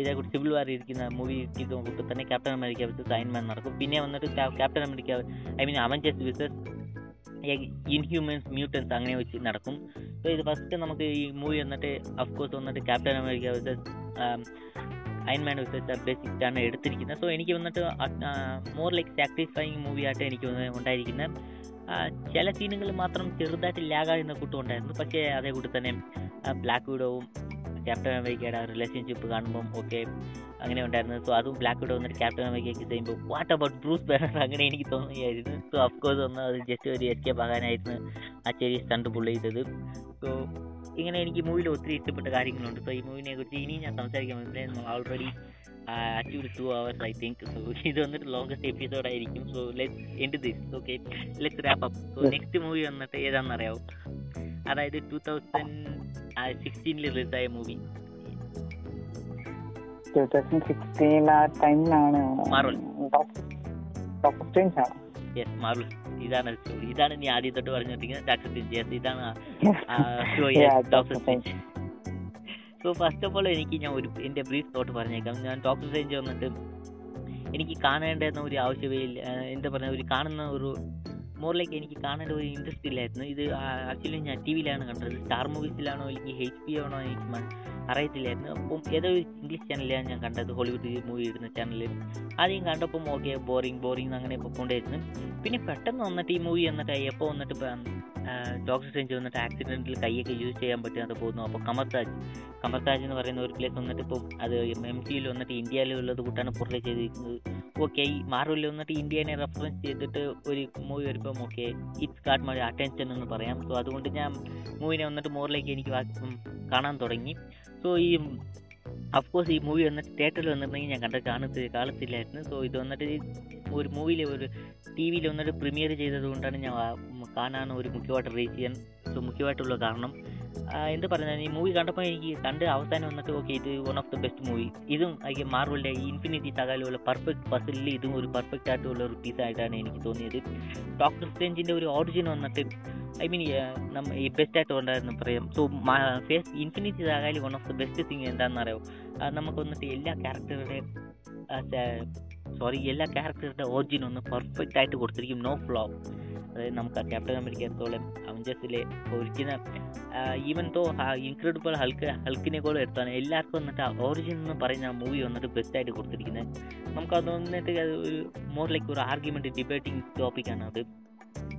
ഇതേക്കൂടി സിവിൽ വാർ ഇരിക്കുന്ന മൂവി ഇരിക്കുന്ന കൂട്ട് തന്നെ ക്യാപ്റ്റൻ അമേരിക്ക വിസസ് അയൺമാൻ നടക്കും. പിന്നെ വന്നിട്ട് Captain America I mean Avengers versus Inhumans mutants അങ്ങനെ വെച്ച് നടക്കും. സോ ഇത് ഫസ്റ്റ് നമുക്ക് ഈ മൂവി വന്നിട്ട് അഫ്കോഴ്സ് വന്നിട്ട് Captain America versus Iron Man the best ആണ് എടുത്തിരിക്കുന്നത്. സോ എനിക്ക് വന്നിട്ട് മോർ ലൈക്ക് സാറ്റിസ്ഫൈങ് മൂവിയായിട്ട് എനിക്ക് ഉണ്ടായിരിക്കുന്നത്. ചില സീനുകൾ മാത്രം ചെറുതായിട്ട് ലാഗാകുന്ന കൂട്ടം ഉണ്ടായിരുന്നു. പക്ഷേ അതേ കൂട്ടി തന്നെ ബ്ലാക്ക് വിഡോവും ക്യാപ്റ്റൻ അമേരിക്കയുടെ റിലേഷൻഷിപ്പ് കാണുമ്പം ഒക്കെ അങ്ങനെ ഉണ്ടായിരുന്നു. സോ അതും ബ്ലാക്ക് വിഡോ വന്നിട്ട് ക്യാപ്റ്റൻ അമേരിക്കയ്ക്ക് ചെയ്യുമ്പോൾ വാട്ട് അബൌട്ട് ബ്രൂസ് ബാനർ അങ്ങനെ എനിക്ക് തോന്നുകയായിരുന്നു. സോ അഫ്കോഴ്സ് ഒന്ന് അത് ജസ്റ്റ് ഒരു എസ്കേപ്പ് ആകാനായിരുന്നു ആ ചെറിയ സ്റ്റണ്ട് പുള്ള് ചെയ്തത്. സോ ഇങ്ങനെ എനിക്ക് മൂവിയിൽ ഒത്തിരി ഇഷ്ടപ്പെട്ട കാര്യങ്ങളുണ്ട്. സോ ഈ മൂവിനെ കുറിച്ച് ഇനി ഞാൻ സംസാരിക്കാൻ already achieve two hours I think so ഇത് വന്നിട്ട് ലോങ്കസ്റ്റ് എപ്പിസോഡ് ആയിരിക്കും. So let end this okay let wrap up so next movie വന്നിട്ട് ഏതാണെന്ന് അറിയാവും അതായത് ടൂ തൗസൻഡ് സിക്സ്റ്റീനിൽ റിലീസായ മൂവി ടൂ തൗസൻഡ് സിക്സ്റ്റീൻ ആ ടൈമിലാണ് Marvel. ഡോക്ടർ സ്ട്രേഞ്ച് ആണ്. യെസ് മാർവൽ ഇതാണ് ഇതാണ് നീ ആദ്യം തൊട്ട് പറഞ്ഞിരിക്കുന്നത് ഡോക്ടർ ഇതാണ് Doctor so first of all എനിക്ക് ഞാൻ ഒരു എന്റെ ബ്രീഫ് തോട്ട് പറഞ്ഞേക്കാം. ഞാൻ ഡോക്ടർ സ്ട്രേഞ്ച് വന്നിട്ട് എനിക്ക് കാണേണ്ടതെന്ന ഒരു ആവശ്യമേ ഇല്ല എന്താ പറയുക ഒരു കാണുന്ന ഒരു മോറിലേക്ക് ലൈക്ക് എനിക്ക് കാണേണ്ട ഒരു ഇൻട്രസ്റ്റ് ഇല്ലായിരുന്നു. ഇത് ആക്ച്വലി ഞാൻ ടി വിയിലാണ് കണ്ടത്. സ്റ്റാർ മൂവീസിലാണോ എനിക്ക് എച്ച് പി ആണോ എനിക്ക് അറിയത്തില്ലായിരുന്നു അപ്പം ഏതോ ഇംഗ്ലീഷ് ചാനലിലാണ് ഞാൻ കണ്ടത്. ഹോളിവുഡ് മൂവി ഇടുന്ന ചാനലിൽ ആദ്യം കണ്ടപ്പം ഓക്കെ ബോറിങ് ബോറിങ് അങ്ങനെ പൊക്കോണ്ടായിരുന്നു പിന്നെ പെട്ടെന്ന് വന്നിട്ട് ഈ മൂവി വന്നിട്ട് എപ്പോൾ വന്നിട്ട് ഡോക്ടർ സ്ട്രേഞ്ച് വന്നിട്ട് ആക്സിഡന്റിൽ കൈയൊക്കെ യൂസ് ചെയ്യാൻ പറ്റാതെ പോകുന്നു. അപ്പോൾ കമർതാജ് കമർതാജ് എന്ന് പറയുന്ന ഒരു പ്ലേസ് വന്നിട്ട് ഇപ്പം അത് എം സിയിൽ വന്നിട്ട് ഇന്ത്യയിൽ ഉള്ളത് കൂട്ടാണ് പുറത്തെ ചെയ്തിരിക്കുന്നത്. ഓക്കെ ഈ മാർവലിൽ വന്നിട്ട് ഇന്ത്യനെ റെഫറൻസ് ചെയ്തിട്ട് ഒരു മൂവി വരുമ്പം okay it's caught my attention എന്ന് പറയാം. സോ അതുകൊണ്ട് ഞാൻ മൂവിനെ വന്നിട്ട് മോറിലേക്ക് എനിക്ക് കാണാൻ തുടങ്ങി. സോ ഈ അഫ്കോഴ്സ് ഈ മൂവി വന്നിട്ട് തിയേറ്ററിൽ വന്നിട്ടുണ്ടെങ്കിൽ ഞാൻ കണ്ട കാണത്ത് കാണത്തില്ലായിരുന്നു. സോ ഇത് വന്നിട്ട് ഒരു മൂവിയിൽ ഒരു ടി വിയിൽ വന്നിട്ട് പ്രീമിയർ ചെയ്തത് കൊണ്ടാണ് ഞാൻ കാണാൻ ഒരു മുഖ്യമായിട്ട് റീച്ച് ചെയ്യാൻ മുഖ്യമായിട്ടുള്ള കാരണം. എന്ത് പറഞ്ഞാൽ ഈ മൂവി കണ്ടപ്പോൾ എനിക്ക് കണ്ട് അവസാനം വന്നിട്ട് ഓക്കെ ഇത് one of the best movie ഇതും ഈ മാർവലിന്റെ ഇൻഫിനിറ്റി സകാലുള്ള പെർഫെക്റ്റ് പസിലിൽ ഇതും ഒരു പെർഫെക്റ്റ് ആയിട്ടുള്ള ഒരു പീസായിട്ടാണ് എനിക്ക് തോന്നിയത്. ഡോക്ടർ സ്ട്രേഞ്ചിന്റെ ഒരു ഓറിജിൻ വന്നിട്ട് ഐ മീൻ നമ്മ ഈ ബെസ്റ്റ് ആയിട്ട് ഉണ്ടായിരുന്നു പറയാം so phase infinity സകാലി one of the best thing എന്താണെന്ന് അറിയാമോ ആ, നമുക്ക് വന്നിട്ട് എല്ലാ ക്യാരക്ടറുടെയും സോറി എല്ലാ ക്യാരക്ടറുടെ ഒറിജിൻ ഒന്ന് പെർഫെക്റ്റ് ആയിട്ട് കൊടുത്തിരിക്കും. നോ ഫ്ലോ അതായത് നമുക്ക് ക്യാപ്റ്റൻ അമേരിക്ക എത്തോളം അവഞ്ചേഴ്സിലെ ഒരിക്കുന്ന ഈവൻ തോ ഇൻക്രെഡിബിൾ ഹൾക്ക് ഹൾക്കിനെ കൂടെ എടുത്താണ് എല്ലാവർക്കും വന്നിട്ട് ഒറിജിൻ എന്ന് പറയുന്ന മൂവി വന്നിട്ട് ബെസ്റ്റ് ആയിട്ട് കൊടുത്തിരിക്കുന്നത്. നമുക്ക് അത് വന്നിട്ട് ഒരു മോർ ലൈക്ക് ഒരു ആർഗ്യുമെന്റ് ഡിബേറ്റിംഗ് ടോപ്പിക്കാണ് അത്.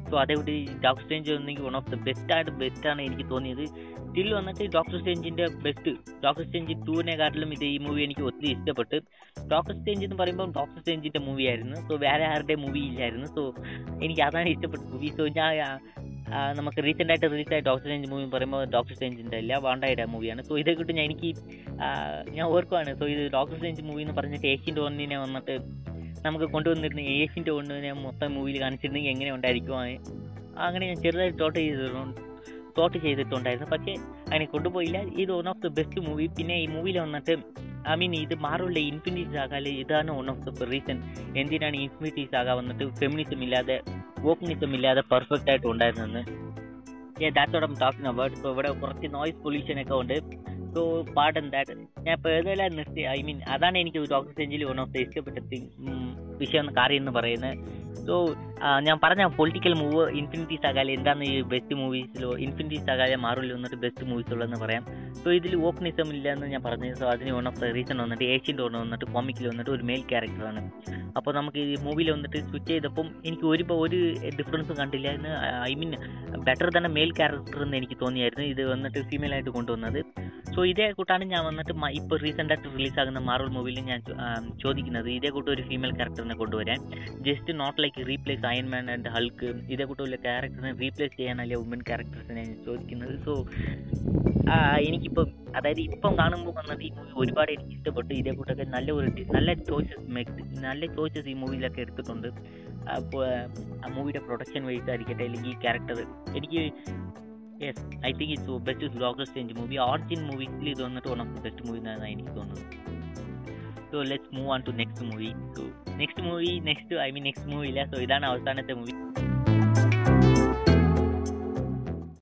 സോ അതേപോലെ ഡോക്ടർ സ്റ്റേഞ്ച് ഒന്നെങ്കിൽ വൺ ഓഫ് ദ ബെസ്റ്റ് ആണ് എനിക്ക് തോന്നിയത്. സ്റ്റിൽ വന്നിട്ട് ഡോക്ടർ സ്റ്റേഞ്ചിന്റെ ബെസ്റ്റ് ഡോക്ടർ സ്റ്റേഞ്ച് ടൂവിനെക്കാട്ടിലും ഇത് ഈ മൂവി എനിക്ക് ഒത്തിരി ഇഷ്ടപ്പെട്ട്. ഡോക്ടർ സ്റ്റേഞ്ച് എന്ന് പറയുമ്പോൾ ഡോക്ടർ സ്റ്റേഞ്ചിന്റെ മൂവി ആയിരുന്നു. സോ വേറെ ആരുടെ മൂവി ഇല്ലായിരുന്നു. സോ എനിക്ക് അതാണ് ഇഷ്ടപ്പെട്ട മൂവി സോ ഞാൻ നമുക്ക് റീസെന്റ് ആയിട്ട് റിലീസ് ആയ ഡോക്ടർ സ്റ്റേഞ്ച് മൂവി പറയുമ്പോൾ ഡോക്ടർ സ്റ്റേഞ്ചിന്റെ അല്ല വാണ്ടായുടെ മൂവിയാണ് സോ ഇതേ കിട്ടും ഞാൻ എനിക്ക് ഞാൻ ഓർക്കുവാണ്. സോ ഇത് ഡോക്ടർ സ്റ്റേഞ്ച് മൂവി എന്ന് പറഞ്ഞിട്ട് ഏഷ്യൻ ടോണിനെ വന്നിട്ട് നമുക്ക് കൊണ്ടുവന്നിരുന്ന ഏഷ്യന്റെ ഒന്നിനെ മൊത്തം മൂവിയിൽ കാണിച്ചിരുന്നെങ്കിൽ എങ്ങനെ ഉണ്ടായിരിക്കും അങ്ങനെ ഞാൻ ചെറുതായിട്ട് തോട്ട് ചെയ്തിട്ടുണ്ട്. തോട്ട് ചെയ്തിട്ടുണ്ടായിരുന്നു. പക്ഷേ അങ്ങനെ കൊണ്ടുപോയില്ല. ഇത് one of the best movie പിന്നെ ഈ മൂവിയിൽ വന്നിട്ട് ഐ മീൻ ഇത് മാറുള്ള ഇൻഫിനിറ്റി സാഗാൽ ഇതാണ് വൺ ഓഫ് ദ റീസൺ എന്തിനാണ് ഇൻഫിനിറ്റി സാഗ വന്നിട്ട് ഫെമിനിസം ഇല്ലാതെ വോക്കനിസം ഇല്ലാതെ പെർഫെക്റ്റ് ആയിട്ട് ഉണ്ടായിരുന്നെന്ന് that's what I'm talking about ഇപ്പോൾ ഇവിടെ കുറച്ച് നോയ്സ് പൊല്യൂഷൻ ഒക്കെ ഉണ്ട്. സോ പാട്ട് ദാറ്റ് ഞാൻ ഇപ്പോൾ നിർത്തി. ഐ മീൻ അതാണ് എനിക്ക് ഡോക്ടർ സെഞ്ചിൽ വൺ ഓഫ് ദ ഇഷ്ടപ്പെട്ട വിഷയം കാര്യം എന്ന് പറയുന്നത്. സോ ഞാൻ പറഞ്ഞ പൊളിറ്റിക്കൽ മൂവ് ഇൻഫിനിറ്റി സകാല എന്താണ് ഈ ബെസ്റ്റ് മൂവീസിലോ ഇൻഫിനിറ്റി സകാല മാറിൽ വന്നിട്ട് ബെസ്റ്റ് മൂവീസ് ഉള്ളതെന്ന് പറയാം. സോ ഇതിൽ ഓപ്പണിസം ഇല്ല എന്ന് ഞാൻ പറഞ്ഞു. സോ അതിന് വൺ ഓഫ് ദ റീസൺ വന്നിട്ട് ഏഷ്യൻ ടോണ് വന്നിട്ട് കോമിക്കിൽ വന്നിട്ട് ഒരു മെയിൽ ക്യാരക്ടറാണ് അപ്പോൾ നമുക്ക് ഈ മൂവിയിൽ വന്നിട്ട് സ്വിച്ച് ചെയ്തപ്പം എനിക്ക് ഒരു ഒരു ഡിഫറൻസും കണ്ടില്ല എന്ന് ഐ മീൻ ബെറ്റർ തന്നെ മെയിൽ ക്യാരക്ടർ എന്ന് എനിക്ക് തോന്നിയായിരുന്നു. ഇത് വന്നിട്ട് ഫീമെയിൽ ആയിട്ട് കൊണ്ടുവന്നത്. സോ ഇതേ കൂട്ടാണ് ഞാൻ വന്നിട്ട് ഇപ്പോൾ റീസെന്റായിട്ട് റിലീസാകുന്ന മാർവൽ മൂവിയിൽ ഞാൻ ചോദിക്കുന്നത്. ഇതേ കൂട്ട് ഒരു ഫീമെയിൽ ക്യാരക്ടറിനെ കൊണ്ടുവരാൻ. Just not like replace Iron Man and Hulk ഇതേ കൂട്ടുള്ള ക്യാരക്ടറിനെ റീപ്ലേസ് ചെയ്യാനല്ല വുമൻ ക്യാരക്ടേഴ്സിനെ ചോദിക്കുന്നത്. സോ എനിക്കിപ്പം അതായത് ഇപ്പം കാണുമ്പോൾ വന്നത് ഈ മൂവി ഒരുപാട് എനിക്ക് ഇഷ്ടപ്പെട്ടു. ഇതേ കൂട്ടൊക്കെ നല്ല ഒരു നല്ല ചോയ്സസ് മേക്ക് നല്ല ചോയ്സസ് ഈ മൂവിയിലൊക്കെ എടുത്തിട്ടുണ്ട്. അപ്പോൾ ആ മൂവിയുടെ പ്രൊഡക്ഷൻ വൈസ് ആയിരിക്കട്ടെ അല്ലെങ്കിൽ ഈ ക്യാരക്ടർ എനിക്ക് yes I think it's best ബ്ലോഗസ് change movie origin മൂവിസിൽ ഇത് വന്നിട്ട് വൺ ഓഫ് ബെസ്റ്റ് മൂവി എന്നാണ് എനിക്ക് തോന്നുന്നത്. So let's move on to next movie so next movie next I mean next movie ഇല്ല. സോ ഇതാണ് അവസാനത്തെ മൂവി